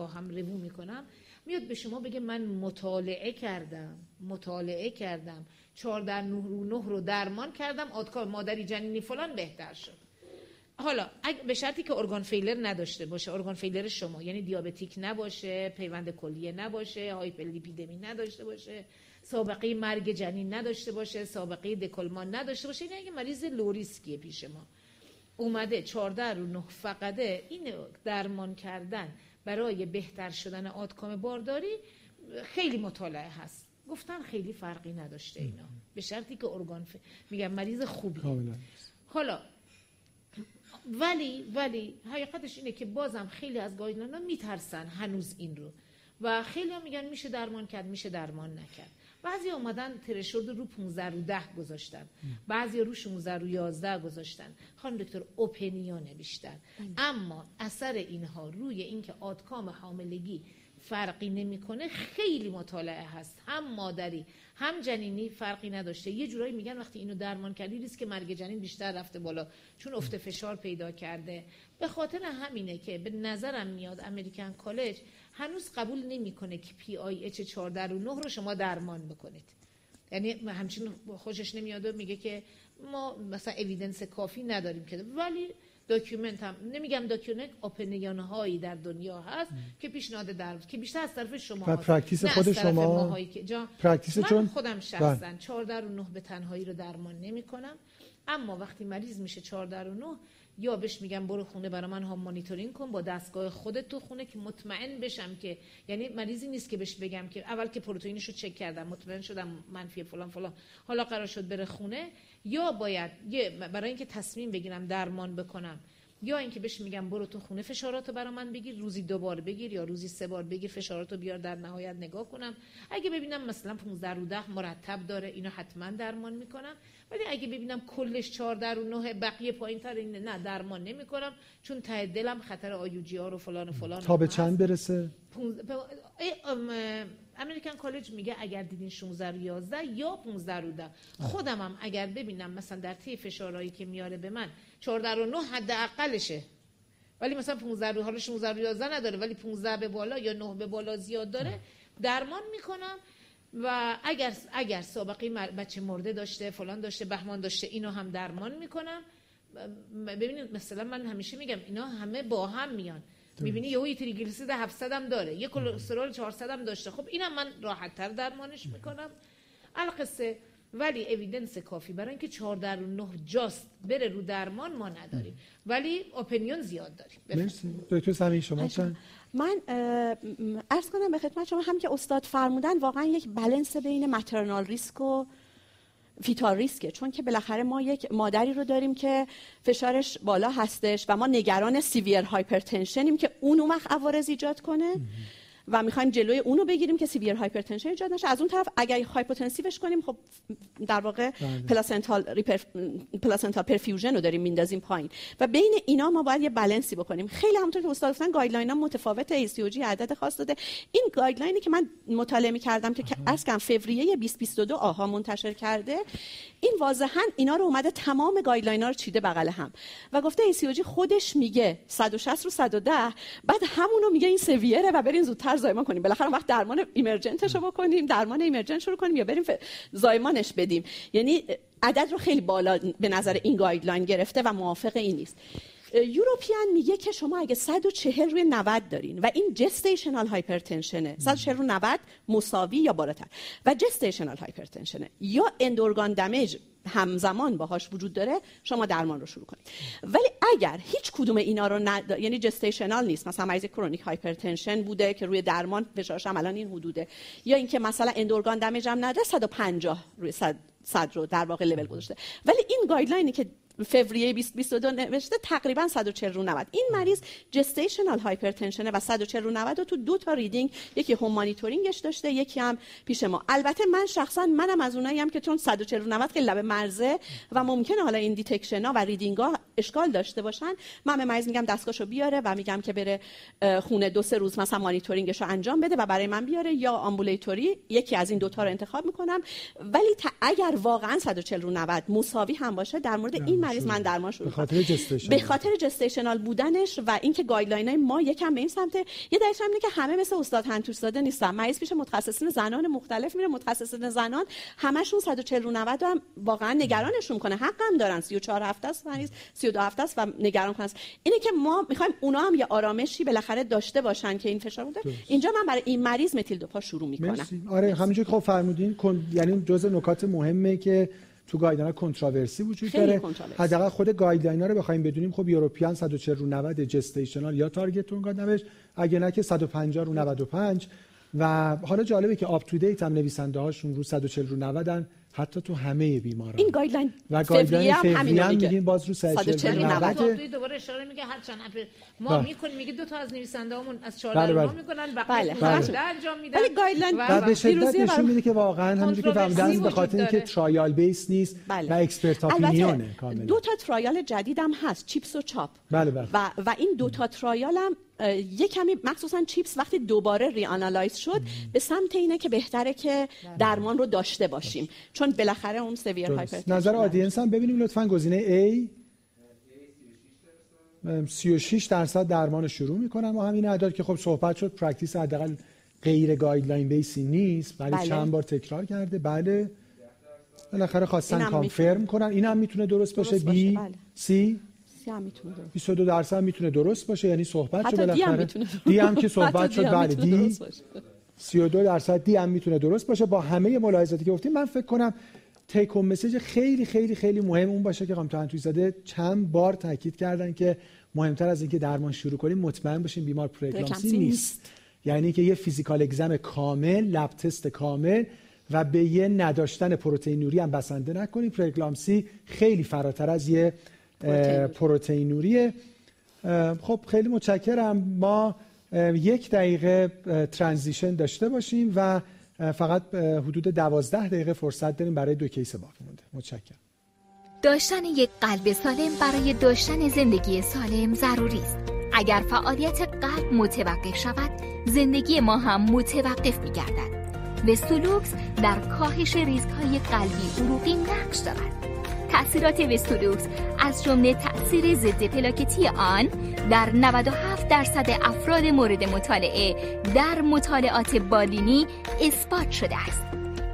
Speaker 2: با هم ریوو می‌کنم میاد به شما بگه من مطالعه کردم مطالعه کردم. چهار در نه رو نه رو درمان کردم. آدکار مادری جنینی فلان بهتر شد. حالا اگه به شرطی که ارگان فیلر نداشته باشه. ارگان فیلر شما. یعنی دیابتیک نباشه پیوند کلیه نباشه هایپرلیپیدمی نداشته باشه سابقه مرگ جنین نداشته باشه سابقه دکلمان نداشته باشه. یعنی اگه مریض لو ریسکیه پیش ما. اومده 14 رو 9 فقده این درمان کردن برای بهتر شدن آدکام بارداری خیلی مطالعه هست. گفتن خیلی فرقی نداشته اینا. به شرطی که ارگان ف... میگم مریض
Speaker 1: کاملا.
Speaker 2: حالا ولی ولی حقیقتش اینه که بازم خیلی از گایدلاین ها میترسن هنوز این رو. و خیلی ها میگن میشه درمان کرد میشه درمان نکرد. بعضی اومدن ترشورد رو 15 رو 10 گذاشتن. بعضی رو 16 رو 11 گذاشتن. خانم دکتر opinion ه بیشتر. اما اثر اینها روی اینکه outcome حاملگی فرقی نمی‌کنه خیلی مطالعه هست. هم مادری هم جنینی فرقی نداشته. یه جورایی میگن وقتی اینو درمان کردی ریسک مرگ جنین بیشتر رفته بالا. چون افت فشار پیدا کرده. به خاطر همینه که به نظرم میاد American College هنوز قبول نمی‌کنه که PIH 14 رو 9 رو شما درمان بکنید. یعنی همچین خوشش نمیاد و میگه که ما مثلا evidence کافی نداریم که ولی document هم نمیگم document opinion هایی در دنیا هست که پیشنهاد در که بیشتر از طرف شما
Speaker 1: و.
Speaker 2: practice
Speaker 1: خود
Speaker 2: از طرف
Speaker 1: شما-
Speaker 2: که جا
Speaker 1: practice
Speaker 2: من
Speaker 1: چون
Speaker 2: خودم شخصا 14 رو 9 به تنهایی رو درمان نمی کنم اما وقتی مریض میشه 14 رو 9 یا بهش میگم برو خونه برای من هم مانیتورینگ کن با دستگاه خودت تو خونه که مطمئن بشم که یعنی مریضی نیست که بهش بگم که اول که پروتئینش رو چک کردم مطمئن شدم منفی فلان فلان حالا قرار شد بره خونه. یا باید برای اینکه تصمیم بگیرم درمان بکنم یا اینکه بهش میگم برو تو خونه فشاراتو برا من بگیر روزی دو بار بگیر یا روزی سه بار بگیر فشاراتو بیار در نهایت نگاه کنم. اگه ببینم مثلا 15 رو 10 مرتب داره اینو حتما درمان می‌کنم. ولی اگه ببینم کلش 14 رو 9 بقیه پایین تر این نه درمان نمی‌کنم. چون ته دلم خطر آیوجی ها رو فلان و فلان
Speaker 1: تا به. چند برسه؟
Speaker 2: امریکن کالج میگه اگر دیدین 16 رو 11 یا 15 رو 10 خودم هم اگر ببینم مثلا در طی فشارهایی که میاره به من 14 رو 9 حداقلشه. ولی مثلا 15 رو حالا 16 رو 11 نداره ولی 15 به بالا یا 9 به بالا زیاد داره درمان می‌کنم. و اگر اگر سابقه بچه مرده داشته فلان داشته بهمان داشته اینو هم درمان می‌کنم. ببینید مثلا من همیشه میگم اینا همه با هم میان. می‌بینی یهو یه تریگلیسیرید 700 هم داره یه کلسترول 400 هم داشته. خب اینم من راحت تر درمانش می‌کنم. القصه ولی اویدنس کافی. برای اینکه 14 رو 9 جاست بره رو درمان ما نداریم. ولی اپینیون زیاد داریم.
Speaker 1: مرسی. دکتر سمی شما چند
Speaker 3: من عرض کنم به خدمت شما هم که استاد فرمودن واقعا یک بالانس بین مترنال ریسک و fetal ریسکه چون که بالاخره ما یک مادری رو داریم که فشارش بالا هستش و ما نگران severe hypertension یم که اون اون وقت عوارض ایجاد کنه. و می‌خوایم جلوی اونو بگیریم که severe hypertension ایجاد نشه. از اون طرف اگر hypotensive ش کنیم خب در واقع
Speaker 1: بله.
Speaker 3: placental ریپر... placental perfusion رو داریم میندازیم پایین. و بین اینا ما باید یه بالانسی بکنیم. خیلی همونطور که استاد گفتن guideline ها متفاوت ای سی عدد خاص داده. این guideline ی که من مطالعه کردم که از کم فوریه 2022 آها منتشر کرده این واضحا اینا رو اومده تمام guideline ها رو چیده بغل هم. و گفته ای سی خودش میگه 160 رو 110 بعد همونو میگه این severe ه و برین زودتر زایمان کنیم. بالاخره وقت درمان emergent ش رو بکنیم درمان emergent شروع کنیم یا بریم زایمانش بدیم. یعنی عدد رو خیلی بالا به نظر این guideline گرفته و موافق این نیست. European میگه که شما اگه 140 روی 90 دارین و این gestational hypertension ه 140 روی 90 مساوی یا بالاتر. و gestational hypertension ه یا end-organ damage همزمان باهاش وجود داره شما درمان رو شروع کنید. ولی اگر هیچ کدوم اینا رو ند... یعنی gestational نیست مثلا مریض chronic hypertension بوده که روی درمان فشارش هم الان این حدوده یا اینکه مثلا end-organ damage هم نداره 150 روی 100 صد رو در واقع لول گذاشته. ولی این guideline ی که فوریه 2022 نوشته تقریبا 140 رو 90 این مریض gestational hypertension و 140 رو 90 تو دو تا reading یکی home monitoring ش داشته یکی هم پیش ما. البته من شخصا منم از اونایی که چون 140 رو 90 خیلی لب مرزه و ممکنه حالا این detection ها و reading ها اشکال داشته باشن من به مریض میگم دستگاهشو بیاره و میگم که بره خونه دو سه روز مثلا مانیتورینگش رو انجام بده و برای من بیاره یا ambulatory یکی از این دوتا رو انتخاب می‌کنم. ولی اگر واقعا 140 رو 90 مساوی هم باشه در مورد این من درمان شروع
Speaker 1: به خاطر
Speaker 3: به خاطر جستیشنال بودنش و اینکه گایدلاین های ما یکم به این سمت. یه دلیلش اینه که همه مثل استاد هنتوش زاده نیستن. مریض پیش متخصصین زنان مختلف میره متخصصین زنان همشون 140 رو 90 هم واقعا نگرانشون کنه. حقم دارن. 34 هفته است مریض 32 هفته است و نگران کنه اینه که ما می‌خوایم اونا هم یه آرامشی بالاخره داشته باشن که این فشار بوده اینجا من برای این مریض متیل دوپا شروع می‌کنم.
Speaker 1: آره همینجوری که خب فرمودین یعنی جزء نکات مهمه که تو guideline controversy وجود داره. حداقل خود guideline رو بخوایم بدونیم خب European 140 رو 90 gestational یا target اون نوشت اگه نه که 150 رو 95 و حالا جالبه که UpToDate هم نویسنده هاشون رو 140 رو 90 حتی تو همه بیماران
Speaker 3: این guideline
Speaker 1: و guideline فوری هم میگین باز رو 140 90
Speaker 2: دوباره اشاره میگه هر چند ما بله. می‌کنیم میگه دو تا از نویسنده هامون از 14 بله بله. می‌کنن بله بله. انجام میدن
Speaker 3: ولی guideline
Speaker 1: و به شدت نشون میده که واقعا همونجوری که فهمیدن به خاطر اینکه trial base نیست بله. و expert opinion ه کاملا
Speaker 3: دو تا trial جدیدم هست CHIPS و CHAP
Speaker 1: بله بله.
Speaker 3: و و این دو تا trial هم یه کمی مخصوصا CHIPS وقتی دوباره reanalyze شد به سمت اینه که بهتره که درمان رو داشته باشیم. چون بالاخره اون severe hypertension
Speaker 1: نظر audience هم ببینیم لطفا. گزینه A 36 درصد. درمان شروع می‌کنن. و همین اعداد که خب صحبت شد practice حداقل غیر guideline base ی نیست. ولی بله. چند بار تکرار کرده. بله. بالاخره خواستن confirm کنن. این هم می‌تونه درست, باشه. B بله. C
Speaker 3: هم می‌تونه
Speaker 1: 22 درصد می‌تونه درست باشه یعنی صحبت شد بالاخره. D هم که صحبت شد بله D 32 درصد D هم می‌تونه درست باشه. با همه ملاحظاتی که گفتیم من فکر کنم take message خیلی خیلی خیلی مهم اون باشه که خانم توی زاده چند بار تاکید کردن که مهمتر از اینکه درمان شروع کنیم مطمئن باشیم بیمار preeclampsia نیست. یعنی که یه physical exam کامل lab test کامل و به یه نداشتن proteinuria هم بسنده نکنیم. preeclampsia خیلی فراتر از یه proteinuria ه. خب خیلی متشکرم. ما یک دقیقه transition داشته باشیم و فقط حدود دوازده دقیقه فرصت داریم برای دو case باقی مونده. متشکرم.
Speaker 4: داشتن یک قلب سالم برای داشتن زندگی سالم ضروری است. اگر فعالیت قلب متوقف شود زندگی ما هم متوقف می گردد و سلوکس در کاهش ریسک های قلبی عروقی نقش دارد. تأثیرات وستولوکس از جمله تأثیر ضد پلاکتی آن در 97 درصد افراد مورد مطالعه در مطالعات بالینی اثبات شده است.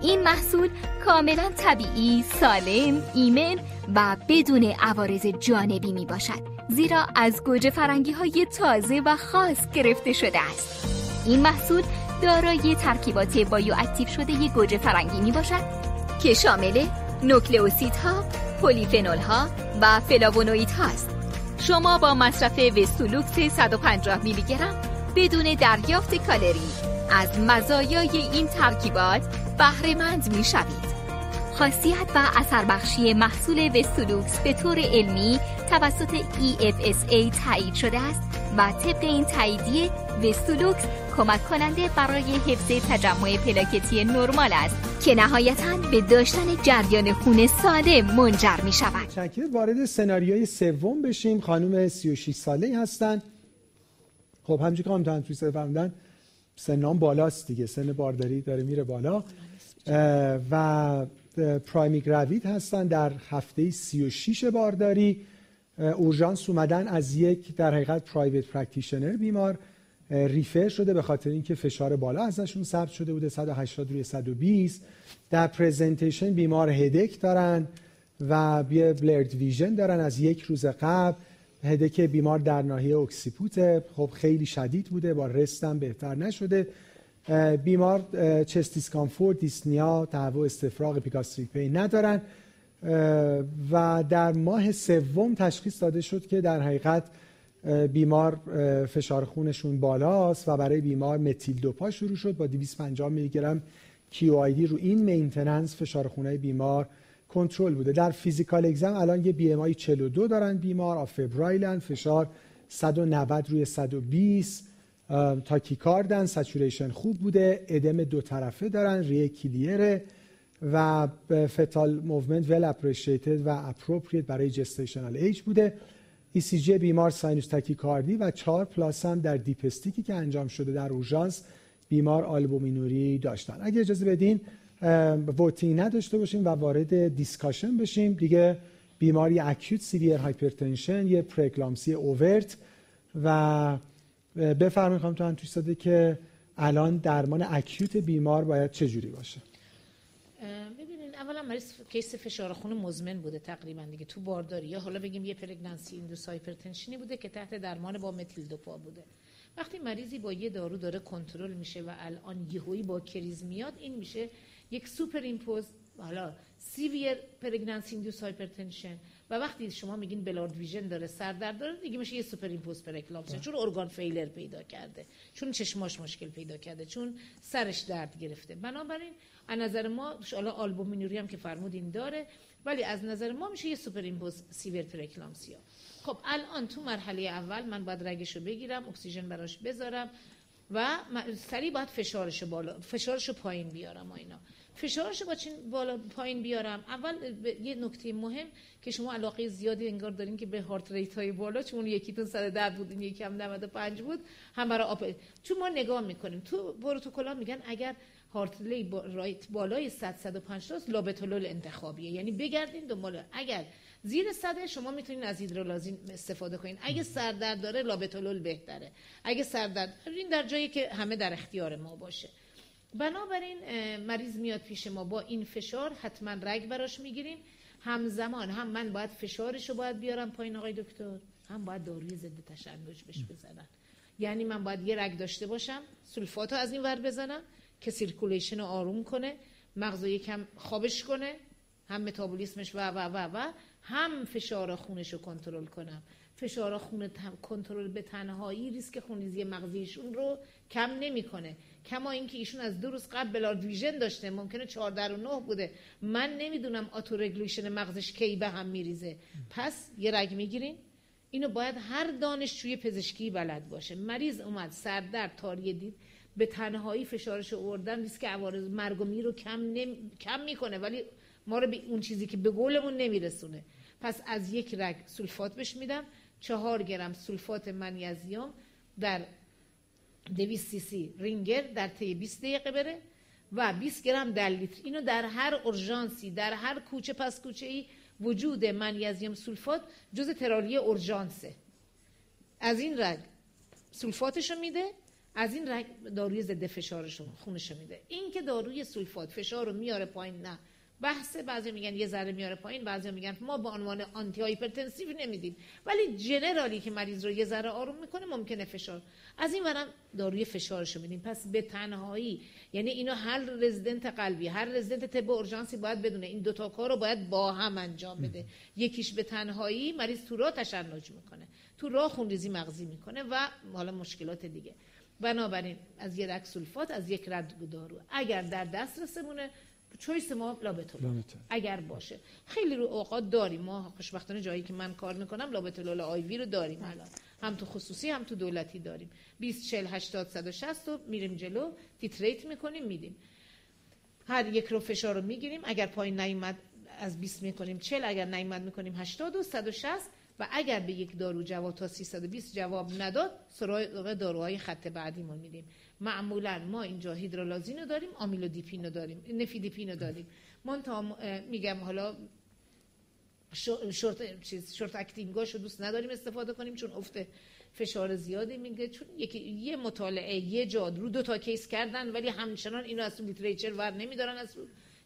Speaker 4: این محصول کاملا طبیعی، سالم، ایمن و بدون عوارض جانبی می باشد. زیرا از گوجه فرنگی های تازه و خاص گرفته شده است. این محصول دارای ترکیبات bioactive شده ی گوجه فرنگی می باشد که شامل ها پلی‌فنول ها و فلاوونوئید هاست. شما با مصرف وستولوکس 150 میلی گرم بدون دریافت کالری از مزایای این ترکیبات بهره مند می شوید. خاصیت و اثر بخشی محصول وستولوکس به طور علمی توسط EFSA تایید شده است و طبق این تاییدیه وستولوکس کمک کننده برای حفظ تجمع پلاکتی نرمال است که نهایتا به داشتن جریان خون ساده منجر می شود.
Speaker 1: شکر وارد سناریوی سوم بشیم. خانم 36 ساله هستند. خب همچنین که خانم توی فرمودن سنم بالاست دیگه. سن بارداری داره میره بالا. و primigravid هستن. در هفته 36 بارداری اورژانس اومدن از یک در حقیقت private practitioner بیمار refer شده به خاطر اینکه فشار بالا ازشون ثبت شده بوده 180 روی 120 در presentation بیمار headache دارن و یه blurred vision دارن از یک روز قبل. headache بیمار در ناحیه occiput. خب خیلی شدید بوده با rest هم بهتر نشده. بیمار chest discomfort dyspnea تهوع استفراغ epigastric pain ندارن و در ماه سوم تشخیص داده شد که در حقیقت بیمار فشار خونشون بالاست و برای بیمار متیل دوپا شروع شد با 250 میلی گرم QID رو این maintenance فشار خونه بیمار کنترل بوده. در physical exam الان یه BMI 42 دارن بیمار afebrile ان فشار 190 روی 120 tachycard ن saturation خوب بوده ادم دو طرفه دارن ریه clear ه و fetal movement well appreciated و appropriate برای gestational age بوده. ECG بیمار sinus tachycardی و 4 plus هم در dipstick ی که انجام شده در اورژانس بیمار albuminuria داشتن. اگه اجازه بدین voting نداشته باشیم و وارد discussion بشیم. دیگه بیماری acute severe hypertension یه preeclampsia overt و بفرمایید خانم تو توی زاده که الان درمان acute بیمار باید چه جوری باشه؟
Speaker 2: ببینین اولا مریض case فشار خون مزمن بوده تقریبا دیگه تو بارداری. یا حالا بگیم یه pregnancy induced hypertension ی بوده که تحت درمان با متیل دوپا بوده. وقتی مریضی با یه دارو داره کنترل میشه و الان یهویی با crise میاد این میشه یک superimposed حالا severe pregnancy induced hypertension و وقتی شما میگین blurred vision داره سردرد داره دیگه میشه یه superimposed preeclampsia چون organ failure پیدا کرده چون چشماش مشکل پیدا کرده چون سرش درد گرفته. بنابراین از نظر ما حالا albuminuria هم که فرمودین داره ولی از نظر ما میشه یه superimposed severe preeclampsia خب الان تو مرحله اول من باید رگشو بگیرم اکسیژن براش بذارم و سریع باید فشارش بالا فشارش پایین بیارم و اینا. فشارش با چین بالا پایین بیارم. اول یه نکته مهم که شما علاقه زیادی انگار دارین که به هارت ریت های بالا چون یکیتون 110 بود این یکی هم 95 بود هم برای آپ چون ما نگاه می‌کنیم. تو پروتکل میگن اگر هارت ریت بالای 100 150 لابتولول انتخابیه. یعنی بگردین دنبال. اگر زیر صده شما می‌تونین از هیدرولازین استفاده کنین. اگه سردرد داره لابتولول بهتره. اگه سردرد این در جایی که همه در اختیار ما باشه. بنابراین مریض میاد پیش ما. با این فشار حتما رگ براش می‌گیریم. همزمان هم من باید فشارش رو باید بیارم پایین آقای دکتر. هم باید داروی ضد تشنج بهش بزنن. یعنی من باید یه رگ داشته باشم سولفات از این ور بزنم که circulation رو آروم کنه مغز یکم خوابش کنه هم متابولیسمش و و و و هم فشار خونش رو کنترل کنم. فشار خون کنترل به تنهایی ریسک خونریزی مغزیشون رو کم نمی‌کنه. کما اینکه ایشون از دو روز قبل blurred vision داشته ممکنه 14 و 9 بوده. من نمی‌دونم autoregulation مغزش کی به هم میریزه. پس یه رگ می‌گیریم اینو باید هر دانشجوی پزشکی بلد باشه. مریض اومد سردرد تاری دید. به تنهایی فشارش اوردن ریسک عوارض مرگ و رو کم, نم... کم می‌کنه ولی ما رو به اون چیزی که به گولمون نمیرسونه. پس از یک رگ سولفات بهش میدم. چهار گرم سولفات منیزیم در 200 سی سی رینگر در طی 20 دقیقه بره و 20 گرم در لیتر. اینو در هر اورژانسی در هر کوچه پس کوچه ای وجود منیزیم سولفات جز ترالی اورژانسه. از این رگ سولفاتشو میده از این رگ داروی ضد فشارشو خونشو میده. این که داروی سولفات فشار رو میاره پایین نه. بحث بعضی میگن یه ذره میاره پایین بعضی میگن ما به عنوان antihypertensive نمیدیم. ولی generally که مریض رو یه ذره آروم می‌کنه ممکنه فشار. از اون ورم داروی فشارشو میدیم پس به تنهایی یعنی اینو هر رزیدنت قلبی هر رزیدنت طب اورژانسی باید بدونه. این دوتا کار رو باید با هم انجام بده. یکیش به تنهایی مریض تو راه تشنج می‌کنه. تو راه خونریزی مغزی می‌کنه و حالا مشکلات دیگه. بنابراین از یه رگ سولفات از یک رگ دارو. اگر در دسترسمونه چویس ما لابتولول اگر باشه. خیلی رو اوقات داریم ما. خوشبختانه جایی که من کار می‌کنم لابتولول آیوی رو داریم الان. هم تو خصوصی هم تو دولتی داریم. 20 40 80 160 رو میریم جلو. تیتریت می‌کنیم میدیم. هر یک رو فشار رو می‌گیریم. اگر پایین نیومد از 20 می‌کنیم. 40 اگر نیومد می‌کنیم 80 و 160 و اگر به یک دارو جواب تا 320 جواب نداد سراغ داروهای خط بعدی ما میدیم معمولا ما اینجا هیدرولازین رو داریم آمیلودیپین رو داریم نیفیدیپین رو داریم. من تا میگم حالا شورت چیز short acting اش رو دوست نداریم استفاده کنیم چون افت فشار زیادی میده. چون یکی یه مطالعه یه جا رو دو تا case کردن ولی همچنان اینو از literature ور نمیدارن از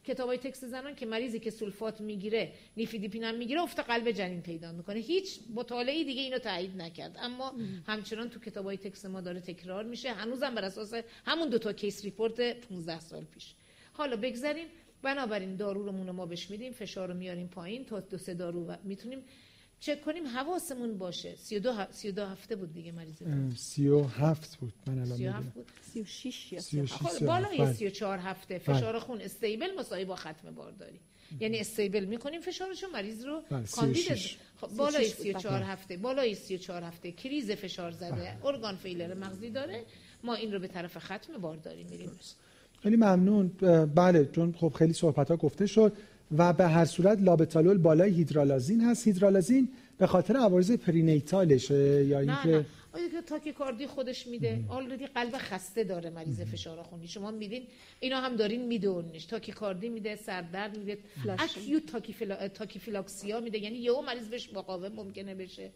Speaker 2: کتابای text زنان که مریضی که سولفات می‌گیره نیفیدیپین هم می‌گیره افت قلب جنین پیدا می‌کنه. هیچ مطالعه دیگه اینو تایید نکرد. اما همچنان تو کتابای text ما داره تکرار میشه. هنوزم بر اساس همون دو تا case report 15 سال پیش. حالا بگذاریم بنابراین دارو رو ما بهش میدیم. فشار رو میاریم پایین. تا دو سه دارو می‌تونیم چک کنیم حواسمون باشه 32 ه... 32 هفته بود دیگه مریض
Speaker 1: 37 بود من الان
Speaker 2: 37 بود
Speaker 3: 36 یا
Speaker 1: 36
Speaker 2: خب بالای 34 هفته فشار خون stable مساوی با ختم بارداری یعنی stable می‌کنیم فشارشو مریض رو
Speaker 1: بله،
Speaker 2: candidate
Speaker 1: 36.
Speaker 2: خب بالای
Speaker 3: 36 بود.
Speaker 2: 34 هفته بالای 34 هفته crisis فشار زده organ failure مغزی داره ما این رو به طرف ختم بارداری میریم
Speaker 1: خیلی ممنون بله چون خب خیلی صحبت ها گفته شد و به هر صورت لابتالول بالای هیدرالازین هست. هیدرالازین به خاطر عوارض پرینیتالشه یا اینکه
Speaker 2: آیا که تاکیکاردی خودش میده؟ آلردی قلب خسته داره مریض فشار خونی. شما میدین اینا هم دارین میدونش تاکیکاردی میده سردرد میده اکیوت. تاکیفیلاکسیا میده. یعنی یهو مریض بهش مقاوم ممکنه بشه.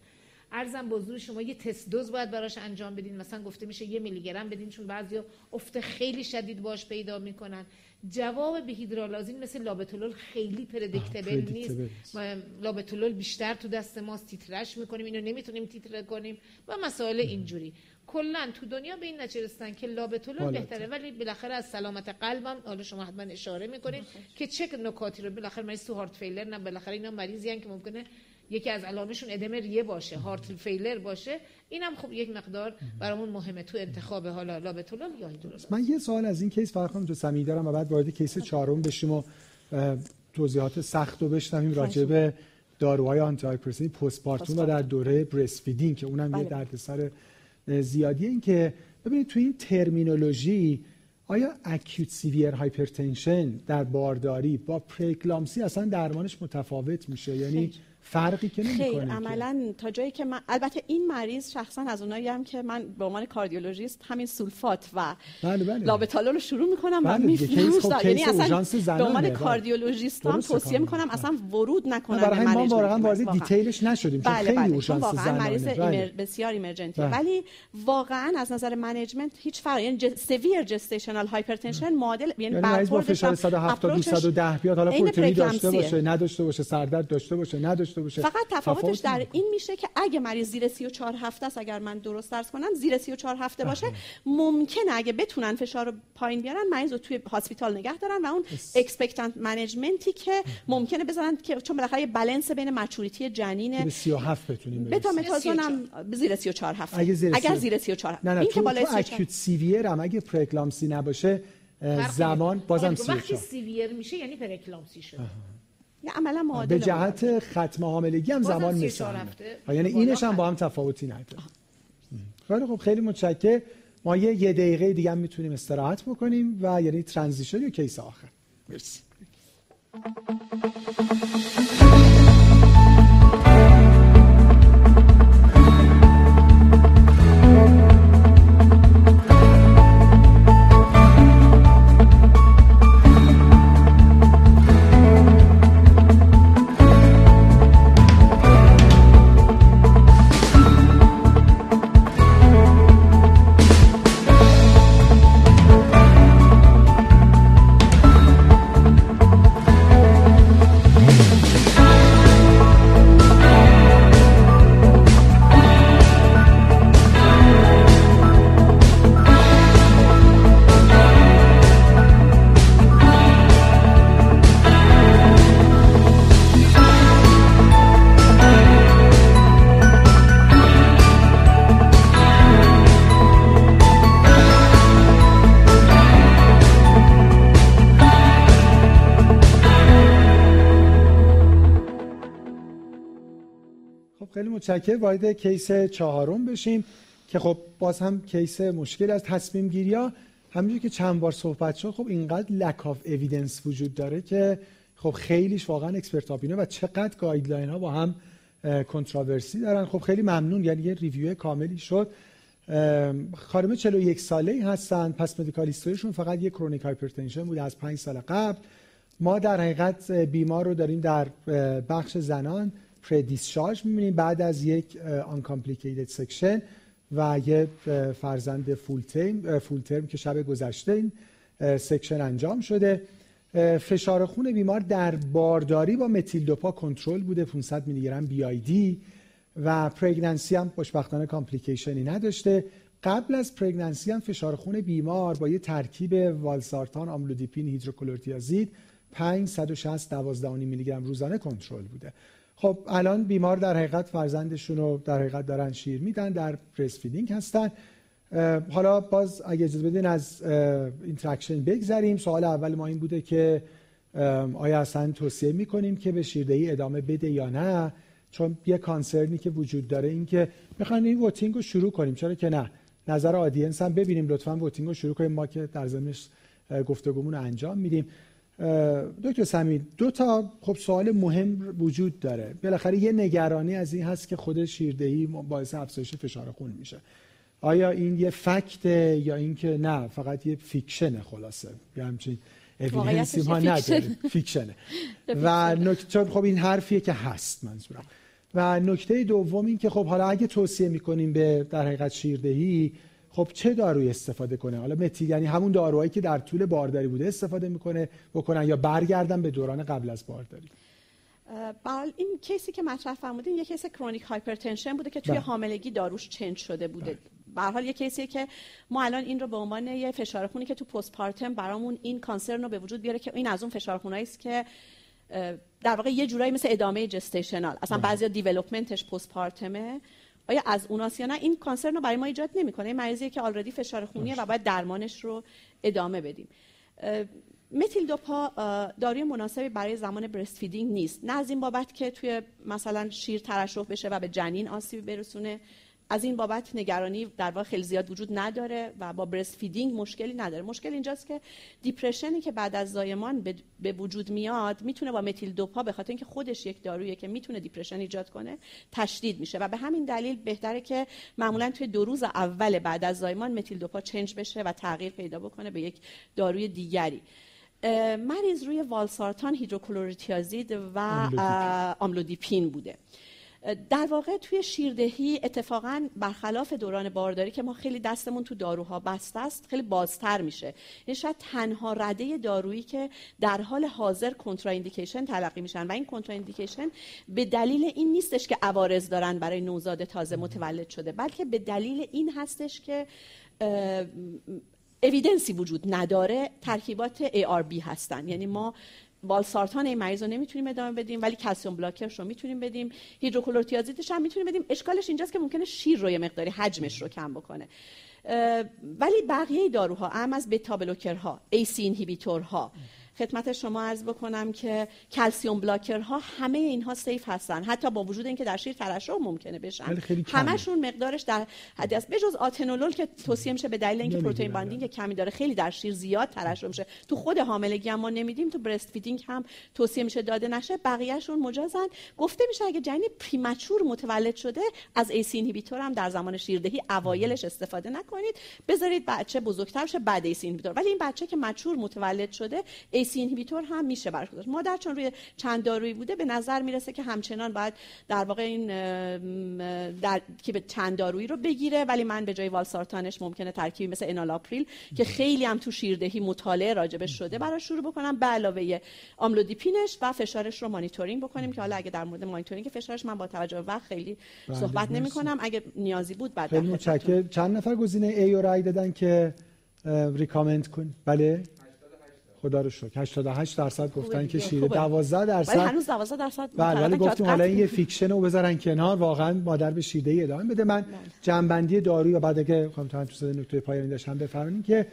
Speaker 2: ارزم به حضور شما یه تست دوز باید براش انجام بدین. مثلا گفته میشه یه میلی گرم بدین چون بعضیا افت خیلی شدید باش پیدا می‌کنن. جواب به هیدرالازین مثل لابتولول خیلی پردیکتبل نیست. ما لابتولول بیشتر تو دست ماست تیترش می‌کنیم اینو نمی‌تونیم تیتر کنیم و مسائل اینجوری. کلا تو دنیا به این نتیجه رسیدن که لابتولول
Speaker 1: بالاتر.
Speaker 2: بهتره ولی بالاخره از سلامت قلبم حالا شما حتما اشاره می‌کنین که چه نکاتی رو بالاخره مریض تو هارت فیلر نه بالاخره اینا مریضی که ممکنه یکی از علامشون ادم ریه باشه heart failure باشه. اینم خب یک مقدار برامون مهمه تو انتخاب حالا لابتولول یا هیدرولازین
Speaker 1: من یه سوال از این case فقط خانم تو سمی دارم و بعد وارد case چهارم بشیم و توضیحات سخت رو بشنویم راجع به داروهای antihypertensive postpartum و در دوره breastfeeding که اونم یه
Speaker 3: بله.
Speaker 1: دردسر اه، زیادیه. این که ببینید تو این terminology آیا acute severe hypertension در بارداری با پره‌اکلامپسی اصلا درمانش متفاوت میشه؟ یعنی. فرقی که نمی‌کنه
Speaker 3: خیر عملا تا جایی که من البته این مریض شخصا از اونایی هم که من به عنوان کاردیولوژیست همین سولفات و
Speaker 1: بله بله
Speaker 3: لابتالول رو شروع می‌کنم و
Speaker 1: بله، دیگه کیس خب
Speaker 3: میفروشم یعنی اصلا به عنوان
Speaker 1: بله.
Speaker 3: کاردیولوژیست هم توصیه. می‌کنم اصلا ورود نکنم
Speaker 1: برای ما واقعا وارد. دیتیلش نشدیم چون
Speaker 3: بله
Speaker 1: خیلی
Speaker 3: بله
Speaker 1: اورژانس
Speaker 3: واقعا مریض.
Speaker 1: بله.
Speaker 3: بسیار ایمرجنتی. ولی واقعا از نظر منیجمنت هیچ فرقی یعنی ج... سویر جستیشنال هایپرتنشن معادل یعنی
Speaker 1: یعنی
Speaker 3: برخوردش
Speaker 1: فشار
Speaker 3: هم
Speaker 1: 170
Speaker 3: اپروچش
Speaker 1: 210 بیاد حالا
Speaker 3: عین
Speaker 1: پروتئینی داشته. باشه نداشته باشه سردرد داشته باشه نداشته باشه.
Speaker 3: فقط تفاوتش در. این میشه که اگه مریض زیر 34 هفته است اگر من درست درس کنم زیر 34 هفته باشه ممکنه اگه بتونن فشار رو پایین بیارن مریض رو توی هاسپیتال نگه دارن و اون اکسپکتنت منیجمنتی که ممکنه بزنن که چون بالاخره یه بالانس بین مچوریتی جنین
Speaker 1: به 37 بتونیم
Speaker 3: بتا. متازون هم زیر 34 هفته.
Speaker 1: اگه زیر
Speaker 3: اگر
Speaker 1: 34
Speaker 3: زیر 34
Speaker 1: نه نه
Speaker 3: این که بالای
Speaker 1: تو
Speaker 3: 34
Speaker 1: اکیوت سیویر هم اگه پرکلامسی نباشه زمان. بازم
Speaker 2: آقا، وقتی
Speaker 1: 34
Speaker 2: سیویر میشه یعنی پرکلامسی شده.
Speaker 3: یه عملا معادل
Speaker 1: به جهت ختم حاملگی هم زمان
Speaker 2: 34
Speaker 1: میسنه
Speaker 2: هفته.
Speaker 1: یعنی اینش هم. با هم تفاوتی نداره خیلی خب خیلی متشکر. ما یه, یه دقیقه دیگه هم می‌تونیم استراحت بکنیم و یعنی ترانزیشن یا کیس آخر. مرسی. خیلی متشکرم. وارد case چهارم بشیم که خب باز هم case مشکل از تصمیم گیری ها. همونجور که چند بار صحبت شد خب اینقدر lack of evidence وجود داره که خب خیلیش واقعا expert و چقدر guideline ها با هم controversy دارن. خب خیلی ممنون. یعنی یه review کاملی شد. خانم 41 ساله ای هستن. past medical history شون فقط یه chronic hypertension بوده از 5 سال قبل. ما در حقیقت بیمار رو داریم در بخش زنان. pre-discharge می‌بینیم. بعد از یک uncomplicated section و یه فرزند full term full term که شب گذشته این section انجام شده. فشار خون بیمار در بارداری با متیل دوپا کنترل بوده 500 میلی گرم BID و pregnancy هم خوشبختانه complication ی نداشته. قبل از pregnancy هم فشار خون بیمار با یه ترکیب والسارتان آملودیپین هیدروکلورتیازید 5 160 12 میلی گرم روزانه کنترل بوده. خب الان بیمار در حقیقت فرزندشون رو در حقیقت دارن شیر میدن در breastfeeding هستن. حالا باز اگه اجازه بدین از interaction بگذریم. سوال اول ما این بوده که آیا اصلا توصیه می‌کنیم که به شیردهی ادامه بده یا نه؟ چون یه concern ی که وجود داره این که می‌خوایم این voting رو شروع کنیم. چرا که نه؟ نظر audience هم ببینیم. لطفا voting رو شروع کنیم. ما که در زمینش گفتگومون انجام میدیم. دکتر سمیر دو تا خب سوال مهم وجود داره. بالاخره یه نگرانی از این هست که خود شیردهی باعث افزایش فشار خون میشه. آیا این یه فکته یا اینکه نه فقط یه فیکشنه خلاصه؟ یه همچین اویدنسی ما نداره فیکشنه. و نکته خب این حرفیه که هست منظورم. و نکته دوم این که خب حالا اگه توصیه می‌کنیم به در حقیقت شیردهی خب چه داروی استفاده کنه حالا متی یعنی همون داروهایی که در طول بارداری بوده استفاده می‌کنه بکنن یا برگردن به دوران قبل از بارداری
Speaker 3: بله این case ی که مطرح فرمودین یه case chronic hypertension بوده که توی بله. حاملگی داروش change شده بوده بله. به هر حال یه case یه که ما الان این رو به عنوان یه فشار خونی که تو postpartum برامون این concern رو به وجود بیاره که این از اون فشارهاست که در واقع یه جورایی مثل ادامه gestational اصلا بله. بعضیا development ش postpartum ه آیا از اوناست یا نه؟ این concern رو برای ما ایجاد نمی‌کنه. این مریضیه که already فشار خونیه و باید درمانش رو ادامه بدیم. متیل دوپا داروی مناسبی برای زمان breastfeeding نیست. نه از این بابت که توی مثلا شیر ترشح بشه و به جنین آسیب برسونه. از این بابت نگرانی در واقع خیلی زیاد وجود نداره و با breastfeeding مشکلی نداره. مشکل اینجاست که depression ی که بعد از زایمان به وجود میاد می‌تونه با متیل دوپا به خاطر اینکه خودش یک دارویی که می‌تونه depression ایجاد کنه تشدید میشه و به همین دلیل بهتره که معمولا توی دو روز اول بعد از زایمان متیل دوپا چنج بشه و تغییر پیدا بکنه به یک داروی دیگری. مریض روی والسارتان هیدروکلوریتیازید و آملودیپین بوده. در واقع توی شیردهی اتفاقا برخلاف دوران بارداری که ما خیلی دستمون تو داروها بسته است خیلی بازتر میشه. این یعنی شاید تنها رده دارویی که در حال حاضر کنتراندیکیشن تلقی میشن. و این کنتراندیکیشن به دلیل این نیستش که عوارض دارن برای نوزاد تازه متولد شده بلکه به دلیل این هستش که اویدنسی وجود نداره ترکیبات ARB هستن. یعنی ما والسارتان این مریض رو نمی‌تونیم ادامه بدیم ولی کلسیم بلاکرش رو می‌تونیم بدیم. هیدروکلورتیازیدش هم می‌تونیم بدیم. اشکالش اینجاست که ممکنه شیر رو یه مقداری حجمش رو کم بکنه. ولی بقیه داروها هم از بتا بلوکرها ایسی اینهیبیتورها. خدمت شما عرض بکنم که calcium blocker ها همه اینها safe هستن. حتی با وجود اینکه در شیر ترشح ممکنه بشن. همشون مقدارش در حد است. بجز آتنولول که توصیه میشه به دلیل اینکه protein binding کمی داره خیلی در شیر زیاد ترشح میشه. تو خود حاملگی هم ما نمیدیم تو breastfeeding هم توصیه میشه داده نشه. بقیهشون مجازن. گفته میشه اگه جنین premature متولد شده از ACE inhibitor هم در زمان شیردهی اوایلش استفاده نکنید. بذارید بچه بزرگتر شه بعد ACE inhibitor ولی این بچه که mature متولد شده ACE inhibitor هم میشه براش گذاشت مادر چون روی چند دارویی بوده به نظر می‌رسه که همچنان باید در واقع این در که به چند دارویی رو بگیره. ولی من به جای والسارتانش ممکنه ترکیبی مثل انالاپریل که خیلی هم تو شیردهی مطالعه راجبش شده براش شروع بکنم به علاوه آملودیپینش و فشارش رو مانیتورینگ بکنیم که حالا اگه در مورد مانیتورینگ فشارش من با توجه به وقت خیلی بله، صحبت نمی کنم اگه نیازی بود بعد
Speaker 1: خیلی چند نفر گزینه ای رو رای دادن که ریکامند کن؟ بله. خدا رو شکر. 88 درصد گفتن که شیره 12 درصد
Speaker 3: ولی هنوز 12 درصد
Speaker 1: بله ولی گفتیم حالا این یه فیکشن رو بذارن کنار. واقعا مادر به شیده ادامه بده من بله. جنبندی داروی و بعد اگه خواهم تا تو نکته پایانی داشتم بفرمایید که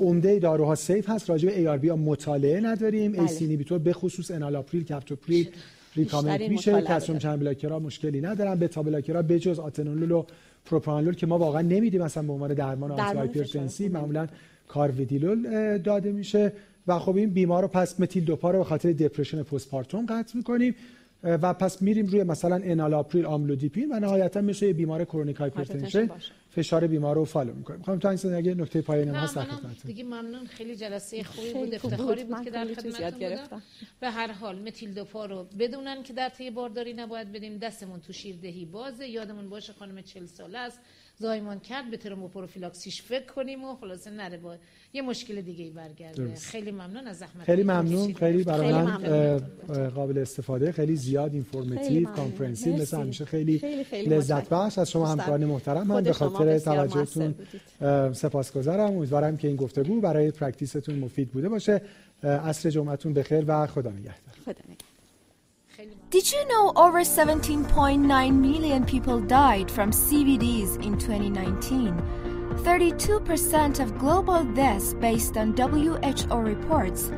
Speaker 1: عمده داروها سیف هست. راجع به ARB ها مطالعه نداریم. بله. ایسینیبیتور به خصوص انالاپریل کپتوپریل recommend میشه. calcium channel blocker ها مشکلی ندارن. beta blocker ها بجز آتنولول و پروپرانولول که ما واقعا نمیدیم. مثلا به عنوان درمان anti معمولا کارودیلول داده میشه. و خب این بیمار رو پس متیل دوپا رو به خاطر depression postpartum قطع می‌کنیم و پس میریم روی مثلا انالاپریل آملودیپین و نهایتا میشه یه بیمار chronic hypertension فشار بیمار رو follow می‌کنیم. خانم تا این اگه نکته پایانی هست در
Speaker 2: خدمتتون. دیگه ممنون. خیلی جلسه خوبی بود افتخاری بود که در خدمتتون بودم. به هر حال متیل دوپا رو بدونن که در طی بارداری نباید بدیم دستمون تو شیردهی بازه. یادمون باشه خانم 40 ساله است. زایمان کرد به thromboprophylaxis ش فکر کنیم و خلاصه نره با یه مشکل دیگه ای برگرده خیلی ممنون از زحمت
Speaker 1: خیلی ممنون. خیلی برای من قابل استفاده. خیلی زیاد informative کانفرنسی مثل همیشه خیلی, خیلی, خیلی لذت بخش از شما همکاران محترم من به خاطر توجهتون سپاسگزارم. امیدوارم که این گفتگو برای practice تون مفید بوده باشه. عصر جمعتون بخیر و خدا نگهدار.
Speaker 3: خدا نگهدار.
Speaker 5: Did you know over 17.9 million people died from CBDs in 2019? 32% of global deaths based on WHO reports,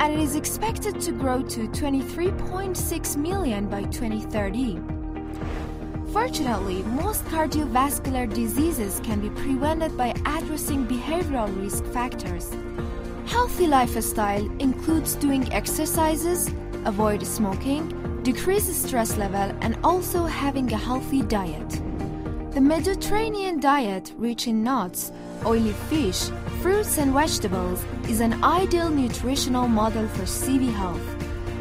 Speaker 5: and it is expected to grow to 23.6 million by 2030. Fortunately, most cardiovascular diseases can be prevented by addressing behavioral risk factors. Healthy lifestyle includes doing exercises, avoid smoking, decrease stress level, and also having a healthy diet. The Mediterranean diet, rich in nuts, oily fish, fruits, and vegetables, is an ideal nutritional model for CV health.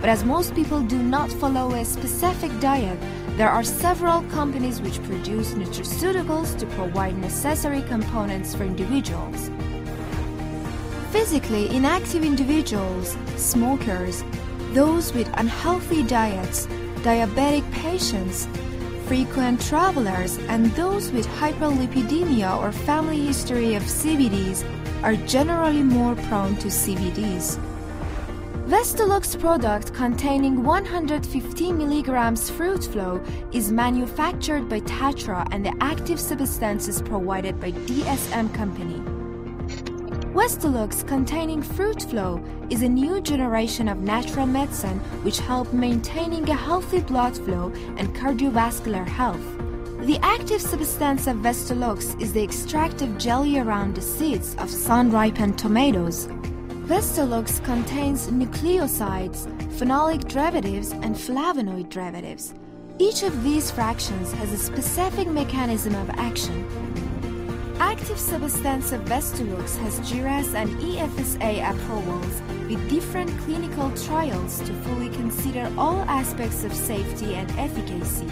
Speaker 5: But as most people do not follow a specific diet, there are several companies which produce nutraceuticals to provide necessary components for individuals. Physically inactive individuals, smokers, those with unhealthy diets, diabetic patients, frequent travelers, and those with hyperlipidemia or family history of CBDs are generally more prone to CBDs. Vestolux product containing 150 milligrams fruit flow is manufactured by Tatra and the active substances provided by DSM company. Westolux containing fruit flow is a new generation of natural medicine which help maintaining a healthy blood flow and cardiovascular health. The active substance of Vestolux is the extractive jelly around the seeds of sun-ripened tomatoes. Vestolux contains nucleosides, phenolic derivatives, and flavonoid derivatives. Each of these fractions has a specific mechanism of action. Active substance of Vestolux has GRAS and EFSA approvals with different clinical trials to fully consider all aspects of safety and efficacy.